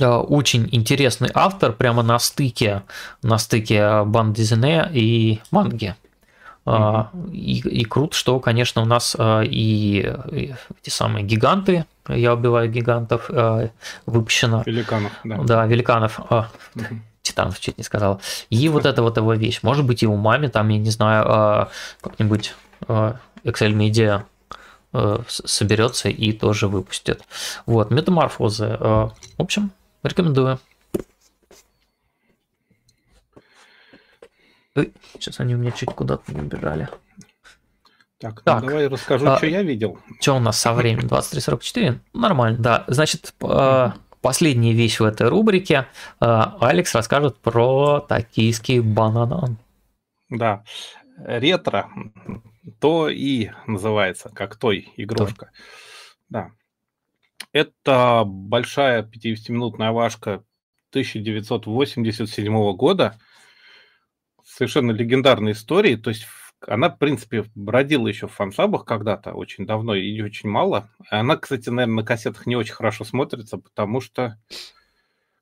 S1: а, очень интересный автор прямо на стыке, на стыке бандизене и манги. Mm-hmm. И, и круто, что, конечно, у нас а, и, и эти самые гиганты, я убиваю гигантов, а, выпущено.
S2: Великанов, да.
S1: Да, великанов. Mm-hmm. Титанов чуть не сказал. И вот это вот его вещь. Может быть, и у маме там, я не знаю, как-нибудь Excel Media соберется и тоже выпустит. Вот, метаморфозы. В общем, рекомендую. Сейчас они у меня чуть куда-то не убежали.
S2: Так, так ну давай расскажу, а, что я видел.
S1: Что у нас со временем? 23.44? Нормально, да. Значит, а, последняя вещь в этой рубрике. А, Алекс расскажет про токийский бананан.
S2: Да, ретро, то и называется, как той игрушка. Да. Это большая 50-минутная вашка 1987 года – совершенно легендарной истории. То есть она, в принципе, бродила еще в фансабах когда-то, очень давно, и очень мало. Она, кстати, наверное, на кассетах не очень хорошо смотрится, потому что,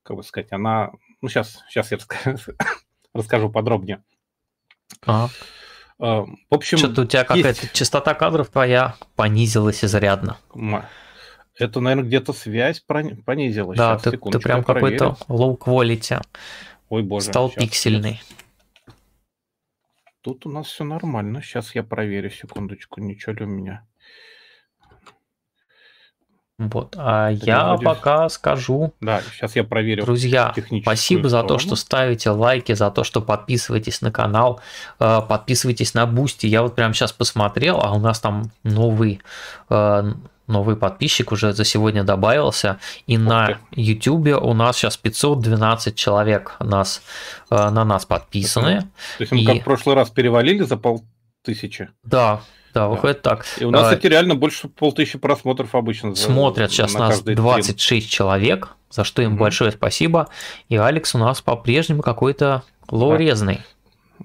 S2: как бы сказать, она... Ну, сейчас, сейчас я расскажу, расскажу подробнее.
S1: Ага. В общем, Что-то у тебя какая-то есть... частота кадров твоя понизилась изрядно.
S2: Это, наверное, где-то связь понизилась.
S1: Да, сейчас, ты, ты прям какой-то low quality.
S2: Ой, боже.
S1: Стал пиксельный. Сейчас.
S2: Тут у нас все нормально. Сейчас я проверю, секундочку, ничего ли у меня.
S1: Вот, а Это я пока скажу.
S2: Да, сейчас я проверю.
S1: Друзья, спасибо за то, что ставите лайки, за то, что подписываетесь на канал, э, подписывайтесь на Бусти. Я вот прямо сейчас посмотрел, а у нас там новый э, новый подписчик уже за сегодня добавился. И Ух на YouTube у нас сейчас 512 человек нас, э, на нас подписаны. То
S2: есть мы и... как в прошлый раз перевалили за полтысячи?
S1: Да, да, выходит да. так.
S2: И у нас, а, кстати, реально больше полтысячи просмотров обычно.
S1: Смотрят за, сейчас на нас 26 стрим. человек, за что им mm-hmm. большое спасибо. И Алекс у нас по-прежнему какой-то лоурезный. Да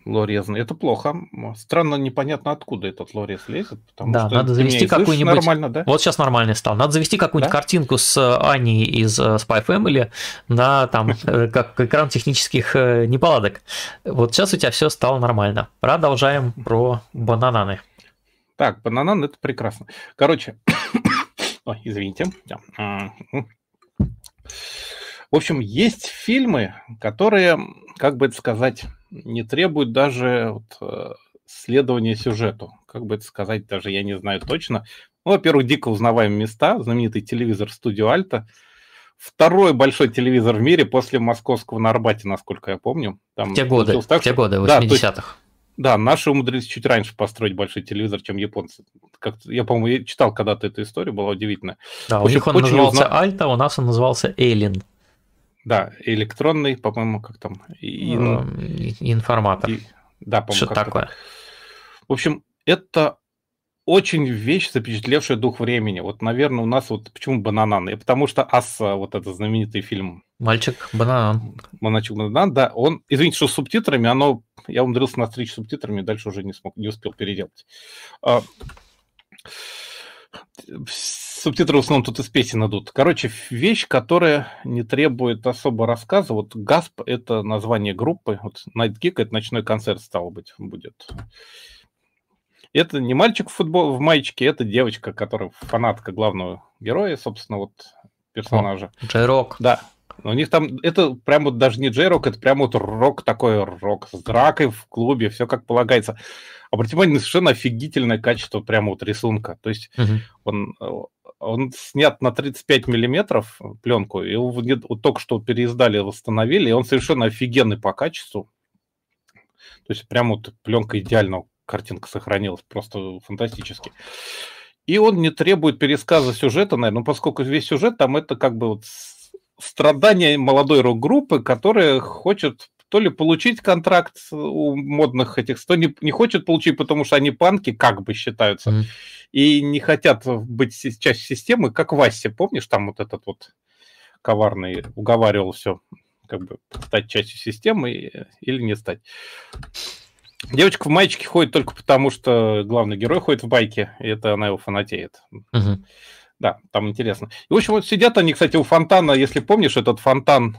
S2: лорезный. Это плохо. Странно, непонятно, откуда этот лорез лезет.
S1: Потому да, что надо завести какую-нибудь... Нормально, да? Вот сейчас нормальный стал. Надо завести какую-нибудь да? картинку с э, Аней из э, Spy Family на там э, как экран технических неполадок. Вот сейчас у тебя все стало нормально. Продолжаем про банананы.
S2: Так, бананан это прекрасно. Короче, Ой, извините. В общем, есть фильмы, которые, как бы это сказать, не требуют даже вот, э, следования сюжету. Как бы это сказать, даже я не знаю точно. Ну, во-первых, дико узнаваемые места, знаменитый телевизор студио Альта. Второй большой телевизор в мире после московского на Арбате, насколько я помню.
S1: Там в те годы, так, в те годы, 80-х. Да,
S2: да, наши умудрились чуть раньше построить большой телевизор, чем японцы. Как я, по-моему, читал когда-то эту историю, была удивительная.
S1: Да, у них он назывался узна... Альта, у нас он назывался Эйлин.
S2: Да, электронный, по-моему, как там?
S1: Ин... Информатор. И...
S2: Да, по-моему,
S1: Что такое? Так.
S2: В общем, это очень вещь, запечатлевшая дух времени. Вот, наверное, у нас вот почему банананы? Потому что Аса, вот этот знаменитый фильм.
S1: Мальчик банан.
S2: Мальчик банан, да. Он, извините, что с субтитрами, оно, я умудрился на встречу с субтитрами, дальше уже не смог, не успел переделать. Субтитры в основном тут из песен идут. Короче, вещь, которая не требует особо рассказа. Вот Гасп – это название группы. Вот Night Geek – это ночной концерт, стало быть, будет. Это не мальчик в футбол в маечке, это девочка, которая фанатка главного героя, собственно, вот персонажа.
S1: Джей-Рок.
S2: Да. У них там, это прям вот даже не джей-рок, это прям вот рок такой, рок с дракой в клубе, все как полагается. Обратите внимание, совершенно офигительное качество прямо вот рисунка. То есть угу. он, он снят на 35 миллиметров пленку, и его вот только что переиздали, восстановили, и он совершенно офигенный по качеству. То есть прям вот пленка идеально, картинка сохранилась, просто фантастически. И он не требует пересказа сюжета, наверное, ну, поскольку весь сюжет там это как бы вот страдания молодой рок-группы, которая хочет то ли получить контракт у модных этих, то не, не хочет получить, потому что они панки как бы считаются, mm-hmm. и не хотят быть частью системы, как Вася, помнишь, там вот этот вот коварный уговаривал все, как бы стать частью системы или не стать. Девочка в маечке ходит только потому, что главный герой ходит в байке, и это она его фанатеет. Угу. Да, там интересно. И, в общем, вот сидят они, кстати, у фонтана, если помнишь, этот фонтан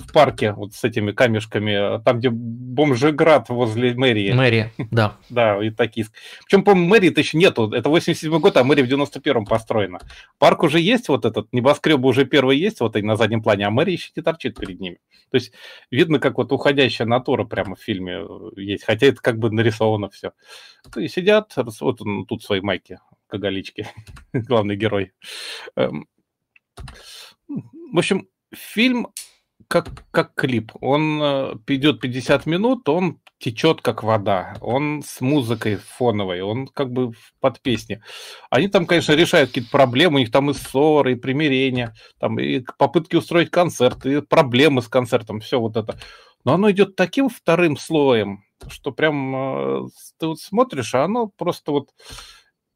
S2: в парке вот с этими камешками, там, где бомжеград возле мэрии.
S1: Мэрия, да.
S2: Да, и такие. Причем, по-моему, мэрии-то еще нету. Это 87 год, а мэрия в 91-м построена. Парк уже есть вот этот, небоскреб уже первый есть вот на заднем плане, а мэрия еще не торчит перед ними. То есть видно, как вот уходящая натура прямо в фильме есть, хотя это как бы нарисовано все. И сидят, вот он тут свои майки, кагалички, главный герой. Эм, в общем, фильм как, как клип. Он э, идет 50 минут, он течет как вода. Он с музыкой фоновой, он как бы под песни. Они там, конечно, решают какие-то проблемы, у них там и ссоры, и примирения, там и попытки устроить концерт, и проблемы с концертом, все вот это. Но оно идет таким вторым слоем, что прям э, ты вот смотришь, а оно просто вот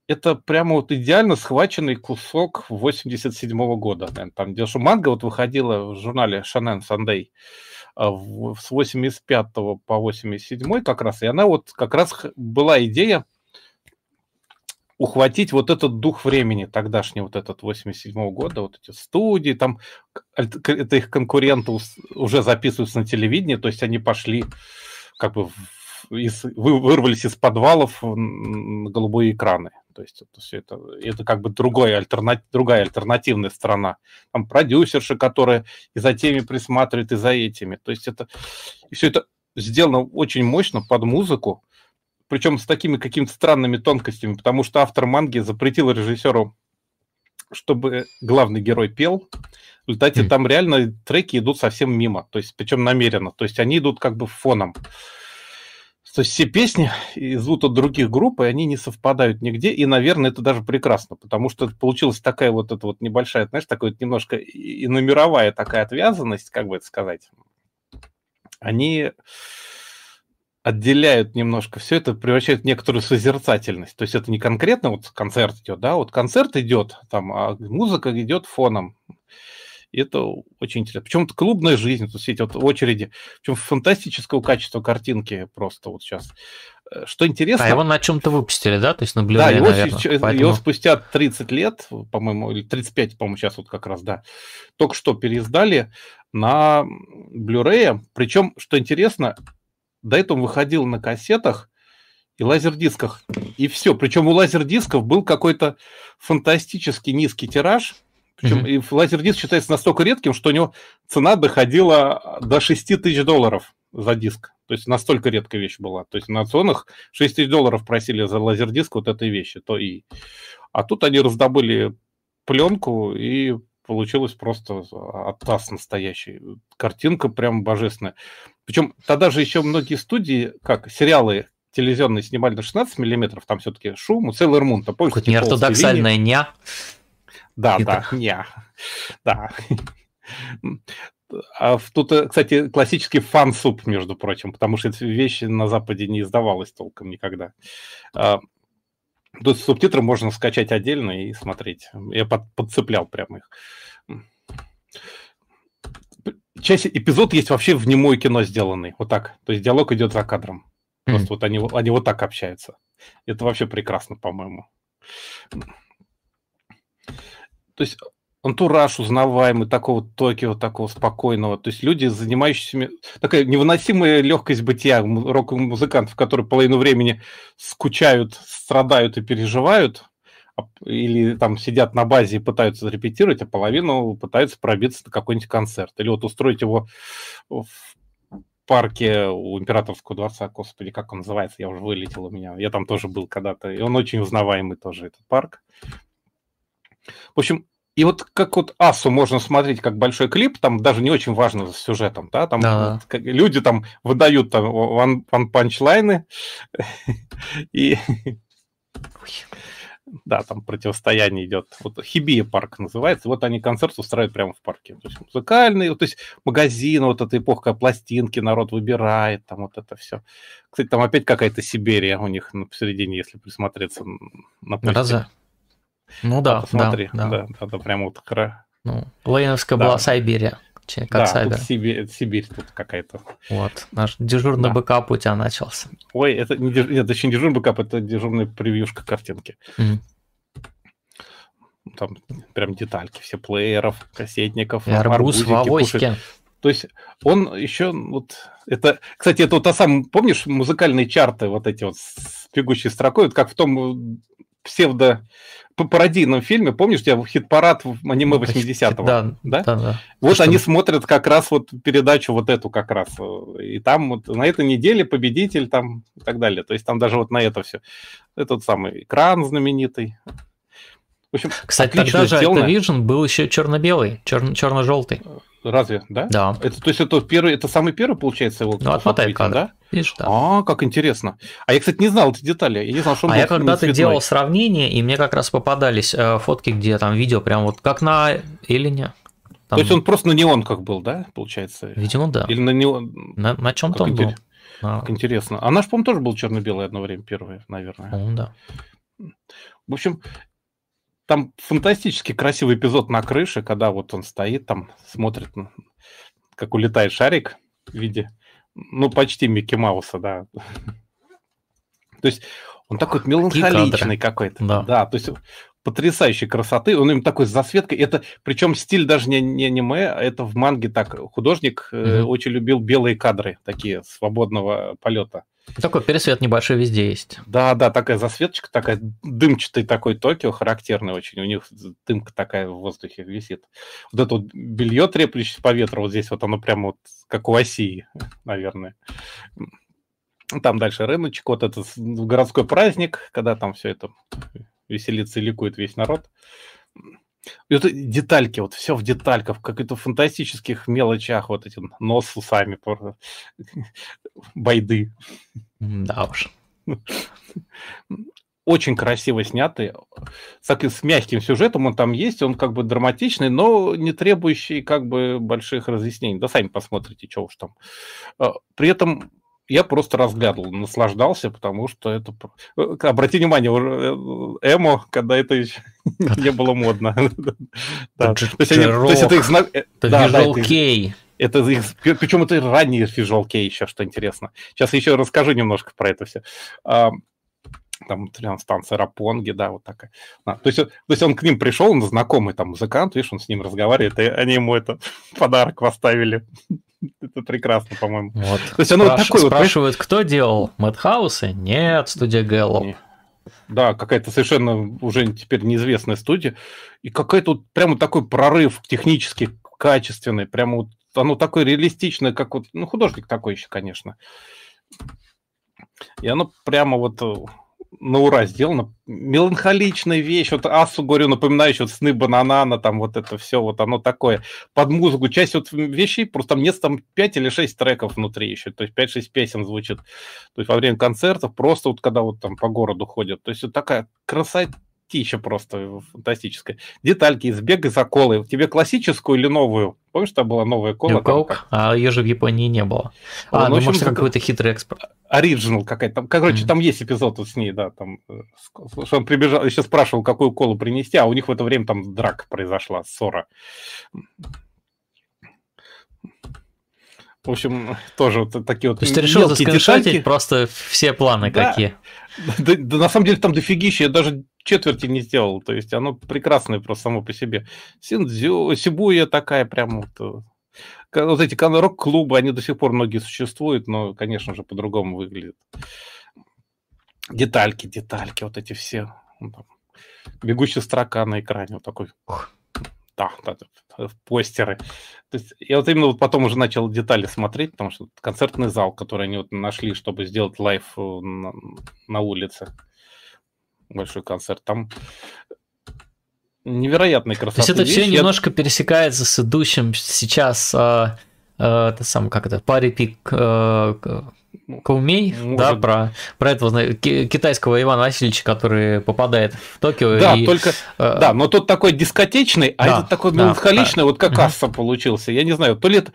S2: это прямо вот идеально схваченный кусок 87 -го года. Там, где манга вот выходила в журнале Shonen Sunday а, с 85 по 87 как раз, и она вот как раз была идея ухватить вот этот дух времени тогдашний, вот этот 87 -го года, вот эти студии, там это их конкуренты уже записываются на телевидении, то есть они пошли как бы из, вырвались из подвалов на голубые экраны. То есть это все это, это как бы другой, альтерна, другая альтернативная сторона. Там продюсерши, которые и за теми присматривают, и за этими. То есть это и все это сделано очень мощно под музыку, причем с такими какими-то странными тонкостями, потому что автор манги запретил режиссеру, чтобы главный герой пел. В результате mm. там реально треки идут совсем мимо, то есть причем намеренно, то есть они идут как бы фоном. То есть все песни идут от других групп, и они не совпадают нигде, и, наверное, это даже прекрасно, потому что получилась такая вот эта вот небольшая, знаешь, такая вот немножко и номеровая такая отвязанность, как бы это сказать. Они отделяют немножко все это, превращают в некоторую созерцательность. То есть это не конкретно вот концерт идет, да, вот концерт идет, там, а музыка идет фоном. И это очень интересно. Причем это клубная жизнь, тут все эти вот очереди. Причем фантастического качества картинки просто вот сейчас. Э, что интересно... А
S1: его на чем-то выпустили, да? То есть на
S2: Blu-ray, Да, его, наверное, сейчас, поэтому... его спустя 30 лет, по-моему, или 35, по-моему, сейчас вот как раз, да, только что переиздали на Blu-ray. Причем, что интересно, до этого выходил на кассетах и лазердисках. И все. Причем у лазердисков был какой-то фантастически низкий тираж, причем mm-hmm. и лазер-диск считается настолько редким, что у него цена доходила до 6 тысяч долларов за диск. То есть настолько редкая вещь была. То есть на аукционах 6 тысяч долларов просили за лазер-диск вот этой вещи. То и... А тут они раздобыли пленку, и получилось просто оттас настоящий. Картинка прям божественная. Причем тогда же еще многие студии, как сериалы телевизионные снимали на 16 миллиметров, там все-таки шум, Sailor Moon, то
S1: помните? Какое-то неортодоксальное ня.
S2: Да, да, не. Да. А тут, э, кстати, классический фан-суп, между прочим, потому что эти вещи на Западе не издавалось толком никогда. А, тут субтитры можно скачать отдельно и смотреть. Я под, подцеплял прямо их. Часть эпизод есть вообще в немое кино сделанный, вот так. То есть диалог идет за кадром. Просто mm. вот они, они вот так общаются. Это вообще прекрасно, по-моему. То есть антураж узнаваемый, такого Токио, такого спокойного. То есть люди, занимающиеся... Такая невыносимая легкость бытия рок-музыкантов, которые половину времени скучают, страдают и переживают, а, или там сидят на базе и пытаются репетировать, а половину пытаются пробиться на какой-нибудь концерт. Или вот устроить его в парке у Императорского дворца, господи, как он называется, я уже вылетел у меня. Я там тоже был когда-то, и он очень узнаваемый тоже, этот парк. В общем, и вот как вот Асу можно смотреть как большой клип, там даже не очень важно с сюжетом, да, там да. Вот, люди там выдают там ван, ван панчлайны и да, там противостояние идет. Вот Хибия парк называется. Вот они концерт устраивают прямо в парке. То есть музыкальный, то есть магазин, вот эта эпоха пластинки, народ выбирает, там вот это все. Кстати, там опять какая-то Сайберия у них посередине, если присмотреться на
S1: Разве? Ну да,
S2: посмотри. Да, да. да, да, прям вот
S1: Ну, Ленинская да. была Сайберия. Как
S2: да, Сайбер. Тут Сибирь, Сибирь тут какая-то.
S1: Вот, наш дежурный да. бэкап у тебя начался.
S2: Ой, это не, деж... Нет, это не дежурный бэкап, это дежурная превьюшка картинки. Mm. Там прям детальки, все плееров, кассетников.
S1: И арбуз в авоське.
S2: То есть он еще вот это, кстати, это вот та самая, помнишь, музыкальные чарты вот эти вот с бегущей строкой, вот как в том псевдо пародийном фильме, помнишь, у тебя хит-парад в аниме 80-го?
S1: Да, да, да. да.
S2: Вот Что они смотрят как раз вот передачу вот эту как раз. И там вот на этой неделе победитель там и так далее. То есть там даже вот на это все. Этот самый экран знаменитый.
S1: В общем, Кстати, тогда же сделано. Activision был еще черно-белый, черно- черно-желтый.
S2: Разве, да?
S1: Да.
S2: Это, то есть это первый, это самый первый, получается, его
S1: Ну, отмотай кадр. Да?
S2: Видишь, да. А, как интересно. А я, кстати, не знал эти детали. Я не знал, что он
S1: А я когда-то делал сравнение, и мне как раз попадались э, фотки, где там видео прям вот как на Элине.
S2: Там... То есть он просто на неонках был, да, получается?
S1: Видимо, да.
S2: Или на неон...
S1: На, на чем-то он интер... был.
S2: Как интересно. А наш, по-моему, тоже был черно-белый одно время, первый, наверное.
S1: Ну, да.
S2: В общем, там фантастически красивый эпизод на крыше, когда вот он стоит там, смотрит, как улетает шарик в виде, ну, почти Микки Мауса, да. То есть он такой меланхоличный какой-то. Да. да, то есть потрясающей красоты. Он им такой с засветкой. Это, причем стиль даже не, не аниме, а это в манге так. Художник mm-hmm. э, очень любил белые кадры, такие свободного полета.
S1: Такой пересвет небольшой везде есть.
S2: Да, да, такая засветочка, такая дымчатый такой Токио, характерный очень. У них дымка такая в воздухе висит. Вот это вот белье, треплющееся по ветру, вот здесь вот оно прямо вот как у Осии, наверное. Там дальше рыночек, вот этот городской праздник, когда там все это веселится и ликует весь народ. Вот детальки, вот все в детальках, как это в фантастических мелочах, вот эти нос с усами, байды.
S1: Да уж.
S2: Очень красиво снятый, так и с мягким сюжетом он там есть, он как бы драматичный, но не требующий как бы больших разъяснений. Да сами посмотрите, что уж там. А, при этом я просто разглядывал, наслаждался, потому что это... Э, обрати внимание, э, эмо, когда это еще не было модно.
S1: То есть это их знак... Э, это Kei.
S2: Это их, причем это ранние Visual Kei еще, что интересно. Сейчас еще расскажу немножко про это все там станция Рапонги, да, вот такая. А, то, есть, то есть он к ним пришел, он знакомый там музыкант, видишь, он с ним разговаривает, и они ему это подарок поставили. Это прекрасно, по-моему.
S1: Вот. То есть оно Спраш... вот такое Спрашивают, вот, кто делал? Мэтхаусы? Нет, студия Гэллоп.
S2: Да, какая-то совершенно уже теперь неизвестная студия. И какой-то вот прямо такой прорыв технически качественный, прямо вот оно такое реалистичное, как вот, ну, художник такой еще, конечно. И оно прямо вот э, на ура сделано. Меланхоличная вещь. Вот Асу, говорю, напоминающая вот сны Бананана, там вот это все, вот оно такое. Под музыку. Часть вот вещей, просто там нет там 5 или 6 треков внутри еще. То есть 5-6 песен звучит. То есть во время концертов, просто вот когда вот там по городу ходят. То есть вот такая красота еще просто фантастическая. Детальки из бега за колой. Тебе классическую или новую? Помнишь, там была новая кола?
S1: Там. А ее же в Японии не было. А, ну, ну может, какой-то хитрый экспорт.
S2: Оригинал какая-то. Там, короче, mm. там есть эпизод вот с ней, да, там, э, что он прибежал, еще спрашивал, какую колу принести, а у них в это время там драка произошла, ссора. В общем, тоже вот такие вот
S1: То есть ты решил заскриншотить просто все планы да, какие?
S2: Да, да, на самом деле там дофигища. Я даже четверти не сделал. То есть оно прекрасное просто само по себе. Синдзюку, Сибуя такая прям вот... Э, вот эти рок-клубы, они до сих пор многие существуют, но, конечно же, по-другому выглядят. Детальки, детальки, вот эти все. Ну, бегущая строка на экране, вот такой да, да, да, постеры. То есть я вот именно вот потом уже начал детали смотреть, потому что концертный зал, который они вот нашли, чтобы сделать live э, на, на улице, большой концерт, там невероятной красоты.
S1: То есть это все немножко пересекается с идущим сейчас, э, э, это сам, как это, парипик, э, Каумей, Может... да, про, про этого китайского Ивана Васильевича, который попадает в Токио.
S2: Да, и, только, э... да, но тот такой дискотечный, а да, этот такой да, меланхоличный, да. вот как угу. Асса получился. Я не знаю, то ли это...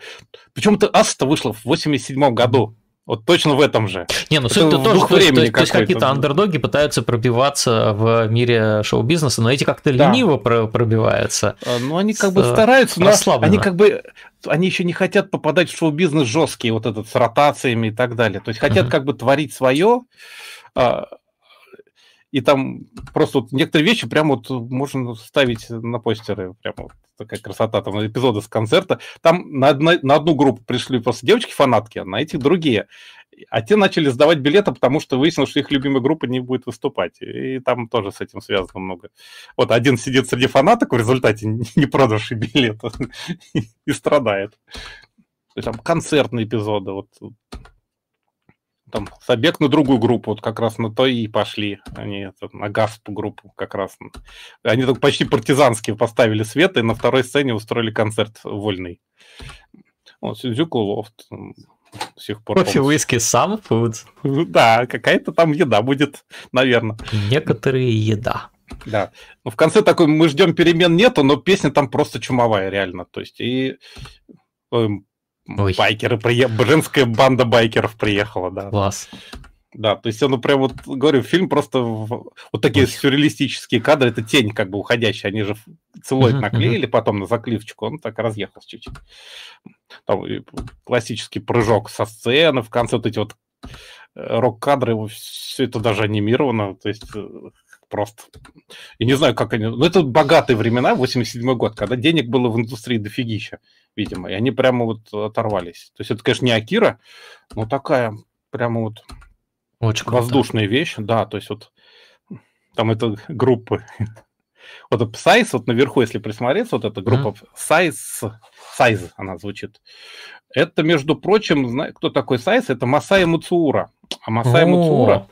S2: Почему-то Асса вышла в 87 году. Вот точно в этом же.
S1: Не, ну суть-то тоже, то есть, то, то есть какие-то андердоги пытаются пробиваться в мире шоу-бизнеса, но эти как-то да. лениво пробиваются.
S2: А, ну, они как бы стараются, но они как бы, они еще не хотят попадать в шоу-бизнес жесткий, вот этот с ротациями и так далее. То есть хотят uh-huh. как бы творить свое, а, и там просто вот некоторые вещи прям вот можно ставить на постеры, прям вот такая красота, там эпизоды с концерта. Там на, одно, на одну группу пришли просто девочки-фанатки, а на этих другие. А те начали сдавать билеты, потому что выяснилось, что их любимая группа не будет выступать. И там тоже с этим связано много. Вот один сидит среди фанаток в результате не продавший билета и страдает. Там концертные эпизоды. Вот там забег на другую группу, вот как раз на то и пошли. Они это, на ГАСП группу как раз. Они так почти партизанские поставили свет и на второй сцене устроили концерт вольный. Вот, Сюзюку Лофт
S1: до сих пор. Кофе, виски, сам food.
S2: Да, какая-то там еда будет, наверное.
S1: Некоторые еда.
S2: Да. Ну, в конце такой, мы ждем перемен нету, но песня там просто чумовая, реально. То есть, и эм, Ой. Байкеры приехали, женская банда байкеров приехала, да.
S1: Класс.
S2: Да, то есть он прям вот, говорю, фильм просто вот такие Ой. сюрреалистические кадры, это тень как бы уходящая, они же целлоид uh-huh, наклеили uh-huh. потом на заклифчику, он так разъехался чуть-чуть. Там классический прыжок со сцены, в конце вот эти вот э, рок-кадры, все это даже анимировано, то есть э, просто... Я не знаю, как они... Ну, это богатые времена, 87 год, когда денег было в индустрии дофигища, видимо, и они прямо вот оторвались. То есть это, конечно, не Акира, но такая прямо вот Очень воздушная круто. вещь, да, то есть вот там это группы. Вот Size, вот наверху, если присмотреться, вот эта группа mm. Size, Size она звучит. Это, между прочим, кто такой Size? Это Масая Муцура. А Масая Муцура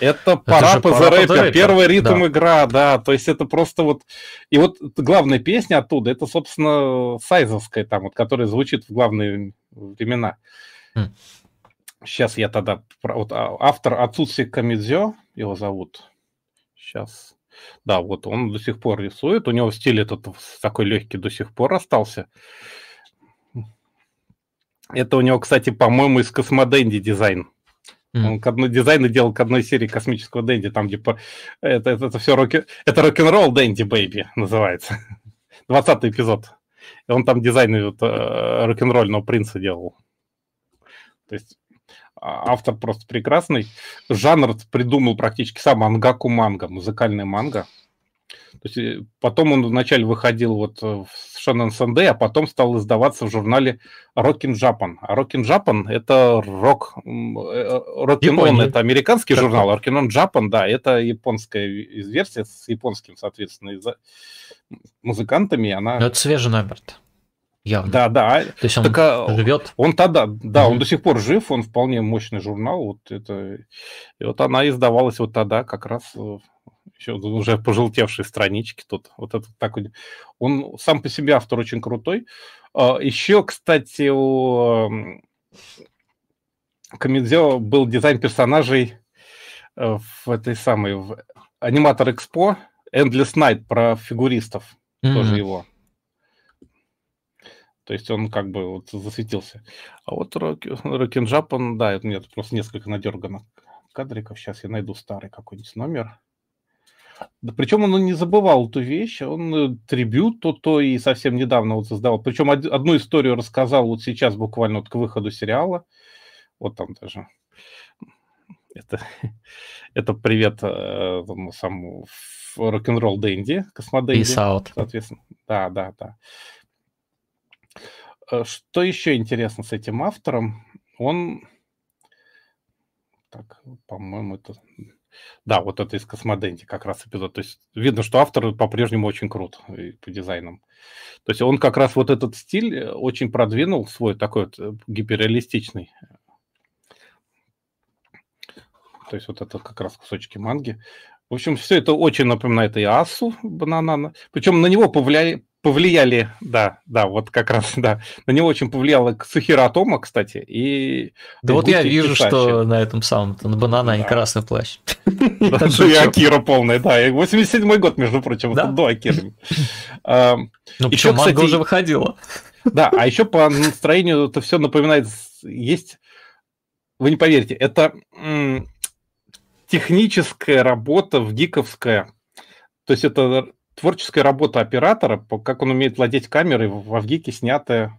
S2: это пора по рэпер, первый ритм да. игра, да, то есть это просто вот... И вот главная песня оттуда, это, собственно, сайзовская там, вот, которая звучит в главные времена. Mm. Сейчас я тогда... Вот а, автор Ацуси Камидзё, его зовут. Сейчас. Да, вот он до сих пор рисует, у него стиль этот такой легкий до сих пор остался. Это у него, кстати, по-моему, из Космоденди дизайн. Mm. Он к одной дизайну делал к одной серии космического Дэнди, там типа это, это, это все роки, это рок-н-ролл Дэнди Бэйби называется. 20 эпизод. И он там дизайн вот, э, рок-н-ролльного принца делал. То есть а, автор просто прекрасный. Жанр придумал практически сам ангаку манга, музыкальная манга. То есть э, потом он вначале выходил вот в Shonen Sunday, а потом стал издаваться в журнале Rockin' Japan. А Rockin' Japan — это рок... Rockin' On — это американский как журнал, а Rockin' On Japan, да, это японская версия с японским, соответственно, из музыкантами. Она...
S1: Но это свежий номер -то.
S2: Явно. Да, да.
S1: То есть он так, а, живет?
S2: Он тогда, да, угу. он до сих пор жив, он вполне мощный журнал. Вот это, и вот она издавалась вот тогда как раз э, еще уже пожелтевшие странички тут. Вот это так Он сам по себе автор очень крутой. А, еще, кстати, у Камедзео был дизайн персонажей э, в этой самой в аниматор Экспо Endless Night про фигуристов. Mm-hmm. Тоже его. То есть он как бы вот засветился. А вот Рокин Джапан, да, это нет, просто несколько надерганных кадриков. Сейчас я найду старый какой-нибудь номер. Да, причем он не забывал эту вещь, он э, трибют то, то и совсем недавно вот создавал. Причем од, одну историю рассказал вот сейчас буквально вот к выходу сериала. Вот там даже Это, это привет э, самому рок-н-ролл Дэнди, Космодэнди.
S1: Peace out.
S2: Соответственно, да, да, да. Э, что еще интересно с этим автором? Он... Так, по-моему, это... Да, вот это из Космоденти как раз эпизод. То есть видно, что автор по-прежнему очень крут по дизайнам. То есть он как раз вот этот стиль э, очень продвинул свой такой вот э, гиперреалистичный. То есть вот это как раз кусочки манги. В общем, все это очень напоминает и Асу Бананана. Причем на него повлияли, повлияли, да, да, вот как раз, да, на него очень повлияло Сухира Атома, кстати, и...
S1: Да вот я вижу, Кисачи. что на этом самом, на банана и красный плащ.
S2: Да, и Акира полная, да, 87-й год, между прочим, это до Акиры.
S1: Ну, еще, манга уже выходила.
S2: Да, а еще по настроению это все напоминает, есть, вы не поверите, это техническая работа в гиковская. То есть это творческая работа оператора, как он умеет владеть камерой, во ВГИКе снятая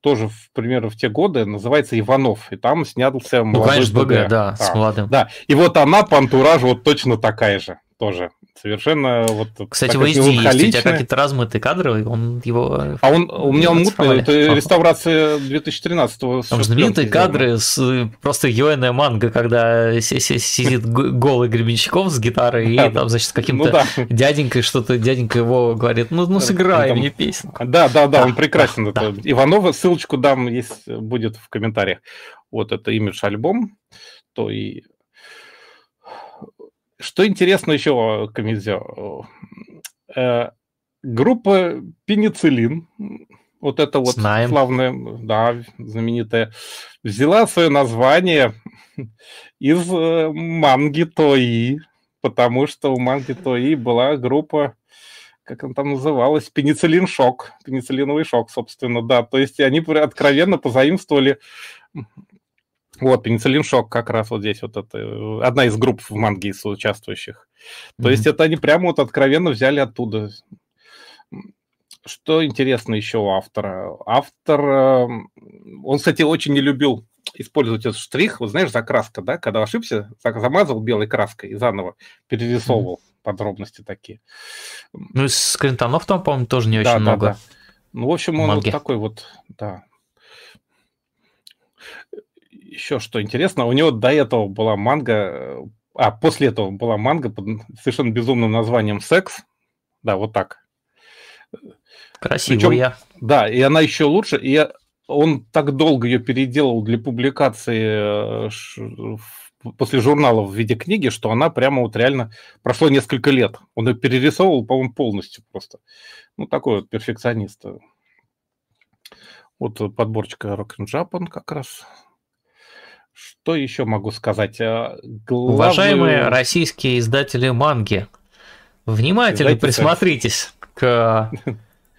S2: тоже, в, примеру, в те годы, называется «Иванов», и там снялся
S1: молодой ну, конечно, БГ, да, а, с молодым.
S2: Да, и вот она по антуражу вот точно такая же тоже. Совершенно вот...
S1: Кстати, в HD есть, у тебя какие-то размытые кадры, он его...
S2: А он, у меня он мутный, это реставрация 2013-го.
S1: Там знаменитые кадры с просто Йоэная манга, когда сидит голый Гребенщиков с гитарой, и там, значит, с каким-то ну дяденькой что-то, дяденька его говорит, ну, ну сыграй мне песню.
S2: Да, да, да, он прекрасен. Иванова, ссылочку дам, есть, будет в комментариях. Вот это имидж-альбом, то и что интересно еще, Камизё, э, группа Пенициллин, вот это вот Знаем. славная, да, знаменитая, взяла свое название из э, манги Тои, потому что у манги Тои была группа, как она там называлась, пенициллин шок, пенициллиновый шок, собственно, да. То есть они откровенно позаимствовали вот, пенициллин шок как раз вот здесь вот это одна из групп в манге из участвующих. То mm-hmm. есть это они прямо вот откровенно взяли оттуда. Что интересно еще у автора? Автор, эм, он, кстати, очень не любил использовать этот штрих, вот знаешь, закраска, да, когда ошибся, замазал белой краской и заново перерисовывал mm-hmm. подробности такие.
S1: Ну, из скринтонов там, по-моему, тоже не очень да, много. Да, да.
S2: Ну, в общем, он вот такой вот, да, еще что интересно, у него до этого была манга, а после этого была манга под совершенно безумным названием «Секс». Да, вот так.
S1: Красивая.
S2: Причем, да, и она еще лучше. И он так долго ее переделал для публикации э, после журнала в виде книги, что она прямо вот реально прошло несколько лет. Он ее перерисовывал, по-моему, полностью просто. Ну, такой вот перфекционист. Вот подборчика Rock and Japan как раз что еще могу сказать? Э,
S1: главную... Уважаемые российские издатели манги, внимательно Издайте присмотритесь к...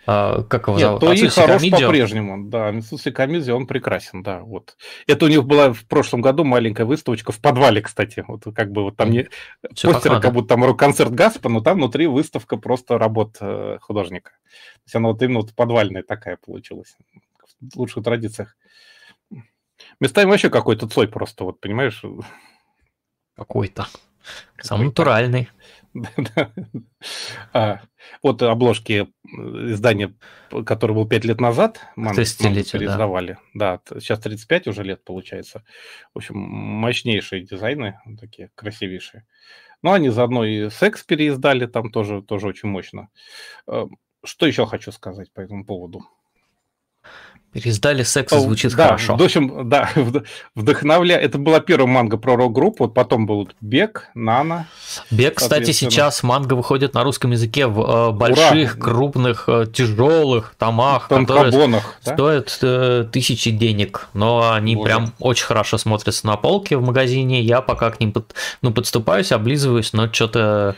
S1: А, как его Нет, зовут?
S2: то и хорош по-прежнему. Да, Мисуси Камидзи, он прекрасен, да. Вот. Это у них была в прошлом году маленькая выставочка в подвале, кстати. Вот как бы вот там не Все постер, как будто там концерт Гаспа, но там внутри выставка просто работ э, художника. То есть она вот именно вот подвальная такая получилась. В лучших традициях. Местами вообще какой-то цой просто, вот понимаешь?
S1: Какой-то. Самый натуральный.
S2: а, вот обложки издания, который был 5 лет назад,
S1: переиздавали.
S2: Да. да, сейчас 35 уже лет получается. В общем, мощнейшие дизайны, такие красивейшие. Ну, они заодно и секс переиздали, там тоже, тоже очень мощно. Э, что еще хочу сказать по этому поводу?
S1: Переиздали секс, звучит
S2: да,
S1: хорошо.
S2: В общем, да, вдохновля. Это была первая манга про рок-группу, вот потом был Бег, Нана.
S1: Бег, кстати, сейчас манга выходит на русском языке в э, больших, Ура! крупных, э, тяжелых томах, которые да? стоят э, тысячи денег, но они Боже. прям очень хорошо смотрятся на полке в магазине. Я пока к ним под, ну, подступаюсь, облизываюсь, но что-то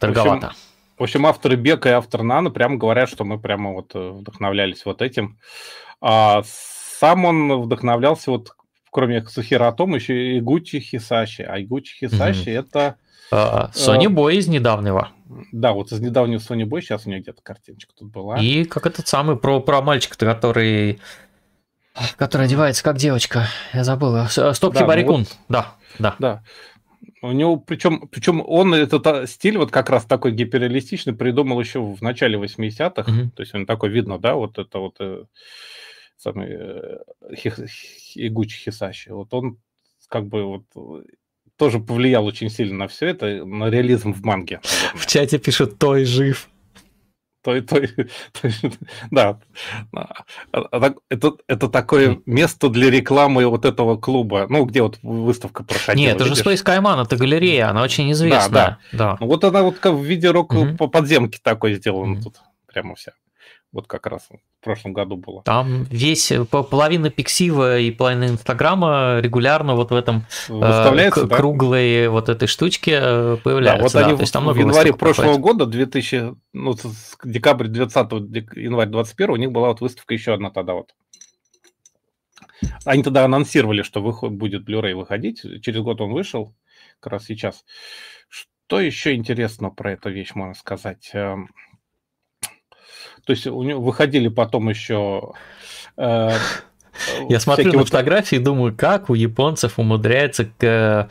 S1: торговато.
S2: В общем, в общем, авторы Бека и автор Нана прямо говорят, что мы прямо вот э, вдохновлялись вот этим. А сам он вдохновлялся вот, кроме Сухира Атома, еще и Гуччи Хисаши. А Гуччи Хисаши mm-hmm. это...
S1: А, Sony Boy из недавнего.
S2: Да, вот из недавнего Sony Boy, сейчас у меня где-то картиночка тут была.
S1: И как этот самый про, про мальчика, который который одевается как девочка, я забыл. Стопки да, Барикун, ну вот, да. да.
S2: Да. У него, причем, причем он этот стиль вот как раз такой гиперреалистичный придумал еще в начале 80-х. Угу. То есть он такой видно, да, вот это вот э, самый э, Игучи Хисаши. Вот он как бы вот тоже повлиял очень сильно на все это, на реализм в манге.
S1: Наверное. В чате пишут «Той жив».
S2: Той, той, той, да. А, а это, это такое место для рекламы вот этого клуба, ну, где вот выставка проходила.
S1: Нет, это видишь? же Space Cayman, это галерея, она очень известная. Да, да. да.
S2: Вот она вот как в виде рок угу. такой сделана угу. тут, прямо вся. Вот как раз в прошлом году было.
S1: Там весь половина пиксива и половина инстаграма регулярно вот в этом э, да? круглой вот этой штучке э, появляются. Да,
S2: вот да, они то есть, там в январе прошлого проходит. года, 2000, ну, декабрь 20 январь 21 у них была вот выставка еще одна тогда вот. Они тогда анонсировали, что выход, будет Blu-ray выходить. Через год он вышел, как раз сейчас. Что еще интересно про эту вещь можно сказать? То есть у него выходили потом еще...
S1: Э, Я смотрю на вот... фотографии и думаю, как у японцев умудряется к...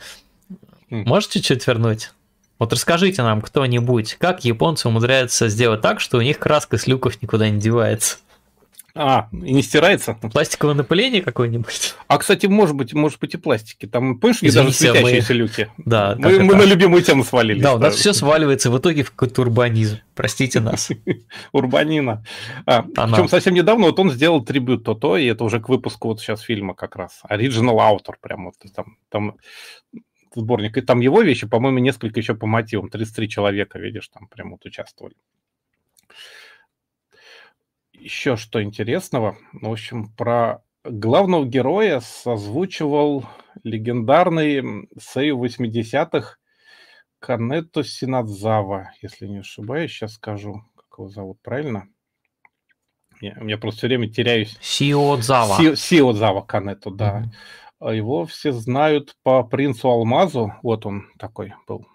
S1: Можете чуть вернуть? Вот расскажите нам кто-нибудь, как японцы умудряются сделать так, что у них краска с люков никуда не девается.
S2: А, и не стирается?
S1: Пластиковое напыление какое-нибудь?
S2: А, кстати, может быть, может быть и пластики. Там, помнишь, где даже светящиеся мы... люки?
S1: Да.
S2: Мы, мы на любимую тему свалились.
S1: Да, у нас все сваливается в итоге в какой-то урбанизм. Простите нас.
S2: Урбанина. А, причем совсем недавно вот он сделал трибют то-то, и это уже к выпуску вот сейчас фильма как раз. Original Author прям вот там, там сборник. И там его вещи, по-моему, несколько еще по мотивам. 33 человека, видишь, там прям вот участвовали еще что интересного. В общем, про главного героя созвучивал легендарный Сею 80-х Кането Синадзава, если не ошибаюсь. Сейчас скажу, как его зовут правильно. Я, я просто все время теряюсь.
S1: Сиодзава.
S2: Си, Сиодзава Кането, да. Mm-hmm. Его все знают по принцу Алмазу. Вот он такой был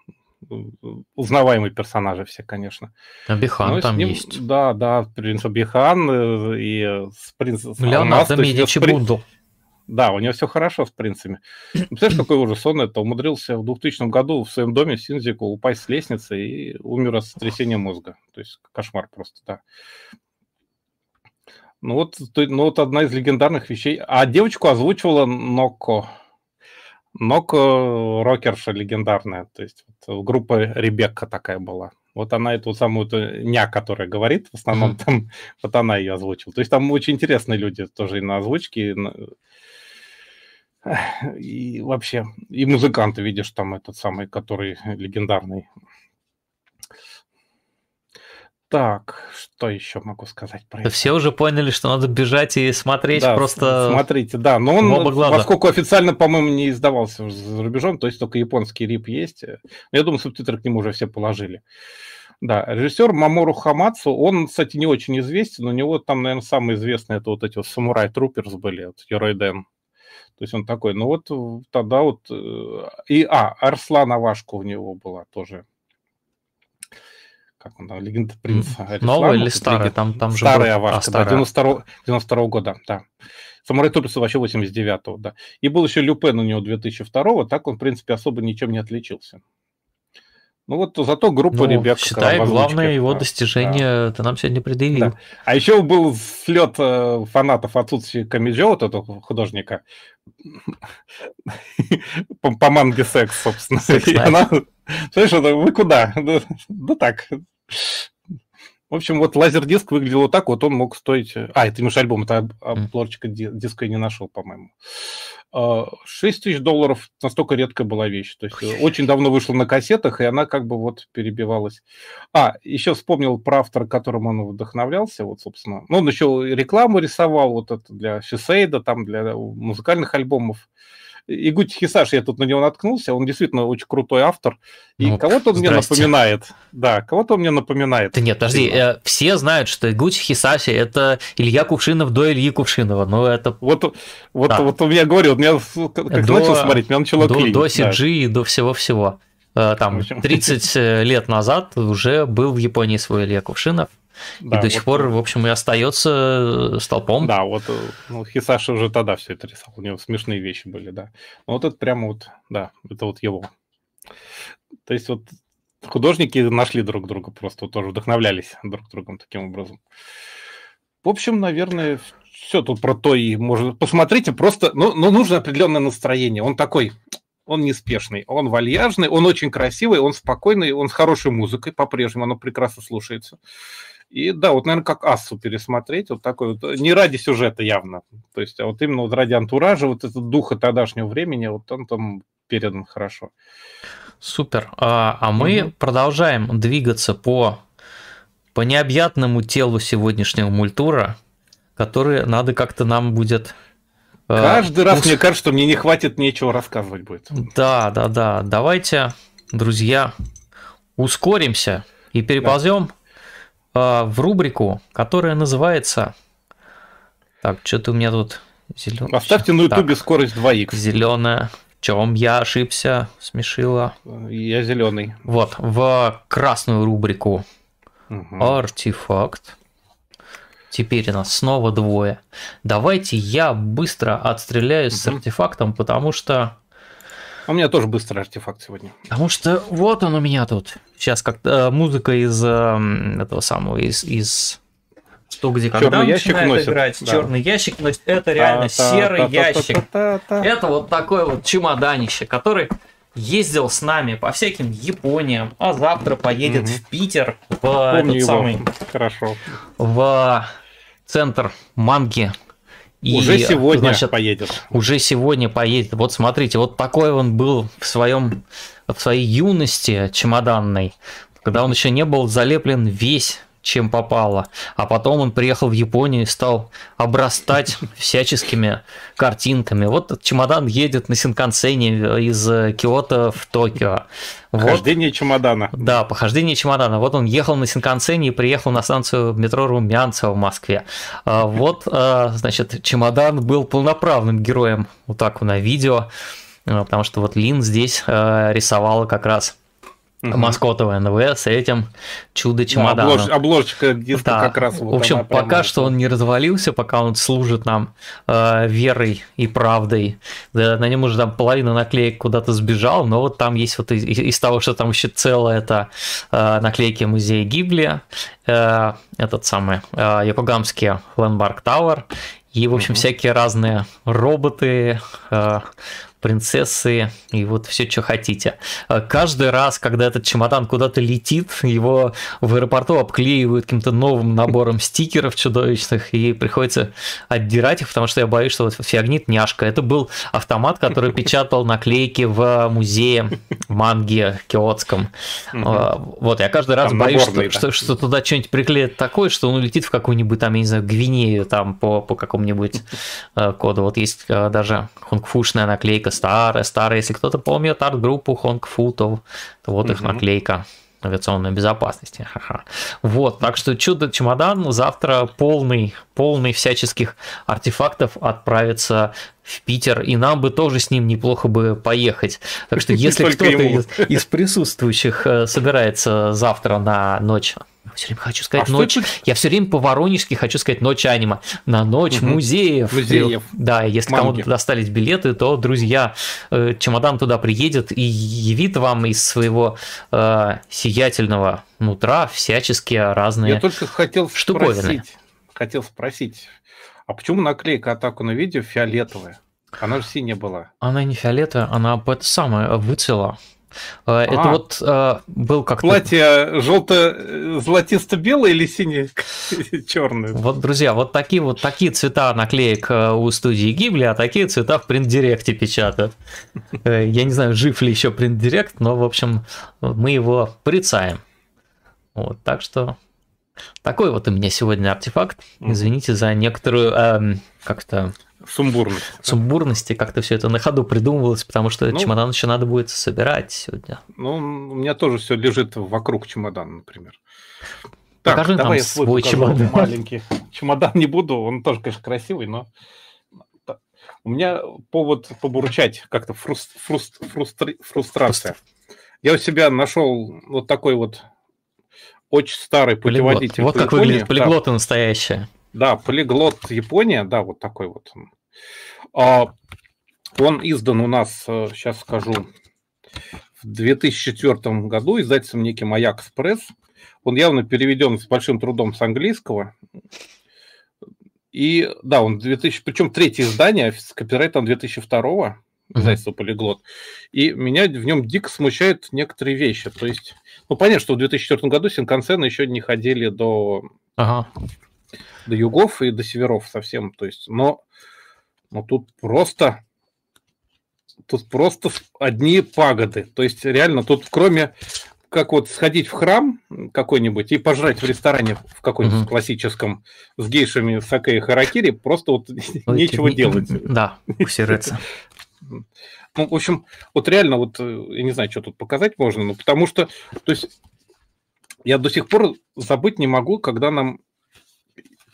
S2: узнаваемые персонажи все, конечно.
S1: Абихан Но там ним, есть.
S2: Да, да, принц Абихан э, и с принцем
S1: Леонардо Медичи Бундл.
S2: Да, у него все хорошо с принцами. Представляешь, какой ужас он это умудрился в 2000 году в своем доме в Синзику упасть с лестницы и умер от сотрясения мозга. То есть кошмар просто, да. Ну вот, ну вот одна из легендарных вещей. А девочку озвучивала Ноко. Ноко рокерша легендарная, то есть вот, группа Ребекка такая была. Вот она эту самую ня, которая говорит, в основном mm-hmm. там, вот она ее озвучила. То есть там очень интересные люди тоже и на озвучке, и, на... и вообще, и музыканты, видишь, там этот самый, который легендарный так, что еще могу сказать
S1: про это? Все уже поняли, что надо бежать и смотреть
S2: да,
S1: просто.
S2: Смотрите, да, но он, поскольку официально, по-моему, не издавался за рубежом, то есть только японский рип есть. Я думаю, субтитры к нему уже все положили. Да, режиссер Мамору Хамацу, он, кстати, не очень известен, у него там, наверное, самые известные это вот эти вот самурай труперс были, вот Йоройден. То есть он такой, ну вот тогда вот... Э, и, а, Арслан Авашко у него была тоже как он там, Легенда принца.
S1: Новый или старый? Там, там
S2: же старая был... Авашка, а, да, 92, 92 года, да. Самурай Торписа вообще 89-го, да. И был еще Люпен у него 2002-го, так он, в принципе, особо ничем не отличился. Ну вот зато группа ну, ребят...
S1: Считай, главное его да, достижение да. ты нам сегодня предъявил. Да.
S2: А еще был слет э, фанатов отсутствия Камиджо, вот этого художника, по, по манге секс, собственно. Секс, она, вы куда? Да так, в общем, вот лазер-диск выглядел вот так, вот он мог стоить... Э, а, это не альбом, это обложечка диска я не нашел, по-моему. 6 а, тысяч долларов настолько редкая была вещь. То есть э, очень давно вышла на кассетах, и она как бы вот перебивалась. А, еще вспомнил про автора, которым он вдохновлялся, вот, собственно. Ну, он еще рекламу рисовал, вот это для Shiseido, там, для музыкальных альбомов. Эгути Хисаши, я тут на него наткнулся, он действительно очень крутой автор. И ну, кого-то он мне напоминает. Да, кого-то он мне напоминает.
S1: Да нет, подожди, э, все знают, что Игути Хисаши это Илья Кувшинов до Ильи Кувшинова. Ну, это...
S2: Вот, вот, да. вот у меня говорю, у меня как до, начал смотреть, меня начало
S1: до, клинить. До CG да. и до всего-всего. Э, там 30 э, лет назад уже был в Японии свой Илья Кувшинов. Да, и до сих вот, пор, в общем, и остается столпом.
S2: Да, вот ну, Хисаши уже тогда все это рисовал. У него смешные вещи были, да. Но вот это прямо вот, да, это вот его. То есть вот художники нашли друг друга, просто вот тоже вдохновлялись друг другом таким образом. В общем, наверное, все тут про то и можно... Посмотрите, просто, ну, ну, нужно определенное настроение. Он такой, он неспешный, он вальяжный, он очень красивый, он спокойный, он с хорошей музыкой по-прежнему, оно прекрасно слушается. И да, вот, наверное, как Ассу пересмотреть, вот такой вот, не ради сюжета явно, то есть, а вот именно вот ради антуража, вот этот духа тогдашнего времени, вот он там передан хорошо.
S1: Супер. А, а мы угу. продолжаем двигаться по, по необъятному телу сегодняшнего мультура, который надо как-то нам будет
S2: Э, Каждый раз Уж... мне кажется, что мне не хватит нечего рассказывать будет.
S1: Да, да, да. Давайте, друзья, ускоримся и переползем да. В рубрику, которая называется... Так, что-то у меня тут
S2: зеленый. Поставьте на ютубе скорость 2х.
S1: Зеленая. В чем я ошибся? Смешила.
S2: Я зеленый.
S1: Вот, в красную рубрику угу. артефакт. Теперь нас снова двое. Давайте я быстро отстреляюсь угу. с артефактом, потому что...
S2: У меня тоже быстрый артефакт сегодня.
S1: Потому что вот он у меня тут. Сейчас как-то э, музыка из э, этого самого, из, из что где когда
S2: черный ящик носит.
S1: играть. Да. Черный ящик носит. Это реально серый ящик. Это вот такой вот чемоданище, который ездил с нами по всяким Япониям, а завтра поедет угу. в Питер в Помню этот его. самый.
S2: Хорошо.
S1: В центр манги.
S2: И, уже сегодня значит, поедет.
S1: Уже сегодня поедет. Вот смотрите, вот такой он был в своем в своей юности чемоданной, когда он еще не был залеплен весь чем попало. А потом он приехал в Японию и стал обрастать всяческими картинками. Вот чемодан едет на Синкансене из Киото в Токио.
S2: Похождение вот. чемодана.
S1: Да, похождение чемодана. Вот он ехал на Синкансене и приехал на станцию метро Румянцево в Москве. А вот, а, значит, чемодан был полноправным героем вот так на видео, потому что вот Лин здесь рисовала как раз угу. маскотовое НВ с этим чудо-чемоданом. Да,
S2: облож, обложечка диска да. как раз.
S1: Вот в общем, пока что он не развалился, пока он служит нам э, верой и правдой. Да, на нем уже там половина наклеек куда-то сбежал, но вот там есть вот из, из того, что там еще целое, это э, наклейки музея Гибли, э, этот самый э, Йокогамский Лендбарк Тауэр, и, в общем, угу. всякие разные роботы, э, принцессы и вот все, что хотите. А каждый раз, когда этот чемодан куда-то летит, его в аэропорту обклеивают каким-то новым набором стикеров чудовищных, и приходится отдирать их, потому что я боюсь, что вот фиагнит няшка. Это был автомат, который печатал наклейки в музее манги киотском. А, вот, я каждый раз боюсь, что, туда что-нибудь приклеят такое, что он улетит в какую-нибудь там, я не знаю, Гвинею там по, какому-нибудь э, коду. Вот есть э, даже хунгфушная наклейка старая, старая. Если кто-то помнит арт-группу Хонгфу, то, то вот угу. их наклейка авиационной безопасности. Ха-ха. Вот, так что чудо-чемодан завтра полный, полный всяческих артефактов отправится в Питер, и нам бы тоже с ним неплохо бы поехать. Так что если кто-то из, из присутствующих э, собирается завтра на ночь все время хочу сказать а ночь. Я все время по-воронежски хочу сказать ночь анима. На ночь угу. музеев.
S2: Музеев.
S1: Да, если кому-то достались билеты, то, друзья, э, чемодан туда приедет и явит вам из своего э, сиятельного нутра всячески разные
S2: Я только хотел штуковины. спросить, хотел спросить, а почему наклейка атаку на видео фиолетовая? Она же синяя была.
S1: Она не фиолетовая, она это самое выцвела. Э, это а, вот э, был как-то...
S2: Платье желто-золотисто-белое или сине-черное?
S1: Вот, друзья, вот такие вот такие цвета наклеек э, у студии Гибли, а такие цвета в принт-директе печатают. Я не знаю, жив ли еще принт-директ, но, в общем, мы его прицаем. Вот, так что такой вот у меня сегодня артефакт. Извините за некоторую эм, как-то
S2: Сумбурность.
S1: Сумбурности, как-то все это на ходу придумывалось, потому что ну, чемодан еще надо будет собирать сегодня.
S2: Ну, у меня тоже все лежит вокруг чемодана, например.
S1: Так, Покажи давай нам я свой, свой чемодан.
S2: Маленький. Чемодан не буду, он тоже, конечно, красивый, но у меня повод побурчать как-то фруст, фруст, фрустри, фрустрация. Я у себя нашел вот такой вот очень старый путеводитель.
S1: Вот как выглядит полиглоты да.
S2: Да, полиглот Япония, да, вот такой вот. А, он издан у нас, сейчас э, скажу, в 2004 году издательством неким Аяк Экспресс. Он явно переведен с большим трудом с английского. И да, он 2000, причем третье издание с копирайтом 2002 издательство Полиглот. И меня в нем дико смущают некоторые вещи. То есть, ну, понятно, что в 2004 году Синкансены еще не ходили до, ага. До югов и до северов совсем. То есть, но, но тут просто тут просто одни пагоды. То есть, реально, тут кроме как вот сходить в храм какой-нибудь и пожрать в ресторане в каком-нибудь угу. классическом с гейшами саке и харакири, просто вот нечего делать.
S1: Да, усердиться.
S2: Ну, в общем, вот реально, вот, э, я не знаю, что тут показать можно, но потому что, то есть, я до сих пор забыть не могу, когда нам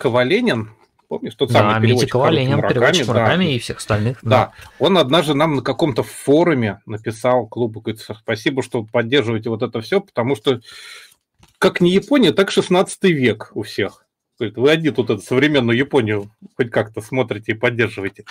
S2: Коваленин, помнишь, тот
S1: да, самый переводчик Коваленин, Мураками, переводчик Мураками да, и всех остальных.
S2: Да. да, он однажды нам на каком-то форуме написал клубу, говорит, спасибо, что поддерживаете вот это все, потому что как не Япония, так 16 век у всех. Говорит, вы одни тут эту современную Японию хоть как-то смотрите и поддерживаете.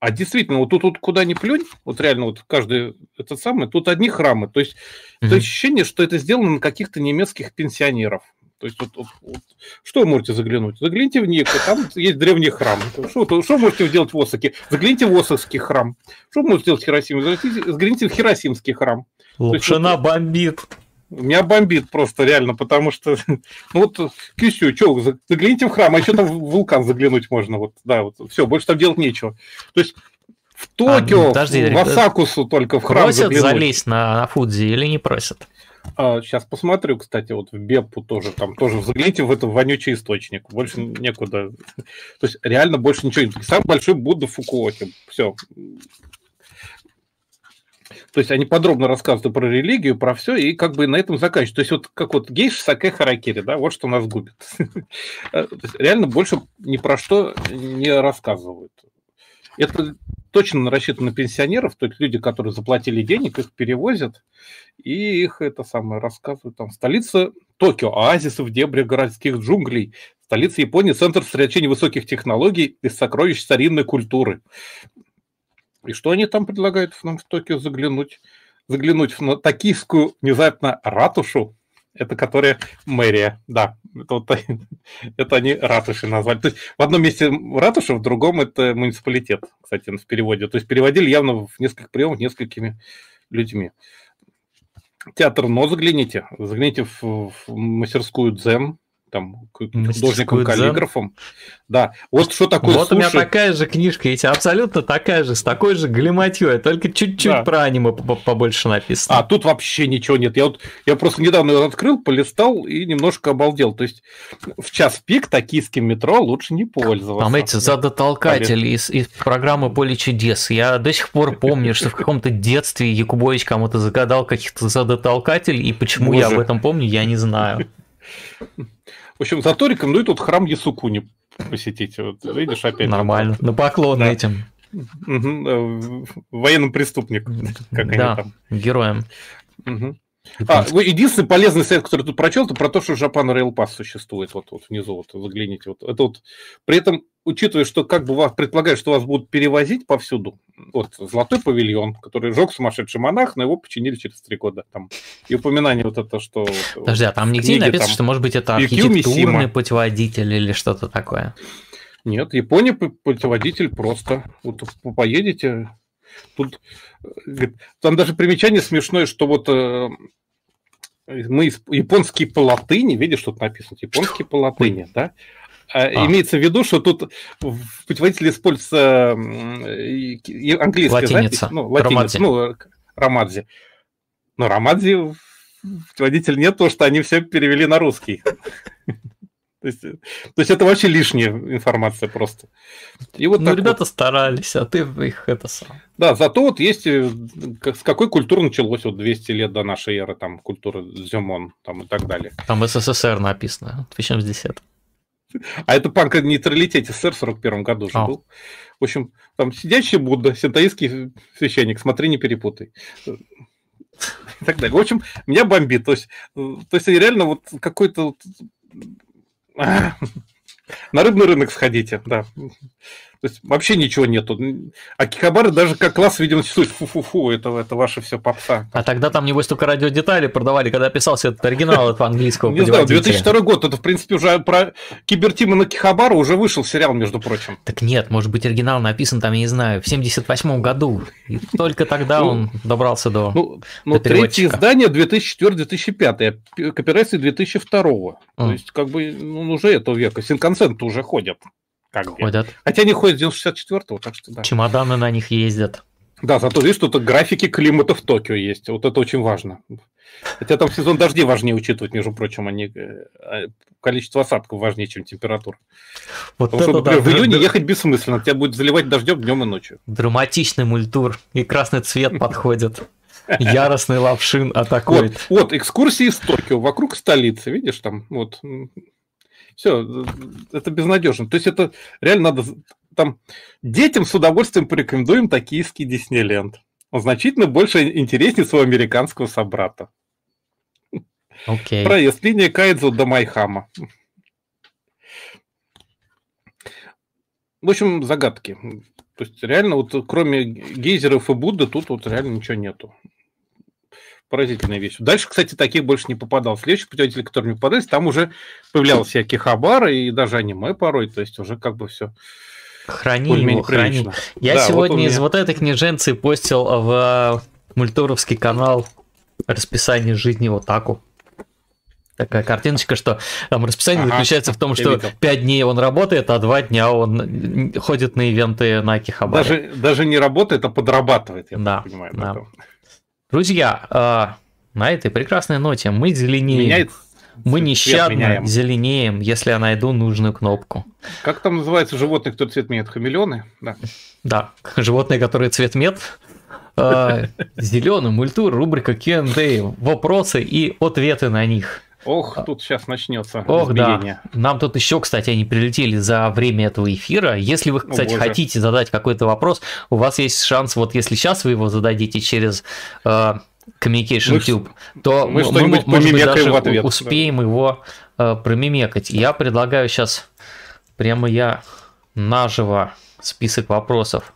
S2: А действительно, вот тут, тут куда ни плюнь, вот реально вот каждый этот самый, тут одни храмы. То есть, mm-hmm. то ощущение, что это сделано на каких-то немецких пенсионеров. То есть, вот, вот, вот, что вы можете заглянуть? Загляните в Нико, там есть древний храм. Что, что можете сделать в Осаке? Загляните в Осакский храм. Что можете сделать в Хиросиме? Загляните в Хиросимский храм.
S1: Лапшина есть, вот, бомбит.
S2: Меня бомбит просто реально, потому что, ну вот, Кисю, что, загляните в храм, а еще там в вулкан заглянуть можно, вот, да, вот, все, больше там делать нечего. То есть в Токио, а, подожди, в Осакусу только в храм
S1: Просят заглянуть. залезть на, на Фудзи или не просят?
S2: А, сейчас посмотрю, кстати, вот в Беппу тоже, там тоже загляните в этот вонючий источник, больше некуда. То есть реально больше ничего. Самый большой Будда Фукуоки, все, то есть они подробно рассказывают про религию, про все, и как бы на этом заканчивают. То есть вот как вот гейш саке харакири, да, вот что нас губит. Реально больше ни про что не рассказывают. Это точно рассчитано на пенсионеров, то есть люди, которые заплатили денег, их перевозят, и их это самое рассказывают. Там столица Токио, оазисы в дебре городских джунглей, столица Японии, центр сосредоточения высоких технологий и сокровищ старинной культуры. И что они там предлагают нам в Токио заглянуть? Заглянуть в токийскую внезапно ратушу, это которая мэрия, да, это, это они ратуши назвали. То есть в одном месте ратуша, в другом это муниципалитет, кстати, в переводе. То есть переводили явно в нескольких приемах несколькими людьми. Театр Но загляните, загляните в, в мастерскую Дзен, там художником, каллиграфом. Да, вот что такое
S1: Вот суши. у меня такая же книжка есть, абсолютно такая же, с такой же глиматьей, только чуть-чуть да. про аниме побольше написано.
S2: А тут вообще ничего нет. Я вот я просто недавно ее открыл, полистал и немножко обалдел. То есть в час пик токийским метро лучше не пользоваться.
S1: Там эти задотолкатели из, из программы «Поле чудес». Я до сих пор помню, что в каком-то детстве Якубович кому-то загадал каких-то задотолкателей, и почему я об этом помню, я не знаю.
S2: В общем, зато рекомендую тут храм Ясукуни посетить. Вот, видишь, опять.
S1: Нормально. На поклон да. этим.
S2: Угу. Военным преступникам, как да, они там.
S1: героям.
S2: Угу. А, единственный полезный совет, который тут прочел, это про то, что Japan Rail Pass существует. Вот, вот внизу, вот загляните. Вот. Это вот, при этом учитывая, что как бы вас предполагают, что вас будут перевозить повсюду, вот золотой павильон, который жег сумасшедший монах, но его починили через три года. Там, и упоминание вот это, что...
S1: Подожди, а там нигде книге, написано, там, что может быть это архитектурный путеводитель или что-то такое?
S2: Нет, Япония путеводитель просто. Вот поедете, тут... Там даже примечание смешное, что вот э, мы японские по латыни, видишь, тут написано, японские по латыни, да? А. а. Имеется в виду, что тут в путеводителе используется английская
S1: латиница.
S2: запись, ну, латиница, ну, Ромадзи. Но Ромадзи в путеводителе нет, потому что они все перевели на русский. То есть, то есть это вообще лишняя информация просто.
S1: И вот ну, ребята вот. старались, а ты их это сам.
S2: Да, зато вот есть, э, с какой культуры началось вот 200 лет до нашей эры, там, культура Зюмон, там и так далее.
S1: Там СССР написано, 2010.
S2: А это панк о нейтралитете СССР в 41 году же был. В общем, там сидящий Будда, синтаистский священник, смотри, не перепутай. и так далее. В общем, меня бомбит. То есть, то есть реально вот какой-то... На рыбный рынок сходите, да. То есть вообще ничего нету. А Кикабары даже как класс, видимо, существует. Фу-фу-фу, это, это ваше все попса.
S1: А тогда там, небось, только радиодетали продавали, когда писался этот оригинал этого английского
S2: Не знаю, 2002 год, это, в принципе, уже про Кибертима на Кихабару уже вышел сериал, между прочим.
S1: Так нет, может быть, оригинал написан там, я не знаю, в 78 году. И только тогда ну, он добрался до
S2: Ну, ну третье издание 2004-2005, копирайсы 2002. То есть, как бы, ну, уже этого века. Синконсенты уже ходят.
S1: Как ходят.
S2: Где. Хотя они ходят с 94-го, так что да.
S1: Чемоданы на них ездят.
S2: Да, зато видишь, тут графики климата в Токио есть. Вот это очень важно. Хотя там сезон дождей важнее учитывать, между прочим, они э, а количество осадков важнее, чем температура. Вот Потому что, например, да, в июне ехать бессмысленно, тебя будет заливать дождем днем и ночью.
S1: Драматичный мультур, и красный цвет подходит. Яростный лапшин атакует.
S2: Вот, вот, экскурсии из Токио, вокруг столицы, видишь, там, вот, все, это безнадежно. То есть это реально надо там детям с удовольствием порекомендуем токийский Диснейленд. Он значительно больше интереснее своего американского собрата.
S1: Okay.
S2: Проезд линия Кайдзу до Майхама. В общем, загадки. То есть реально вот кроме гейзеров и Будды тут вот реально ничего нету поразительная вещь. Дальше, кстати, таких больше не попадал. Следующий путеводитель, который мне попадались, там уже появлялся всякие хабары и даже аниме порой, то есть уже как бы все
S1: Храни его, храни. Я да, сегодня вот меня... из вот этой книженцы постил в мультуровский канал расписание жизни вот таку. Такая картиночка, что там расписание ага, заключается в том, что пять дней он работает, а два дня он ходит на ивенты на Акихабаре.
S2: Даже, даже не работает, а подрабатывает, я
S1: да, понимаю. Да. Друзья, а, на этой прекрасной ноте мы зеленеем. Меняет мы нещадно зеленеем, если я найду нужную кнопку.
S2: Как там называется животные, кто цвет меняет? Хамелеоны?
S1: Да. Да, животные, которые цвет мед. А, Зеленый мультур, рубрика Q&A, вопросы и ответы на них.
S2: Ох, тут сейчас начнется
S1: Ох, избиение. да. Нам тут еще, кстати, они прилетели за время этого эфира. Если вы, кстати, О, хотите задать какой-то вопрос, у вас есть шанс, вот если сейчас вы его зададите через э, Communication мы, Tube, то мы, мы, мы может быть, даже ответ, успеем да. его э, промимекать. Я предлагаю сейчас прямо я наживо список вопросов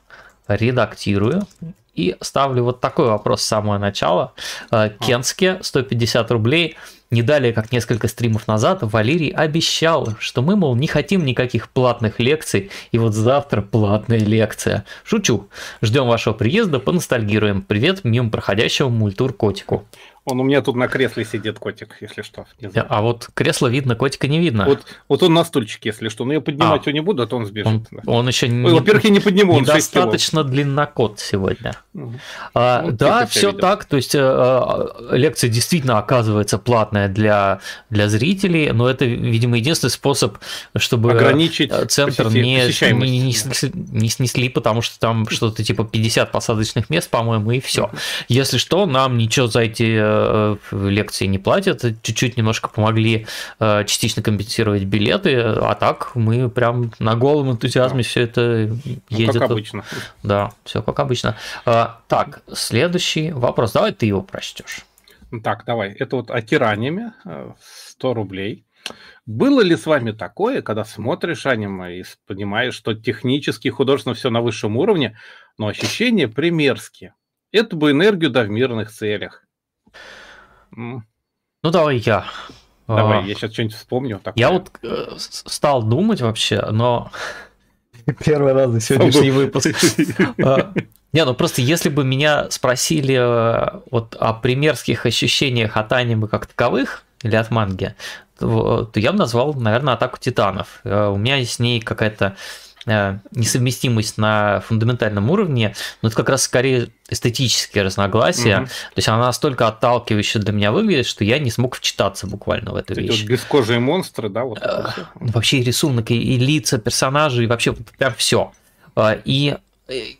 S1: редактирую и ставлю вот такой вопрос с самого начала. Э, Кенске 150 рублей – не далее, как несколько стримов назад, Валерий обещал, что мы, мол, не хотим никаких платных лекций, и вот завтра платная лекция. Шучу. Ждем вашего приезда, поностальгируем. Привет мимо проходящего мультур котику.
S2: Он у меня тут на кресле сидит, котик, если что.
S1: А вот кресло видно, котика не видно.
S2: Вот, вот он на стульчике, если что. Но я поднимать а, его не буду, а то он сбежит.
S1: Он,
S2: да.
S1: он еще не...
S2: Во-первых, я не подниму,
S1: он Недостаточно длиннокот сегодня. Угу. А, ну, да, все видел. так. То есть а, лекция действительно оказывается платная для, для зрителей, но это, видимо, единственный способ, чтобы
S2: Ограничить
S1: центр не, не, не, снесли, не снесли, потому что там что-то типа 50 посадочных мест, по-моему, и все. Если что, нам ничего за эти Э, лекции не платят, чуть-чуть немножко помогли э, частично компенсировать билеты, а так мы прям на голом энтузиазме все это едет. Ну,
S2: как обычно.
S1: Да, все как обычно. А, так, следующий вопрос. Давай ты его прочтешь.
S2: Так, давай. Это вот о тираниями 100 э, рублей. Было ли с вами такое, когда смотришь аниме и понимаешь, что технически художественно все на высшем уровне, но ощущения примерские? Это бы энергию да в мирных целях.
S1: Ну, давай я.
S2: Давай, а, я сейчас что-нибудь вспомню.
S1: Такое. Я вот э, стал думать вообще, но первый раз за сегодняшний выпуск. А, не, ну просто если бы меня спросили э, вот о примерских ощущениях от аниме как таковых или от манги, то, я бы назвал, наверное, атаку титанов. Э, у меня с ней какая-то несовместимость на фундаментальном уровне, но это как раз скорее эстетические разногласия. Угу. То есть она настолько отталкивающе для меня выглядит, что я не смог вчитаться буквально в эту Эти вещь. Вот
S2: бескожие монстры, да? Вот
S1: э, вообще и рисунок, и, и лица персонажей, и вообще прям все. Э, и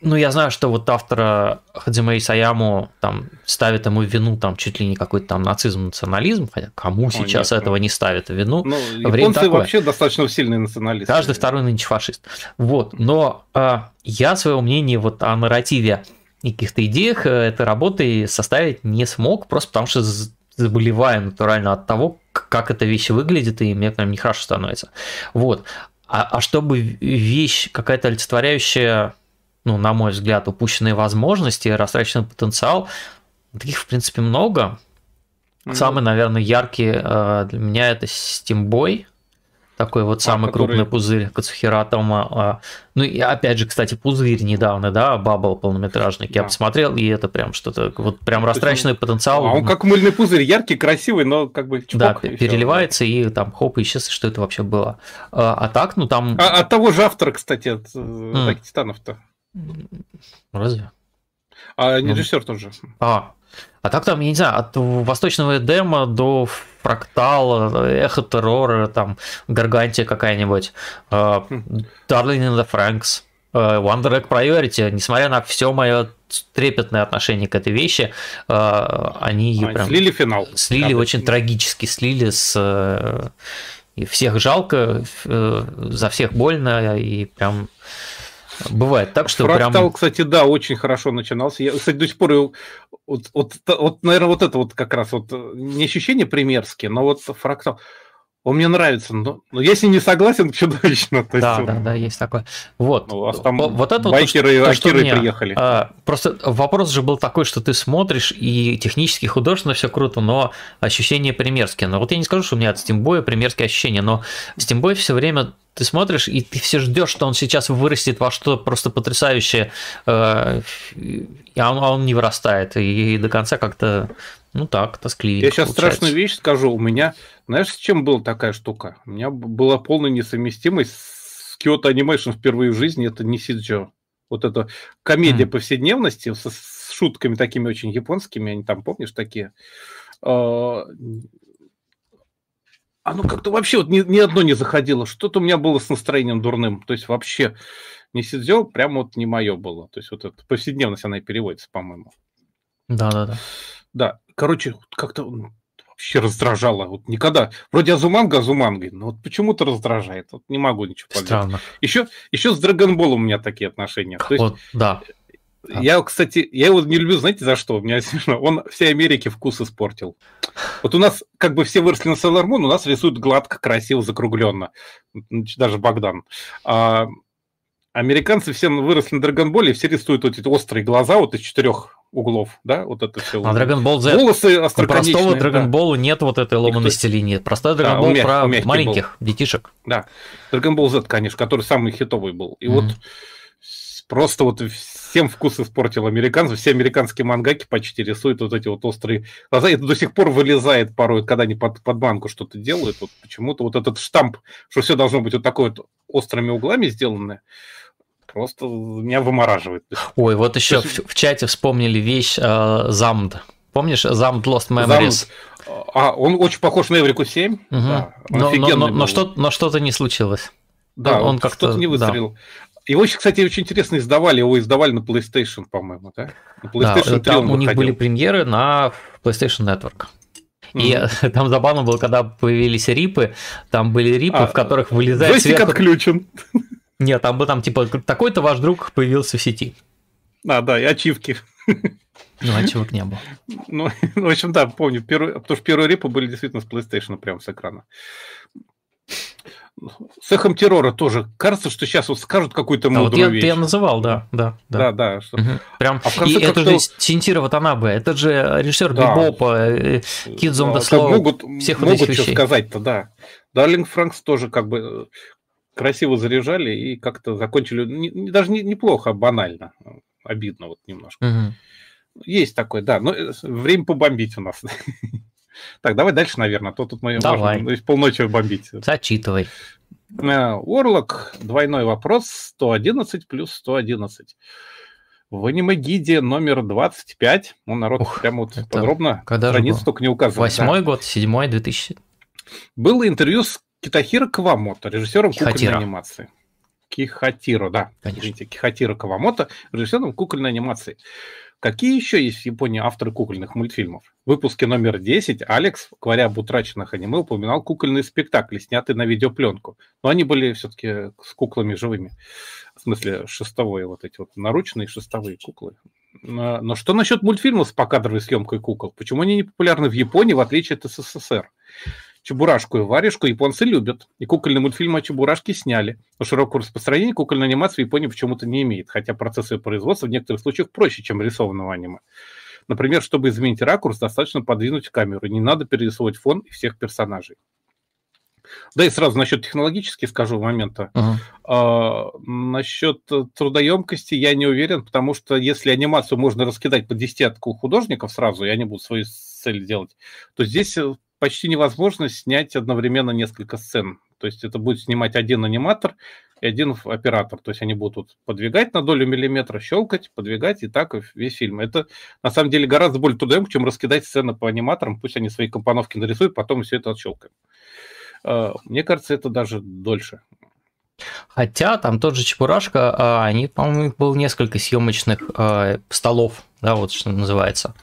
S1: ну, я знаю, что вот автора Хадзимей Саяму там ставит ему вину там чуть ли не какой-то там нацизм, национализм, хотя кому О, сейчас нет, этого не ставят вину.
S2: Ну, Время такое. вообще достаточно сильный националист.
S1: Каждый второй нынче фашист. Вот, но э, я своего мнения вот о нарративе и каких-то идеях этой работы составить не смог, просто потому что заболеваю натурально от того, как эта вещь выглядит, и мне прям нехорошо становится. Вот. А, а чтобы вещь какая-то олицетворяющая, ну, на мой взгляд, упущенные возможности, растраченный потенциал, таких, в принципе, много. Mm-hmm. Самый, наверное, яркий э, для меня это Steam Boy, такой вот самый а, крупный пузырь Кацухира Тома. А, ну и опять же, кстати, пузырь недавно, да, Бабл полнометражный, я посмотрел, и это прям что-то, вот прям растраченный потенциал.
S2: А он как мыльный пузырь, яркий, красивый, но как бы
S1: чпок, Да, и переливается, все. и там хоп, и что это вообще было. А, а так, ну там...
S2: А, от того же автора, кстати, от mm. Титанов-то.
S1: Разве?
S2: А не ну, режиссер тоже.
S1: А, а так там, я не знаю, от восточного Эдема до Фрактала, Эхо Террора, там, Гаргантия какая-нибудь, the Franks, uh, Wonder Egg Priority, несмотря на все мое трепетное отношение к этой вещи, uh, они ее а, прям...
S2: Слили финал.
S1: Слили очень да. трагически, слили с... И всех жалко, за всех больно, и прям Бывает так, что
S2: Фрактал, прям... кстати, да, очень хорошо начинался. Я, кстати, до сих пор вот, вот, вот, наверное, вот это вот как раз вот не ощущение примерские, но вот фрактал. Он мне нравится, но, но ним не согласен чудовищно.
S1: То да, есть, да, да, есть такое. Вот.
S2: Ну, у вас там вот это байкеры
S1: вот,
S2: то, что, акиры приехали.
S1: А, просто вопрос же был такой, что ты смотришь, и технически, художественно все круто, но ощущения примерские. Но вот я не скажу, что у меня от Steamboy примерские ощущения, но Steamboy все время ты смотришь, и ты все ждешь, что он сейчас вырастет во что-то просто потрясающее, э, а он, он не вырастает, и до конца как-то ну так, тоскливенько.
S2: Я сейчас получается. страшную вещь скажу. У меня, знаешь, с чем была такая штука? У меня была полная несовместимость с Kyoto Animation впервые в жизни. Это не Сиджо. Вот это комедия mm. повседневности с, с шутками такими очень японскими. Они там, помнишь, такие? А, оно как-то вообще вот ни, ни одно не заходило. Что-то у меня было с настроением дурным. То есть вообще не Сидзё прямо вот не мое было. То есть вот эта повседневность, она и переводится, по-моему.
S1: Да-да-да.
S2: Да, короче, как-то вообще раздражало. Вот никогда. Вроде Азуманга Азумангой, но вот почему-то раздражает. Вот не могу ничего
S1: поделать. Странно.
S2: Еще, еще с Драгонболом у меня такие отношения.
S1: То есть, вот, да.
S2: Я, кстати, я его не люблю, знаете, за что? У меня он всей Америке вкус испортил. Вот у нас как бы все выросли на Sailor Moon, у нас рисуют гладко, красиво, закругленно. Даже Богдан. А американцы все выросли на Драгонболе, все рисуют вот эти острые глаза вот из четырех углов, да, вот это все.
S1: А Dragon Ball Z,
S2: волосы
S1: у простого Dragon Ball да. нет вот этой ломаности Никто... линии. Простой Dragon да, Ball умя... про маленьких был. детишек.
S2: Да, Dragon Ball Z, конечно, который самый хитовый был. И mm-hmm. вот просто вот всем вкус испортил американцев. Все американские мангаки почти рисуют вот эти вот острые глаза. Это до сих пор вылезает порой, когда они под, под банку что-то делают. Вот почему-то вот этот штамп, что все должно быть вот такое вот острыми углами сделанное, просто меня вымораживает.
S1: Ой, вот еще есть... в, в чате вспомнили вещь э, Замд. Помнишь, Замд Lost Memories?
S2: Замд. А, он очень похож на Эврику 7. Угу. Да,
S1: но, но, но, но, что, но что-то не случилось.
S2: Да, он, он как-то что-то не выстрелил. Да. Его, кстати, очень интересно издавали. Его издавали на PlayStation, по-моему, да? На
S1: PlayStation да, там у них были премьеры на PlayStation Network. И mm-hmm. там забавно было, когда появились рипы, там были рипы, а, в которых вылезает
S2: сверху... отключен.
S1: Нет, там был там типа такой-то ваш друг появился в сети.
S2: А, да, и ачивки.
S1: Ну, ачивок не было.
S2: Ну, в общем, да, помню, первый, потому что первые репы были действительно с PlayStation прямо с экрана. С эхом террора тоже. Кажется, что сейчас вот скажут какую-то мудрую
S1: а вот я,
S2: вещь.
S1: я называл, да, да.
S2: Да, да. да
S1: что... угу. Прям. А и это же Синтира Ватанабе, это же режиссер да. Бибопа, Кидзом да, Слова,
S2: могут, всех могут вот этих что вещей. сказать-то, да. Дарлинг Франкс тоже как бы красиво заряжали и как-то закончили не, не, даже не, неплохо, а банально. Обидно вот немножко. Угу. Есть такое, да. Но э, время побомбить у нас. Так, давай дальше, наверное, а то тут мы
S1: давай.
S2: можем то полночи бомбить.
S1: Зачитывай.
S2: Орлок, двойной вопрос, 111 плюс 111. В аниме-гиде номер 25, ну, народ Ух, прямо вот подробно
S1: когда
S2: страницу только не указывает.
S1: Восьмой да. год, седьмой, 2000.
S2: Было интервью с Китахира Кавамото, режиссером Кихатира. кукольной анимации. Кихатиро, да. Конечно. Извините, Кихатиро Кавамото, режиссером кукольной анимации. Какие еще есть в Японии авторы кукольных мультфильмов? В выпуске номер 10 Алекс, говоря об утраченных аниме, упоминал кукольные спектакли, снятые на видеопленку. Но они были все-таки с куклами живыми. В смысле, шестовые вот эти вот наручные шестовые куклы. Но что насчет мультфильмов с покадровой съемкой кукол? Почему они не популярны в Японии, в отличие от СССР? Чебурашку и варежку японцы любят. И кукольный мультфильм о Чебурашке сняли. Но широкого распространения кукольная анимация в Японии почему-то не имеет. Хотя процессы производства в некоторых случаях проще, чем рисованного аниме. Например, чтобы изменить ракурс, достаточно подвинуть камеру. Не надо перерисовывать фон и всех персонажей. Да и сразу насчет технологически скажу момента. Uh-huh. А, насчет трудоемкости я не уверен, потому что если анимацию можно раскидать по десятку художников сразу, и они будут свои цели делать, то здесь э, почти невозможно снять одновременно несколько сцен. То есть это будет снимать один аниматор и один оператор. То есть они будут подвигать на долю миллиметра, щелкать, подвигать, и так весь фильм. Это на самом деле гораздо более трудоемко, чем раскидать сцены по аниматорам. Пусть они свои компоновки нарисуют, потом все это отщелкаем. Э, мне кажется, это даже дольше.
S1: Хотя там тот же Чебурашка, а, они, по-моему, их было несколько съемочных э, столов, да, вот что называется.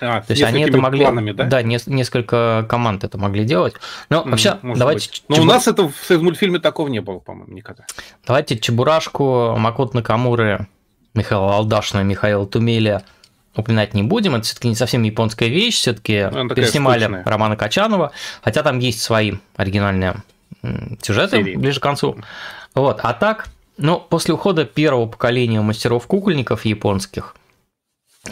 S1: А, То есть они это могли, планами, да? Да, не, несколько команд это могли делать. Но вообще, давайте.
S2: Быть. Но Чебур... у нас это в мультфильме такого не было, по-моему, никогда.
S1: Давайте Чебурашку, Макот Накамуры, Михаила Алдашина, Михаила Тумеля упоминать не будем. Это все-таки не совсем японская вещь, все-таки ну, переснимали скучная. Романа Качанова, хотя там есть свои оригинальные сюжеты Серии. ближе к концу. Вот, а так, ну, после ухода первого поколения мастеров-кукольников японских,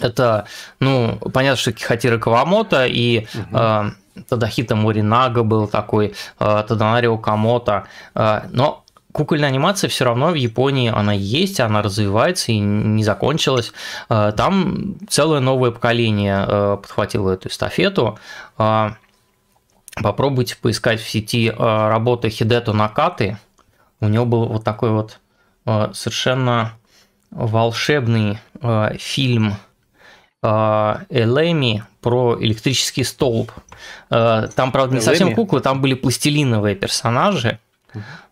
S1: это, ну, понятно, что Кихатира Кавамото и угу. э, Тадахита Моринага был такой, э, Таданарио Камото, э, но кукольная анимация все равно в Японии она есть, она развивается и не закончилась. Э, там целое новое поколение э, подхватило эту эстафету. Э, попробуйте поискать в сети работы Хидето Накаты. У него был вот такой вот совершенно волшебный фильм Элеми про электрический столб. Там, правда, не совсем куклы, там были пластилиновые персонажи.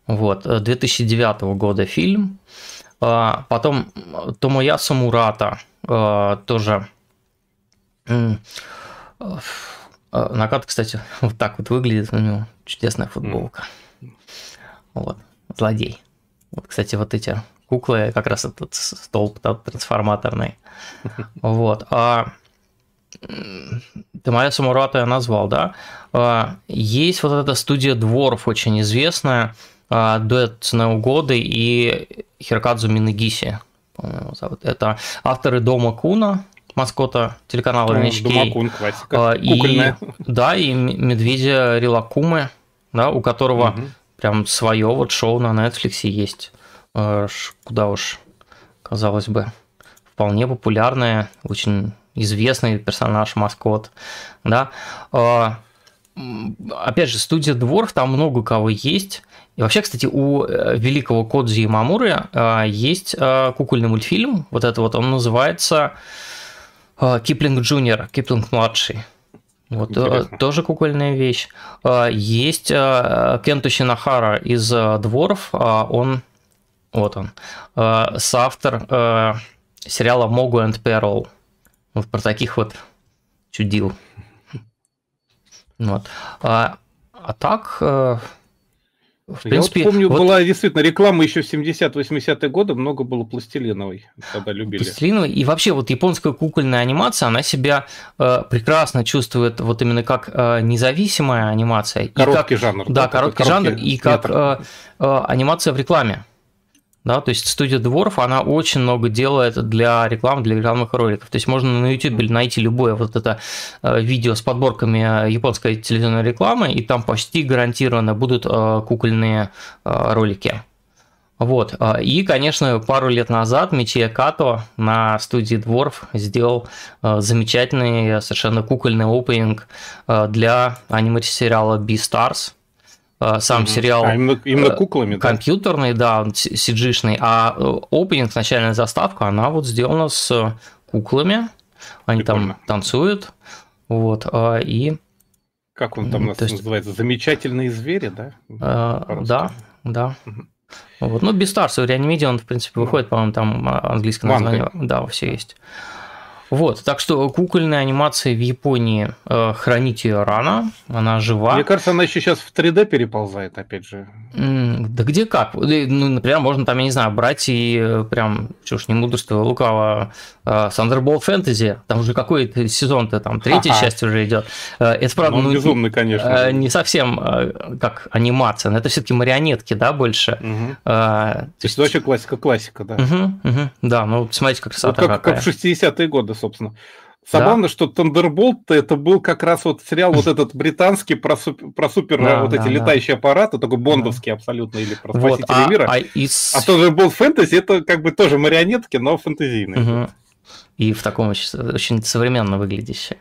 S1: Вот, 2009 э, года фильм. А, потом Томоясу Мурата а, тоже. А, Накат, кстати, вот так вот выглядит у него. Чудесная футболка. Вот, злодей. Вот, кстати, вот эти куклы, как раз этот столб трансформаторный. Вот. А ты моя Самурата я назвал, да? Есть вот эта студия Дворов очень известная, а, дуэт Неугоды и Хирокадзу Минагиси. Это авторы Дома Куна, маскота телеканала ну, NHK. Дома Кун, классика. А, и, да, и Медведя Рилакумы, да, у которого угу. прям свое вот шоу на Netflix есть. А, куда уж, казалось бы, вполне популярное, очень известный персонаж, маскот, да. Опять же, студия Дворф, там много кого есть. И вообще, кстати, у э, великого Кодзи и Мамуры э, есть э, кукольный мультфильм. Вот это вот он называется Киплинг Джуниор, Киплинг младший. Вот Интересно. тоже кукольная вещь. Есть Кенту Шинахара из Дворов. Он, вот он, соавтор сериала Могу and Перл. Вот про таких вот чудил. Вот. А, а так,
S2: в принципе, Я вот помню, вот... была действительно реклама еще в 70-80-е годы, много было пластилиновой, тогда любили.
S1: Пластилиновой, и вообще вот японская кукольная анимация, она себя э, прекрасно чувствует вот именно как э, независимая анимация.
S2: Короткий
S1: как,
S2: жанр.
S1: Да, да короткий, короткий жанр, и как э, э, анимация в рекламе. Да, то есть студия Dwarf, она очень много делает для рекламы, для рекламных роликов. То есть можно на YouTube найти любое вот это э, видео с подборками японской телевизионной рекламы, и там почти гарантированно будут э, кукольные э, ролики. Вот. И, конечно, пару лет назад Мичия Като на студии Dwarf сделал замечательный совершенно кукольный опенинг для аниме-сериала Beastars – Э, сам mm-hmm. сериал
S2: а именно, именно э, куклами,
S1: компьютерный, да, да cg а э, опенинг, начальная заставка, она вот сделана с куклами, они Прикольно. там танцуют, вот, и...
S2: Как он там нас есть... называется? Замечательные звери, да?
S1: Да, да. Угу. Вот. Ну, Beastars в реанимеде он, в принципе, выходит, по-моему, там английское название. Да, все есть. Вот, так что кукольная анимация в Японии, э, хранить ее рано, она жива.
S2: Мне кажется, она еще сейчас в 3D переползает, опять же.
S1: Да где как? Ну, например, можно там, я не знаю, брать и э, прям, что ж, не мудрство лукаво, э, Thunderbolt Fantasy, там уже какой-то сезон-то, там третья ага. часть уже идет. Э, это правда,
S2: ну, безумный, конечно.
S1: Не совсем как анимация, но это все-таки марионетки, да, больше.
S2: Угу. То есть это вообще классика-классика, да. Угу,
S1: угу, да, ну смотрите, как красота
S2: вот как, какая. как в 60-е годы, собственно. Забавно, да. что Thunderbolt это был как раз вот сериал вот этот британский про, супер, про супер да, вот да, эти да. летающие аппараты, такой бондовский да. абсолютно, или про спасители вот, а, мира. А, из... а Thunderbolt Fantasy это как бы тоже марионетки, но фэнтезийные. Угу.
S1: И в таком очень, очень современно выглядящее.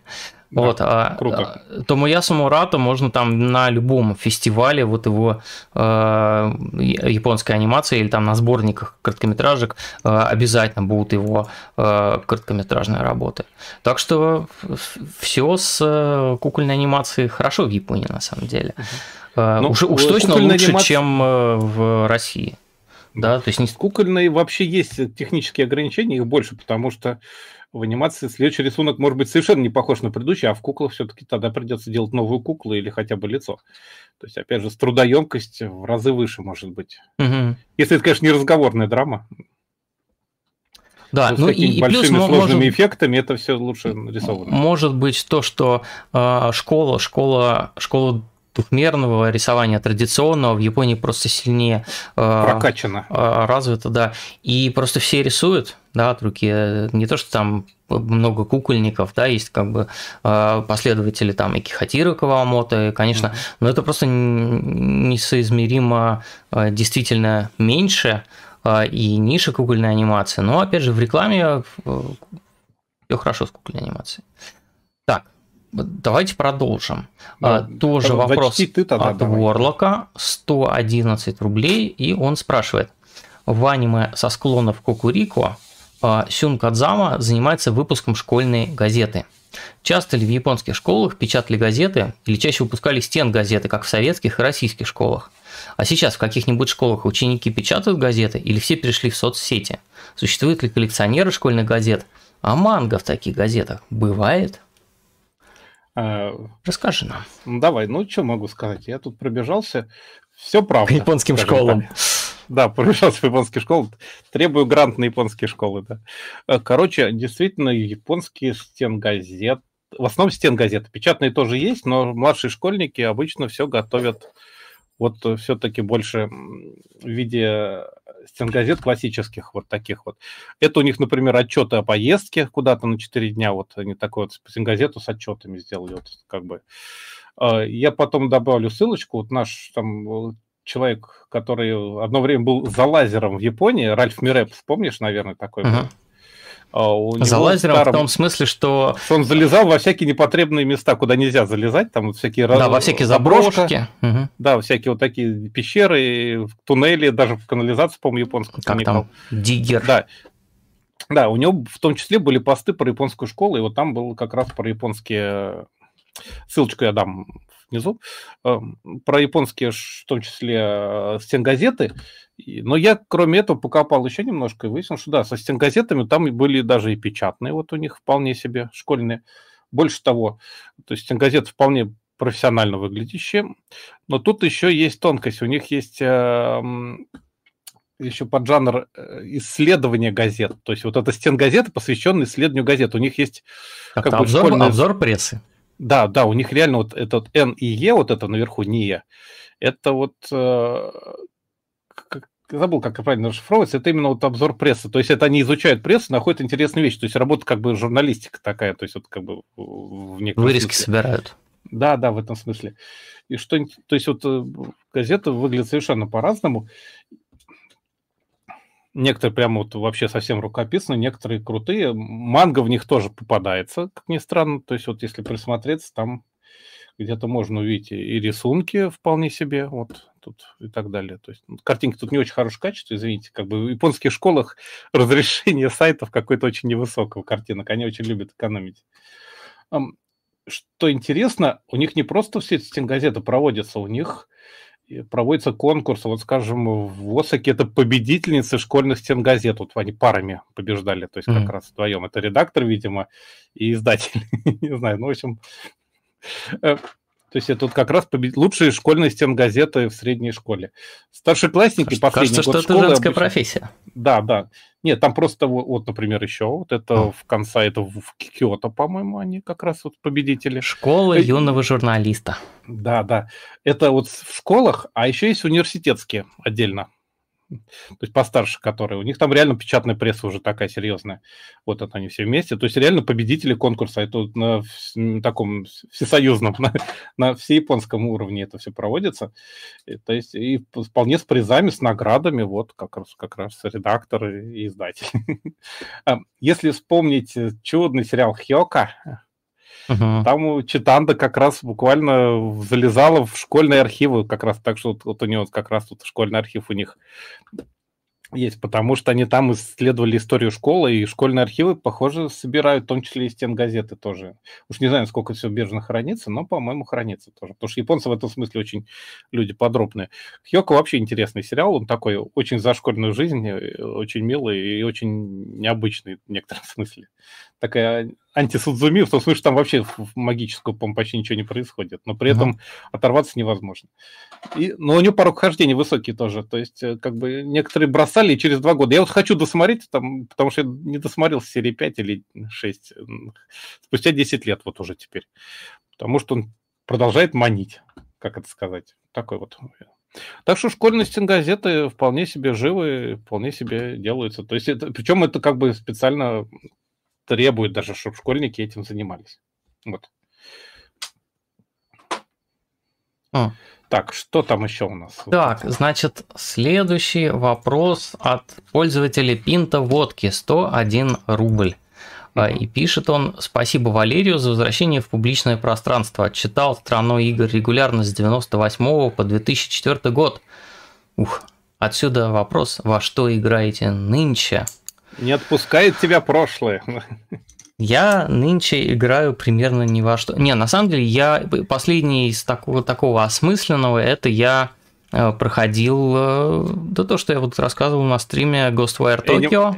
S1: Да, вот, а, круто. А, Томоясу Мурата можно там на любом фестивале, вот его э, японской анимации или там на сборниках короткометражек э, обязательно будут его э, короткометражные работы. Так что все с э, кукольной анимацией хорошо в Японии на самом деле. Э, ну, уж, уж точно лучше, анимация... чем э, в России.
S2: Да, то есть не... кукольной вообще есть технические ограничения, их больше, потому что в анимации следующий рисунок может быть совершенно не похож на предыдущий, а в куклах все-таки тогда придется делать новую куклу или хотя бы лицо. То есть, опять же, с трудоемкость в разы выше может быть. Угу. Если это, конечно, не разговорная драма. Да, ну, ну и, и большими плюс сложными может, эффектами это все лучше нарисовано.
S1: Может быть то, что э, школа, школа, школа двухмерного рисования традиционного в Японии просто сильнее
S2: э, прокачано,
S1: э, развито, да, и просто все рисуют, да, от руки. Не то, что там много кукольников, да, есть как бы э, последователи там и Кихатиры Кавамото, и, конечно, mm-hmm. но это просто несоизмеримо действительно меньше и ниша кукольной анимации. Но опять же в рекламе все хорошо с кукольной анимацией. Так, Давайте продолжим. Да, а, Тоже вопрос ты тогда, от давай. Ворлока. 111 рублей. И он спрашивает. В аниме со склонов Кокурико а, Сюн Кадзама занимается выпуском школьной газеты. Часто ли в японских школах печатали газеты или чаще выпускали стен газеты, как в советских и российских школах? А сейчас в каких-нибудь школах ученики печатают газеты или все перешли в соцсети? Существуют ли коллекционеры школьных газет? А манга в таких газетах бывает?
S2: А,
S1: Расскажи нам.
S2: Ну, давай, ну что могу сказать? Я тут пробежался. Все правда.
S1: По японским школам. Так.
S2: Да, пробежался по японским школам. Требую грант на японские школы. Да. Э, короче, действительно, японские стенгазеты, в основном стенгазеты. Печатные тоже есть, но младшие школьники обычно все готовят вот все-таки больше в виде стенгазет классических вот таких вот. Это у них, например, отчеты о поездке куда-то на 4 дня, вот они такую вот стенгазету с отчетами сделали, вот как бы. А, я потом добавлю ссылочку, вот наш там э, человек, который одно время был за лазером в Японии, Ральф Миреп, помнишь, наверное, такой uh-huh. был?
S1: А, у За лазером старом... в том смысле, что...
S2: Он залезал во всякие непотребные места, куда нельзя залезать, там вот всякие...
S1: Да, во всякие заброшки.
S2: Угу. Да, всякие вот такие пещеры, туннели, даже в канализацию, по-моему, японскую.
S1: Как там? Диггер.
S2: Да. Да, у него в том числе были посты про японскую школу, и вот там был как раз про японские... Ссылочку я дам внизу. Про японские, в том числе, э, стенгазеты. Но я, кроме этого, покопал еще немножко и выяснил, что да, со стенгазетами там были даже и печатные, вот у них вполне себе школьные. Больше того, то есть стенгазеты вполне профессионально выглядящие. Но тут еще есть тонкость. У них есть еще поджанр э, исследования газет. То есть вот это стенгазеты, посвященные исследованию газет. У них есть
S1: как, как бы обзор, школьные... обзор прессы.
S2: Да, да, у них реально вот этот N и E, вот это наверху не E, это вот э, забыл, как правильно расшифровывается, это именно вот обзор прессы. То есть это они изучают прессу, находят интересные вещи. То есть работа как бы журналистика такая, то есть вот как бы в
S1: некотором Вырезки смысле. собирают.
S2: Да, да, в этом смысле. И что, то есть вот э, газета выглядит совершенно по-разному. Некоторые прямо вот вообще совсем рукописные, некоторые крутые. Манга в них тоже попадается, как ни странно. То есть вот если присмотреться, там где-то можно увидеть и рисунки вполне себе, вот тут и так далее. То есть ну, картинки тут не очень хорошее качество, извините, как бы в японских школах разрешение сайтов какое-то очень невысокого картинок, они очень любят экономить. Что интересно, у них не просто все эти стенгазеты проводятся, у них проводится конкурс, вот скажем, в Осаке это победительницы школьных стен газет, вот они парами побеждали, то есть mm-hmm. как раз вдвоем. Это редактор, видимо, и издатель, не знаю, ну, в общем, э, то есть это вот как раз побед... лучшие школьные стенгазеты в средней школе. Старшеклассники
S1: последний Кажется, год что школы... это женская обычно... профессия.
S2: Да, да. Нет, там просто вот, например, еще вот это oh. в конце, это в Киото, по-моему, они как раз вот победители.
S1: Школа э... юного журналиста.
S2: Да, да. Это вот в школах, а еще есть университетские отдельно то есть постарше которые, у них там реально печатная пресса уже такая серьезная. Вот это они все вместе. То есть реально победители конкурса. Это на, на таком всесоюзном, на, на всеяпонском уровне это все проводится. И, то есть и вполне с призами, с наградами, вот как раз, как раз редактор и издатель. А, если вспомнить э, чудный сериал «Хьока», Угу. Там Читанда как раз буквально залезала в школьные архивы, как раз так, что вот, вот у него как раз тут школьный архив у них есть, потому что они там исследовали историю школы, и школьные архивы, похоже, собирают, в том числе и стен газеты тоже. Уж не знаю, сколько все бежно хранится, но, по-моему, хранится тоже. Потому что японцы в этом смысле очень люди подробные. Хьёко вообще интересный сериал, он такой очень за школьную жизнь, э, очень милый и очень необычный в некотором смысле. Такая антисудзуми, в том смысле, что там вообще в магическую по почти ничего не происходит, но при этом uh-huh. оторваться невозможно. И, но у него порог хождения высокий тоже, то есть э, как бы некоторые бросали через два года. Я вот хочу досмотреть, там, потому что я не досмотрел серии 5 или 6, спустя 10 лет вот уже теперь, потому что он продолжает манить, как это сказать, такой вот так что школьные стенгазеты вполне себе живы, вполне себе делаются. То есть это, причем это как бы специально требует даже, чтобы школьники этим занимались. Вот. А. Так, что там еще у нас?
S1: Так, значит, следующий вопрос от пользователя Пинта Водки 101 рубль. Mm-hmm. И пишет он, спасибо Валерию за возвращение в публичное пространство. Читал «Страну игр» регулярно с 98 по 2004 год. Ух, отсюда вопрос, во что играете нынче?
S2: Не отпускает тебя прошлое.
S1: Я нынче играю примерно ни во что. Не, на самом деле, я последний из такого, такого осмысленного, это я э, проходил, э, да то, что я вот рассказывал на стриме Ghostwire Tokyo.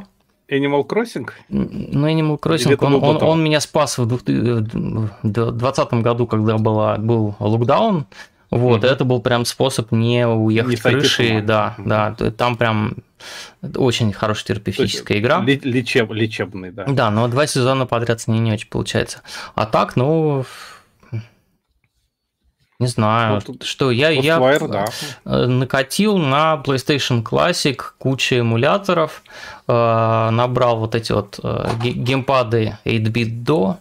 S2: Animal Crossing?
S1: Ну, Animal Crossing, он, он, он меня спас в 2020 году, когда была, был локдаун. Вот, угу. это был прям способ не уехать не с крыши, да, да, там прям очень хорошая терапевтическая игра.
S2: Лечеб, лечебный, да.
S1: Да, но два сезона подряд с ней не очень получается. А так, ну, не знаю, ну, что я, я Wire, да. Э, накатил на PlayStation Classic кучу эмуляторов, э, набрал вот эти вот э, геймпады 8-bit до,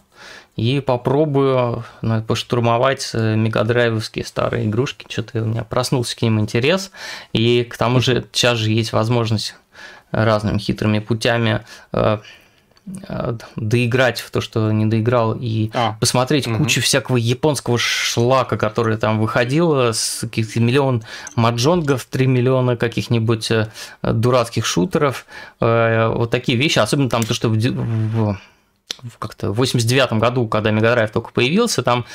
S1: и попробую ну, поштурмовать мегадрайвовские старые игрушки. Что-то у меня проснулся к ним интерес. И к тому же сейчас же есть возможность разными хитрыми путями э, э, доиграть в то, что не доиграл, и а, посмотреть угу. кучу всякого японского шлака, который там выходил, с каких-то миллион маджонгов, 3 миллиона каких-нибудь э, дурацких шутеров, вот такие вещи, особенно там то, что в, в как-то в 89 году, когда Drive только появился, там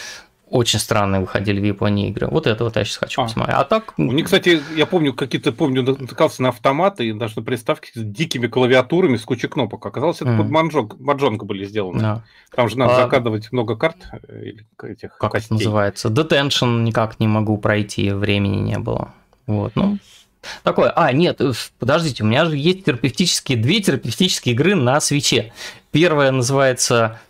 S1: очень странные выходили в Японии игры. Вот это вот я сейчас хочу а. посмотреть. А так...
S2: У них, кстати, я помню, какие-то, помню, натыкался на автоматы и даже на приставки с дикими клавиатурами, с кучей кнопок. Оказалось, это mm. под манжонг, маджонга были сделаны. Да. Там же надо а... закадывать много карт э, или этих
S1: Как костей. это называется? Detention никак не могу пройти, времени не было. Вот, ну, Такое, а, нет, э, подождите, у меня же есть терапевтические, две терапевтические игры на свече. Первая называется...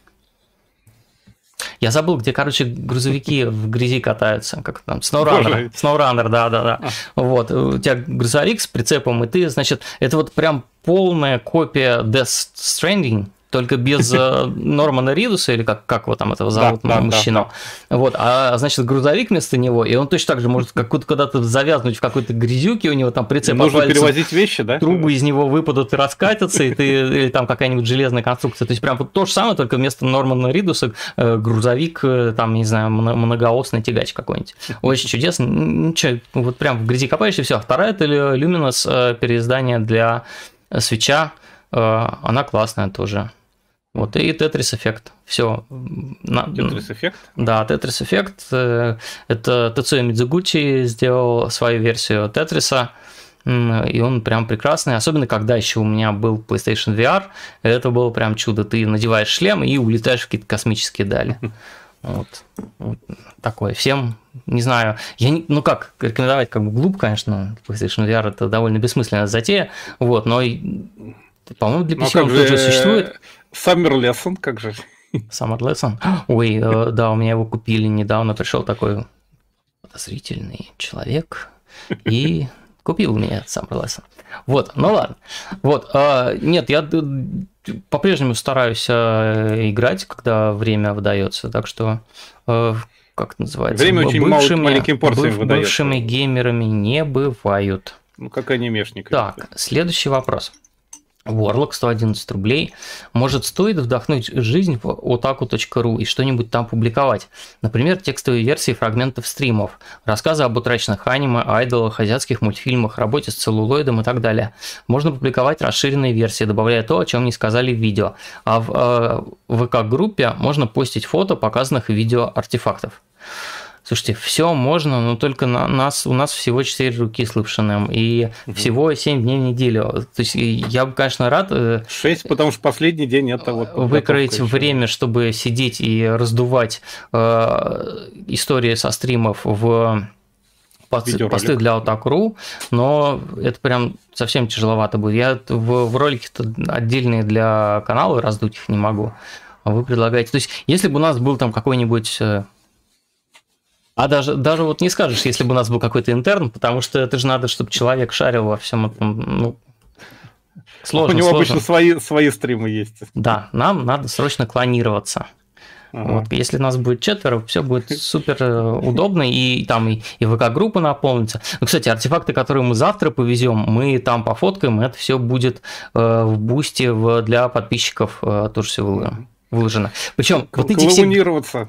S1: Я забыл, где, короче, грузовики в грязи катаются, как там, SnowRunner, SnowRunner, да-да-да. А. Вот, у тебя грузовик с прицепом, и ты, значит, это вот прям полная копия Death Stranding, только без э, Нормана Ридуса, или как, как его там этого зовут, да, мужчину. Да, да. Вот, а значит, грузовик вместо него, и он точно так же может как куда-то завязнуть в какой-то грязюке, у него там прицеп
S2: Нужно перевозить вещи, да?
S1: Трубы из него выпадут и раскатятся, и ты, или там какая-нибудь железная конструкция. То есть прям вот то же самое, только вместо Нормана Ридуса э, грузовик, э, там, не знаю, многоосный тягач какой-нибудь. Очень чудесно. Ничего, вот прям в грязи копаешься, и все. Вторая это Luminous переиздание для свеча. Она классная тоже. Вот, и Tetris эффект. Все.
S2: Tetris эффект?
S1: Да, Tetris эффект. Э, это Тецуя Мидзугучи сделал свою версию Тетриса. И он прям прекрасный, особенно когда еще у меня был PlayStation VR, это было прям чудо. Ты надеваешь шлем и улетаешь в какие-то космические дали. Вот. вот такое. Всем, не знаю, я не, ну как, рекомендовать как бы глупо, конечно, PlayStation VR это довольно бессмысленная затея, вот, но, по-моему, для PC ну, он тоже существует.
S2: Summer Lesson, как же?
S1: Summer Lesson? Ой, э, да, у меня его купили недавно, пришел такой подозрительный человек и купил мне Summer Lesson. Вот, ну ладно. Вот, а, нет, я по-прежнему стараюсь э, играть, когда время выдается, так что э, как это называется?
S2: Время очень бывшими, маленьким порциям
S1: быв. Бывшими геймерами не бывают.
S2: Ну, как анимешник.
S1: Так, следующий вопрос. Warlock 111 рублей. Может, стоит вдохнуть жизнь в otaku.ru и что-нибудь там публиковать? Например, текстовые версии фрагментов стримов, рассказы об утраченных аниме, айдолах, азиатских мультфильмах, работе с целлулоидом и так далее. Можно публиковать расширенные версии, добавляя то, о чем не сказали в видео. А в э, ВК-группе можно постить фото показанных видео артефактов. Слушайте, все можно, но только на нас, у нас всего 4 руки с лапшиным, и угу. всего 7 дней в неделю. То есть я бы, конечно, рад...
S2: 6, э, потому что последний день это вот...
S1: Выкроить еще. время, чтобы сидеть и раздувать э, истории со стримов в посты для Otaku.ru, но это прям совсем тяжеловато будет. Я в, в ролике-то отдельные для канала раздуть их не могу. Вы предлагаете... То есть, если бы у нас был там какой-нибудь э, а даже, даже вот не скажешь, если бы у нас был какой-то интерн, потому что это же надо, чтобы человек шарил во всем этом. Ну,
S2: сложно, У него сложно. обычно свои, свои стримы есть.
S1: Да, нам надо срочно клонироваться. Ага. Вот, если нас будет четверо, все будет супер э, удобно, и там и, и ВК-группа наполнится. Ну, кстати, артефакты, которые мы завтра повезем, мы там пофоткаем, это все будет э, в бусте в, для подписчиков, э, тоже все выложим выложено. Причем вот эти все...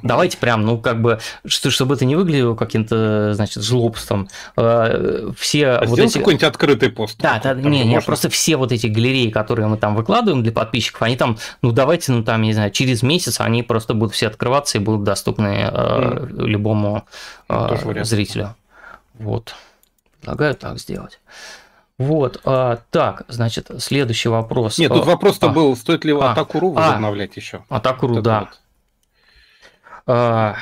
S1: Давайте прям, ну, как бы, что, чтобы это не выглядело каким-то, значит, жлобством. Э, все
S2: а вот эти... какой-нибудь открытый пост.
S1: Да, да, не, не, просто все вот эти галереи, которые мы там выкладываем для подписчиков, они там, ну, давайте, ну, там, не знаю, через месяц они просто будут все открываться и будут доступны mm. любому э, зрителю. Вот. Предлагаю так сделать. Вот, а, так, значит, следующий вопрос.
S2: Нет, тут вопрос-то а, был, стоит ли а, Атакуру а, возобновлять а, еще?
S1: Атакуру, вот да. Вот. А,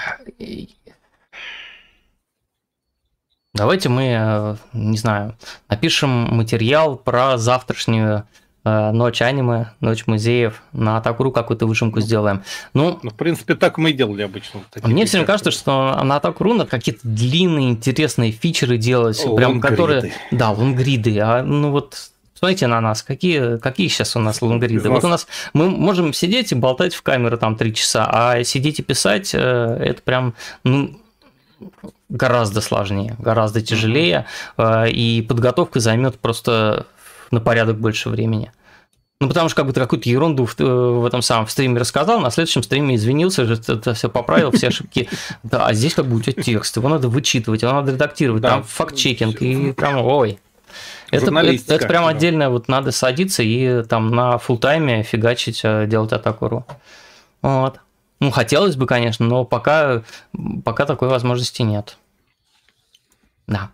S1: давайте мы, э, не знаю, напишем материал про завтрашнюю ночь аниме, ночь музеев, на Атакуру какую-то выжимку сделаем. Ну,
S2: ну, в принципе, так мы и делали обычно.
S1: Мне все время кажется, что на Атакуру надо какие-то длинные, интересные фичеры делать, О, прям которые... Да, лонгриды. А ну вот Смотрите на нас, какие, какие сейчас у нас лонгриды. Вот у нас мы можем сидеть и болтать в камеру там три часа, а сидеть и писать э, это прям ну, гораздо сложнее, гораздо тяжелее, э, и подготовка займет просто на порядок больше времени. Ну, потому что как бы ты какую-то ерунду в, э, в этом самом в стриме рассказал, на следующем стриме извинился, это, это все поправил, все ошибки. Да, а здесь как бы у тебя текст, его надо вычитывать, его надо редактировать, да. там факт-чекинг, и прям, ой. Это, это, это прям отдельно, вот надо садиться и там на фултайме фигачить, э, делать атаку. Вот. Ну, хотелось бы, конечно, но пока, пока такой возможности нет. Да.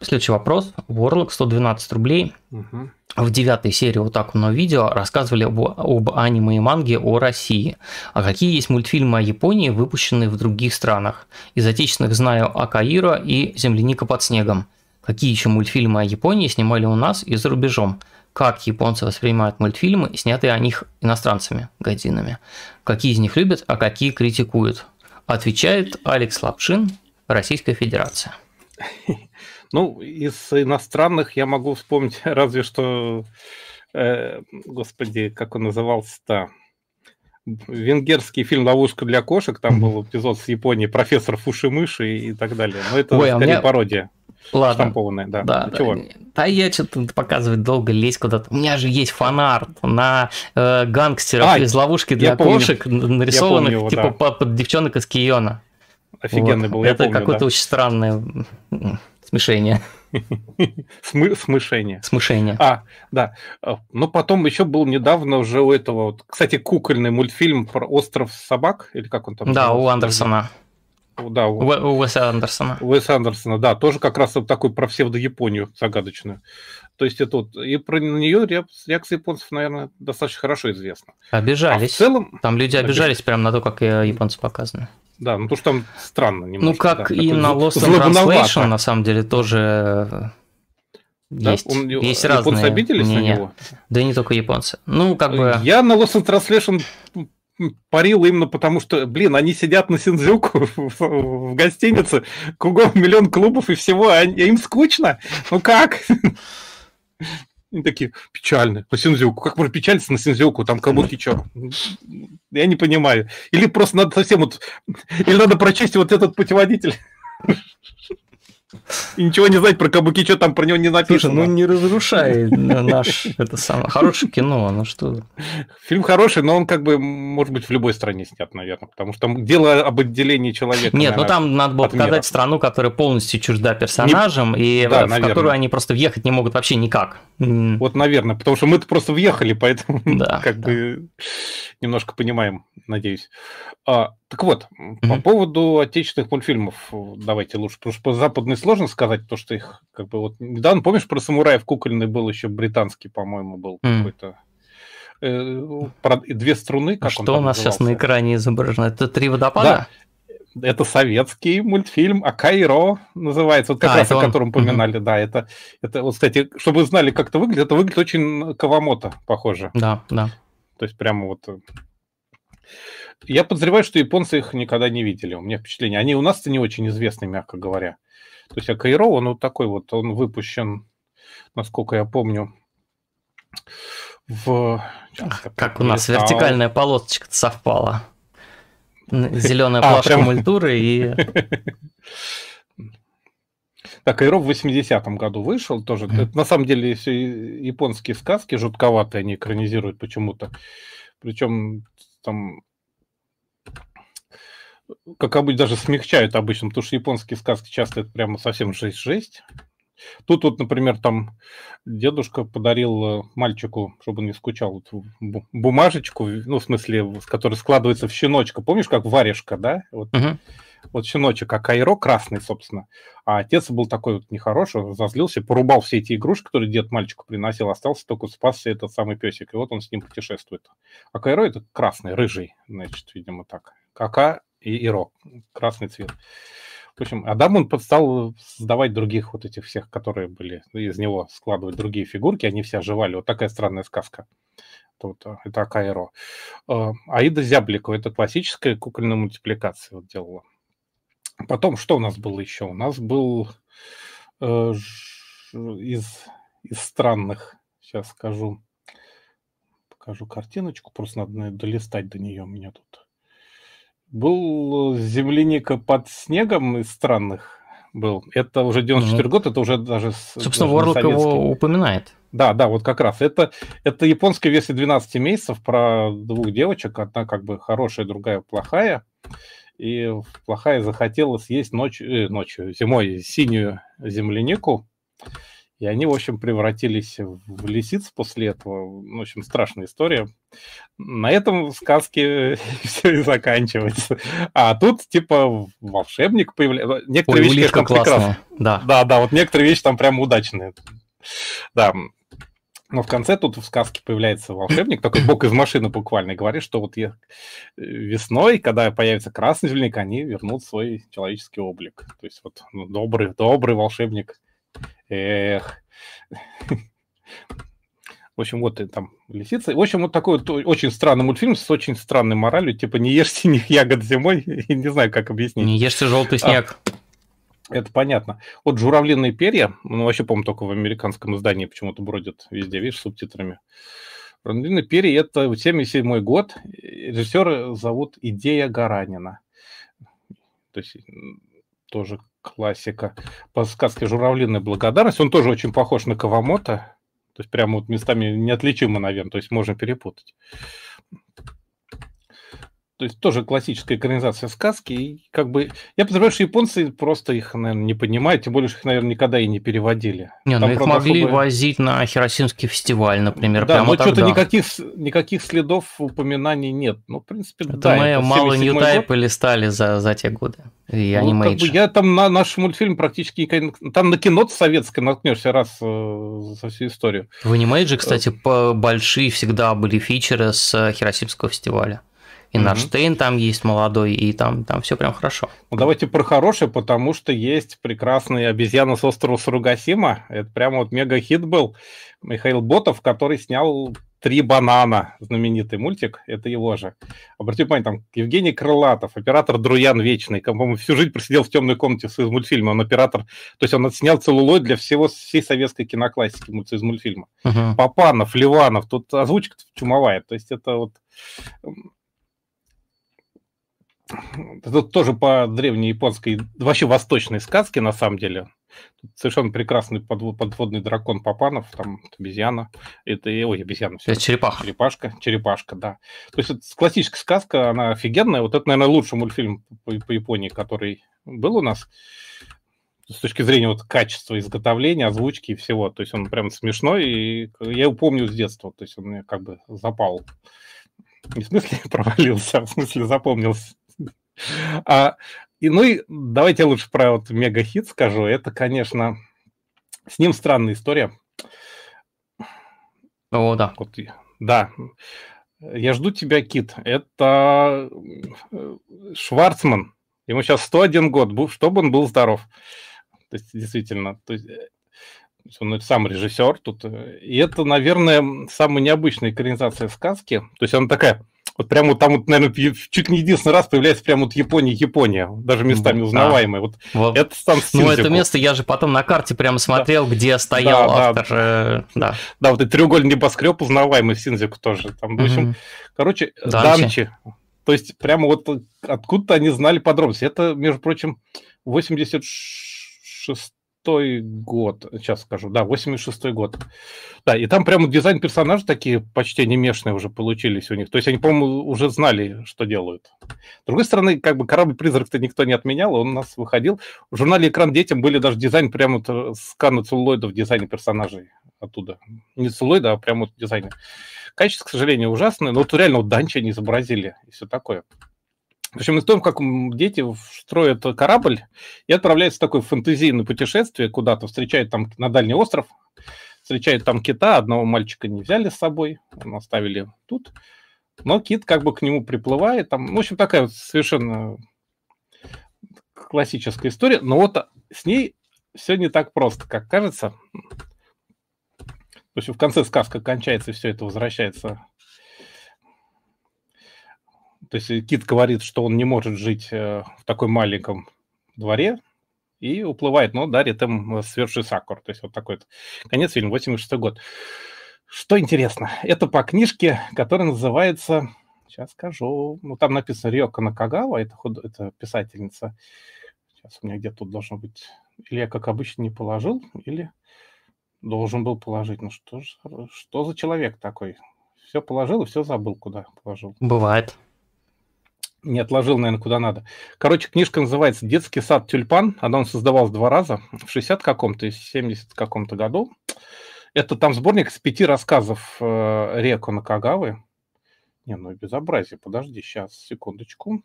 S1: Следующий вопрос. Warlock 112 рублей. Угу. В девятой серии вот так на видео рассказывали об, об аниме и манге о России. А какие есть мультфильмы о Японии, выпущенные в других странах? Из отечественных знаю Акаира и Земляника под снегом. Какие еще мультфильмы о Японии снимали у нас и за рубежом? Как японцы воспринимают мультфильмы, снятые о них иностранцами, годинами? Какие из них любят, а какие критикуют? Отвечает Алекс Лапшин, Российская Федерация.
S2: Ну, из иностранных я могу вспомнить разве что, э, господи, как он назывался-то, венгерский фильм «Ловушка для кошек», там был эпизод с Японией, профессор Фуши-мыши и так далее. Но это Ой, а скорее меня... пародия.
S1: Ладно.
S2: Штампованная, да.
S1: Да, да, Чего? да я что-то показывать долго лезть куда-то. У меня же есть фанарт на э, гангстеров а, из ловушки для кошек, помню. нарисованных его, типа да. под, девчонок из Киона.
S2: Офигенный вот. был,
S1: Это какое-то да. очень странное смешение.
S2: Смышение.
S1: Смышение.
S2: А, да. А, ну, потом еще был недавно уже у этого, вот, кстати, кукольный мультфильм про остров собак, или как он там?
S1: Да, у Андерсона.
S2: Да, у, у Уэса Андерсона. Уэса Андерсона, да, тоже как раз вот такой про псевдо-Японию загадочную. То есть это вот, и про нее реакция японцев, наверное, достаточно хорошо известна.
S1: Обижались. А в целом... Там люди обижались прямо на то, как японцы показаны.
S2: Да, ну то, что там странно
S1: немножко. Ну, как да, и на Lost in Translation, на самом деле, тоже да? есть, Он, есть японцы разные
S2: обиделись мнения. на него?
S1: Да и не только японцы. Ну, как бы...
S2: Я на Lost in Translation парил именно потому, что, блин, они сидят на Синдзюку в, гостинице, кругом миллион клубов и всего, а им скучно? Ну как? Они такие, печальны, на Синдзюку. Как можно печалиться на Синдзюку? Там кабуки что? Я не понимаю. Или просто надо совсем вот... Или надо прочесть вот этот путеводитель. И ничего не знать про Кабуки, что там про него не написано. Слушай,
S1: ну не разрушай наш, это самое, хорошее кино, ну что.
S2: Фильм хороший, но он как бы, может быть, в любой стране снят, наверное, потому что там дело об отделении человека.
S1: Нет, ну там надо было показать мира. страну, которая полностью чужда персонажам, не... и да, в наверное. которую они просто въехать не могут вообще никак.
S2: Вот, наверное, потому что мы-то просто въехали, поэтому да, как да. бы немножко понимаем, надеюсь. А, так вот, mm-hmm. по поводу отечественных мультфильмов, давайте лучше, потому что по западной сложно сказать, то, что их как бы вот недавно, помнишь, про самураев кукольный был еще британский, по-моему, был mm. какой-то э, про две струны.
S1: Как что у нас назывался? сейчас на экране изображено? Это три водопада?
S2: Да. Это советский мультфильм Акайро называется, вот как а, раз о он... котором упоминали, mm-hmm. да, это, это, вот, кстати, чтобы вы знали, как это выглядит, это выглядит очень Кавамото похоже.
S1: Да, да.
S2: То есть прямо вот я подозреваю, что японцы их никогда не видели. У меня впечатление. Они у нас-то не очень известны, мягко говоря. То есть, а Кайро, он вот такой вот, он выпущен, насколько я помню, в...
S1: как у нас вертикальная полосочка совпала. Зеленая а, плашка мультуры и...
S2: Так, Кайро в 80-м году вышел тоже. Это, на самом деле все японские сказки жутковатые, они экранизируют почему-то. Причем там как обычно, даже смягчают обычно, потому что японские сказки часто это прямо совсем жесть-жесть. Тут вот, например, там дедушка подарил э, мальчику, чтобы он не скучал, вот бумажечку, ну, в смысле, с которой складывается в щеночка. Помнишь, как варежка, да? Вот, uh-huh. вот щеночек, а Кайро красный, собственно. А отец был такой вот нехороший, зазлился, порубал все эти игрушки, которые дед мальчику приносил, остался только спасся этот самый песик. И вот он с ним путешествует. А Кайро это красный, рыжий, значит, видимо, так. Кака и Иро, красный цвет. В общем, Адам он стал создавать других вот этих всех, которые были, из него складывать другие фигурки, они все оживали. Вот такая странная сказка. Вот, э, это Акаэро. Э, Аида Зябликова, это классическая кукольная мультипликация вот делала. Потом, что у нас было еще? У нас был э, из, из странных, сейчас скажу, покажу картиночку, просто надо долистать до нее у меня тут. Был э, земляника под снегом из странных был. Это уже 94 mm-hmm. год, это уже даже...
S1: Собственно, Ворлок его упоминает.
S2: Да, да, вот как раз. Это, это японская версия 12 месяцев про двух девочек. Одна как бы хорошая, другая плохая. И плохая захотела съесть ночью, э, ночью зимой синюю землянику. И они, в общем, превратились в лисиц после этого. В общем, страшная история. На этом сказки все и заканчивается. А тут, типа, волшебник появляется.
S1: Некоторые Ой, вещи, конечно, прекрасные.
S2: Да. да, да, вот некоторые вещи там прям удачные. Да, но в конце тут в сказке появляется волшебник, такой бог из машины буквально, и говорит, что вот весной, когда появится красный зеленик, они вернут свой человеческий облик. То есть вот ну, добрый, добрый волшебник Эх. В общем, вот там лисица. В общем, вот такой вот очень странный мультфильм с очень странной моралью, типа не ешьте синих ягод зимой, не знаю, как объяснить.
S1: Не ешьте желтый снег. А,
S2: это понятно. Вот журавлиные перья, ну, вообще, по-моему, только в американском издании почему-то бродят везде, видишь, субтитрами. Журавлиные перья – это 77 год. Режиссера зовут Идея Гаранина. То есть тоже классика. По сказке «Журавлиная благодарность». Он тоже очень похож на Кавамото. То есть прямо вот местами неотличимо, наверное. То есть можно перепутать. То есть тоже классическая экранизация сказки. И как бы я подозреваю, что японцы просто их, наверное, не понимают, тем более, что их, наверное, никогда и не переводили.
S1: Не, ну их могли особо... возить на Хиросимский фестиваль, например,
S2: да, прямо но что-то никаких, никаких следов упоминаний нет. Ну, в принципе,
S1: это
S2: да.
S1: мы это мало ньютайпы листали за, за те годы.
S2: И ну, как бы я там на наш мультфильм практически... Там на кино советское наткнешься раз э, за всю историю.
S1: В кстати, э. большие всегда были фичеры с Хиросимского фестиваля. И Нарштейн там есть молодой, и там, там все прям хорошо.
S2: Ну, давайте про хорошее, потому что есть прекрасный обезьяна с острова Суругасима. Это прямо вот мега-хит был. Михаил Ботов, который снял «Три банана», знаменитый мультик, это его же. Обратите внимание, там Евгений Крылатов, оператор Друян Вечный, по-моему, всю жизнь просидел в темной комнате из мультфильма, он оператор, то есть он снял целлулоид для всего, всей советской киноклассики из мультфильма. Uh-huh. Папанов, Ливанов, тут озвучка чумовая, то есть это вот это тоже по древней японской, вообще восточной сказке, на самом деле. Тут совершенно прекрасный подводный дракон Папанов, там обезьяна. Это, ой, обезьяна.
S1: Это черепаха.
S2: Черепашка, черепашка, да. То есть это классическая сказка, она офигенная. Вот это, наверное, лучший мультфильм по, по Японии, который был у нас с точки зрения вот качества изготовления, озвучки и всего. То есть он прям смешной, и я его помню с детства. То есть он мне как бы запал. Не в смысле провалился, а в смысле запомнился. А, и, ну и давайте лучше про вот мега-хит скажу. Это, конечно, с ним странная история.
S1: О, да.
S2: Вот, да. Я жду тебя, Кит. Это э, Шварцман. Ему сейчас 101 год, чтобы он был здоров. То есть, действительно, то есть, э, он сам режиссер тут. Э, и это, наверное, самая необычная экранизация сказки. То есть она такая вот прямо вот там вот, наверное, чуть не единственный раз появляется прямо вот Япония, Япония, даже местами узнаваемые. Вот,
S1: вот. это там Ну, это место я же потом на карте прямо смотрел, да. где стоял да, автор. Да. Э, да.
S2: да, вот этот треугольный небоскреб узнаваемый в Синзику тоже. Там, в общем, короче, Данчи. Данчи. То есть прямо вот откуда-то они знали подробности. Это, между прочим, 86 год, сейчас скажу, да, 86 год. Да, и там прямо дизайн персонажей такие почти анимешные уже получились у них. То есть они, по-моему, уже знали, что делают. С другой стороны, как бы корабль-призрак-то никто не отменял, он у нас выходил. В журнале «Экран детям» были даже дизайн, прямо вот сканы в дизайне персонажей оттуда. Не целлулоида, а прямо вот дизайне. Качество, к сожалению, ужасное, но вот реально вот Данча не изобразили и все такое. В общем, из того, как дети строят корабль и отправляются в такое фэнтезийное путешествие куда-то, встречают там на дальний остров, встречают там кита, одного мальчика не взяли с собой, оставили тут, но кит как бы к нему приплывает, там, в общем, такая совершенно классическая история, но вот с ней все не так просто, как кажется. То есть в конце сказка кончается, и все это возвращается то есть Кит говорит, что он не может жить э, в такой маленьком дворе, и уплывает, но дарит им сверший сакур. То есть вот такой вот конец фильма, 86 год. Что интересно, это по книжке, которая называется, сейчас скажу, ну там написано Риока Накагава, это, худ... это писательница. Сейчас у меня где-то тут должно быть, или я, как обычно, не положил, или должен был положить. Ну что, ж, что за человек такой? Все положил и все забыл, куда положил.
S1: Бывает
S2: не отложил, наверное, куда надо. Короче, книжка называется «Детский сад тюльпан». Она он создавалась два раза, в 60 каком-то и 70 каком-то году. Это там сборник из пяти рассказов э, Реко Накагавы. Не, ну безобразие. Подожди, сейчас, секундочку.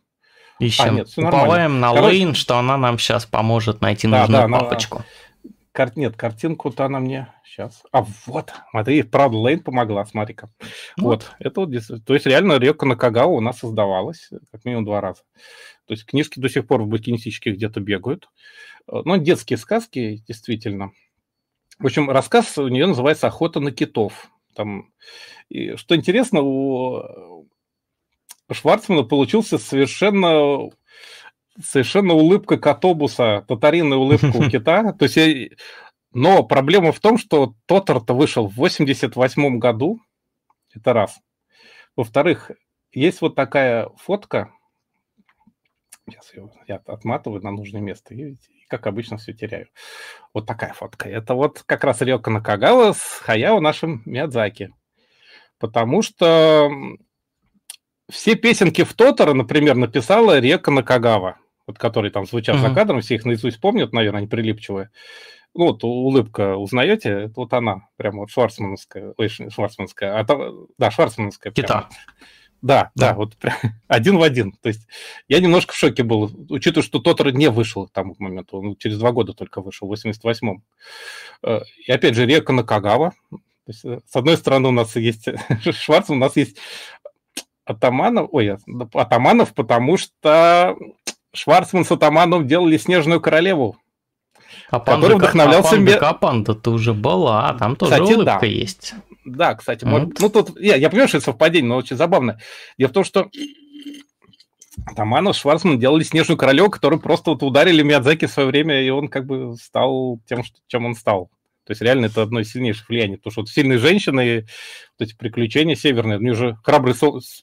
S1: Ищем. А, нет, Уповаем на Короче... Лейн, что она нам сейчас поможет найти да, нужную да, папочку. Она...
S2: Кар... Нет, картинку-то она мне сейчас. А вот, смотри, правда, Лейн помогла, смотри-ка. Вот. вот, это вот, то есть реально Река Накагава у нас создавалась как минимум два раза. То есть книжки до сих пор в букинистичке где-то бегают. Э, но детские сказки, действительно. В общем, рассказ у нее называется «Охота на китов». Там, и, что интересно, у Шварцмана получился совершенно совершенно улыбка Котобуса, татаринная улыбка у кита. То есть. Но проблема в том, что Тотар-то вышел в 88 году. Это раз. Во-вторых, есть вот такая фотка. Сейчас я, я отматываю на нужное место. И, как обычно, все теряю. Вот такая фотка. Это вот как раз Рёка Накагава с Хаяо нашим Миядзаки. Потому что все песенки в Тотора, например, написала Река Накагава, вот которые там звучат mm-hmm. за кадром, все их наизусть помнят, наверное, они прилипчивые. Ну, вот улыбка узнаете, это вот она, прямо вот шварцмановская, ой, шварцмановская, а там, да, шварцмановская.
S1: Кита.
S2: Да, да, да, вот прям один в один. То есть я немножко в шоке был, учитывая, что Тотор не вышел к тому моменту, он через два года только вышел, в 88-м. Э, и опять же, Река Накагава. Есть, э, с одной стороны, у нас есть Шварцман, у нас есть Атаманов, ой, Атаманов, потому что Шварцман с Атамановым делали «Снежную королеву»,
S1: а который вдохновлялся... А Капанда-то уже была, а там тоже Кстати, улыбка
S2: да.
S1: есть.
S2: Да, кстати, вот. может, ну тут, я, я понимаю, что это совпадение, но очень забавно. Дело в том, что Таманов, Шварцман делали «Снежную королеву», которую просто вот ударили Миядзаки в свое время, и он как бы стал тем, чем он стал. То есть реально это одно из сильнейших влияний. Потому что вот сильные женщины вот эти приключения северные. Мне уже «Храбрый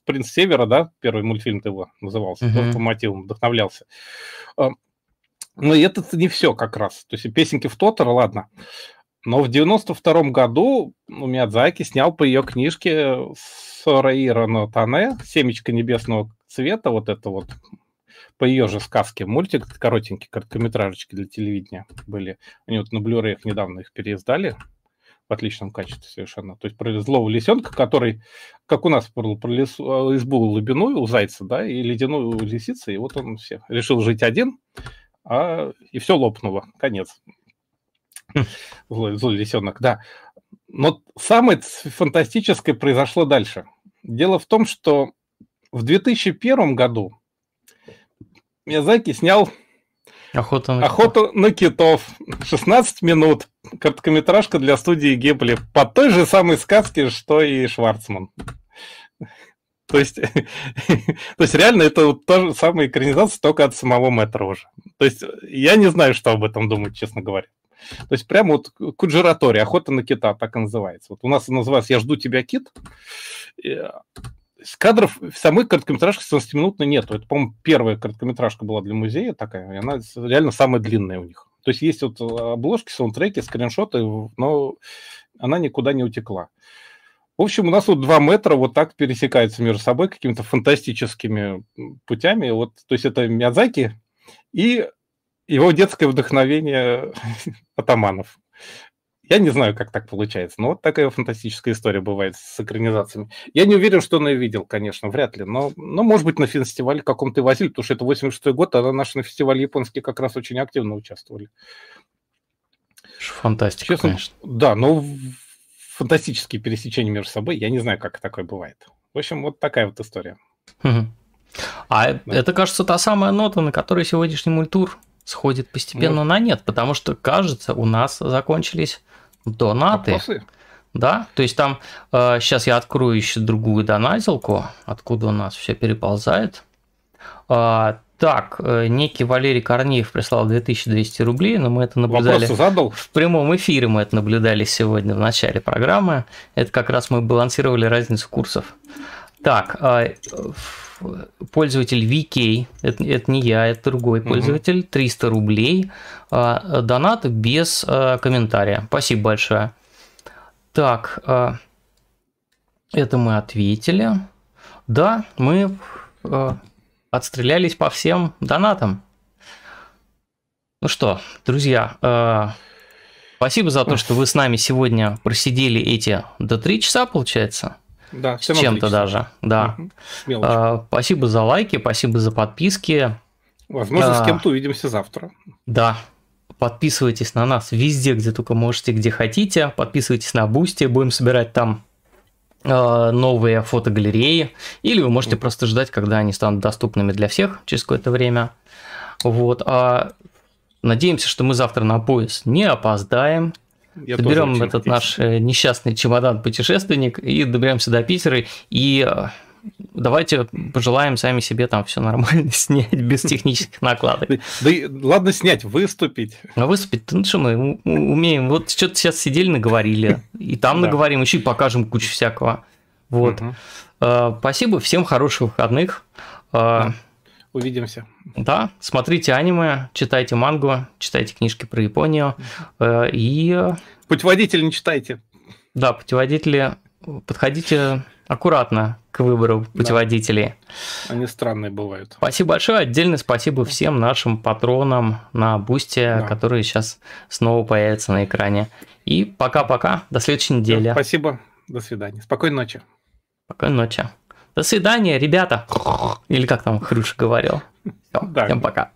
S2: принц Севера», да, первый мультфильм его назывался, uh-huh. тоже по мотивам вдохновлялся. А, но это не все как раз. То есть песенки в Тотора, ладно. Но в 92 году ну, Миядзаки снял по ее книжке Сораира но Тане «Семечко небесного цвета», вот это вот по ее же сказке мультик, коротенький, короткометражечки для телевидения были. Они вот на blu их недавно их переиздали в отличном качестве совершенно. То есть про злого лисенка, который, как у нас про, про лесу, а, избу лубиную у зайца, да, и ледяную у лисицы, и вот он все решил жить один, а, и все лопнуло, конец. Злой, злой лисенок, да. Но самое фантастическое произошло дальше. Дело в том, что в 2001 году Миязаки снял
S1: Охота на,
S2: Охоту на китов. 16 минут. Короткометражка для студии Гебли. По той же самой сказке, что и Шварцман. То есть, то есть реально это вот та же самая экранизация, только от самого Мэтра уже. То есть я не знаю, что об этом думать, честно говоря. То есть прямо вот Куджиратори, охота на кита, так и называется. Вот у нас называется «Я жду тебя, кит». С кадров самой короткометражке 17-минутной нету. Это, по-моему, первая короткометражка была для музея такая, и она реально самая длинная у них. То есть есть вот обложки, саундтреки, скриншоты, но она никуда не утекла. В общем, у нас вот два метра вот так пересекаются между собой какими-то фантастическими путями. Вот, то есть это Миядзаки и его детское вдохновение атаманов. Я не знаю, как так получается, но вот такая фантастическая история бывает с экранизациями. Я не уверен, что он ее видел, конечно, вряд ли, но, но может быть, на фестивале каком-то и возили, потому что это 86 год, а наши на фестивале японские как раз очень активно участвовали.
S1: Фантастика, Честно, конечно.
S2: Да, но фантастические пересечения между собой, я не знаю, как такое бывает. В общем, вот такая вот история.
S1: А да. это, кажется, та самая нота, на которой сегодняшний мультур сходит постепенно ну, на нет, потому что, кажется, у нас закончились донаты. Вопросы? Да, то есть там э, сейчас я открою еще другую донатилку, откуда у нас все переползает. Э, так, э, некий Валерий Корнеев прислал 2200 рублей, но мы это наблюдали задал? в прямом эфире, мы это наблюдали сегодня в начале программы. Это как раз мы балансировали разницу курсов. Так, э, пользователь VK, это, это не я, это другой пользователь, 300 рублей, а, донат без а, комментария. Спасибо большое. Так, а, это мы ответили. Да, мы отстрелялись по всем донатам. Ну что, друзья, спасибо за то, что вы с нами сегодня просидели эти до 3 часа, получается.
S2: Да,
S1: с чем-то даже. Да. Угу. А, спасибо за лайки, спасибо за подписки.
S2: Возможно, а, с кем-то увидимся завтра.
S1: Да. Подписывайтесь на нас везде, где только можете, где хотите. Подписывайтесь на Бусти, будем собирать там а, новые фотогалереи. Или вы можете просто ждать, когда они станут доступными для всех через какое-то время. Вот. А надеемся, что мы завтра на пояс не опоздаем. Я Соберем этот наш э, несчастный чемодан-путешественник и доберемся до Питера. И э, давайте пожелаем сами себе там все нормально снять без технических накладок.
S2: Да, да ладно снять, выступить.
S1: А выступить, ну что мы умеем. Вот что-то сейчас сидели, наговорили. И там наговорим, еще и покажем кучу всякого. Вот. Э, спасибо, всем хороших выходных.
S2: Увидимся.
S1: Да, смотрите аниме, читайте мангу, читайте книжки про Японию э, и...
S2: Путеводитель не читайте.
S1: Да, путеводители, подходите аккуратно к выбору путеводителей.
S2: Да. Они странные бывают.
S1: Спасибо большое. Отдельное спасибо всем нашим патронам на Бусте, да. которые сейчас снова появятся на экране. И пока-пока. До следующей недели.
S2: Спасибо. До свидания. Спокойной ночи.
S1: Спокойной ночи. До свидания, ребята. Или как там Хрюша говорил. Все, да. Всем пока.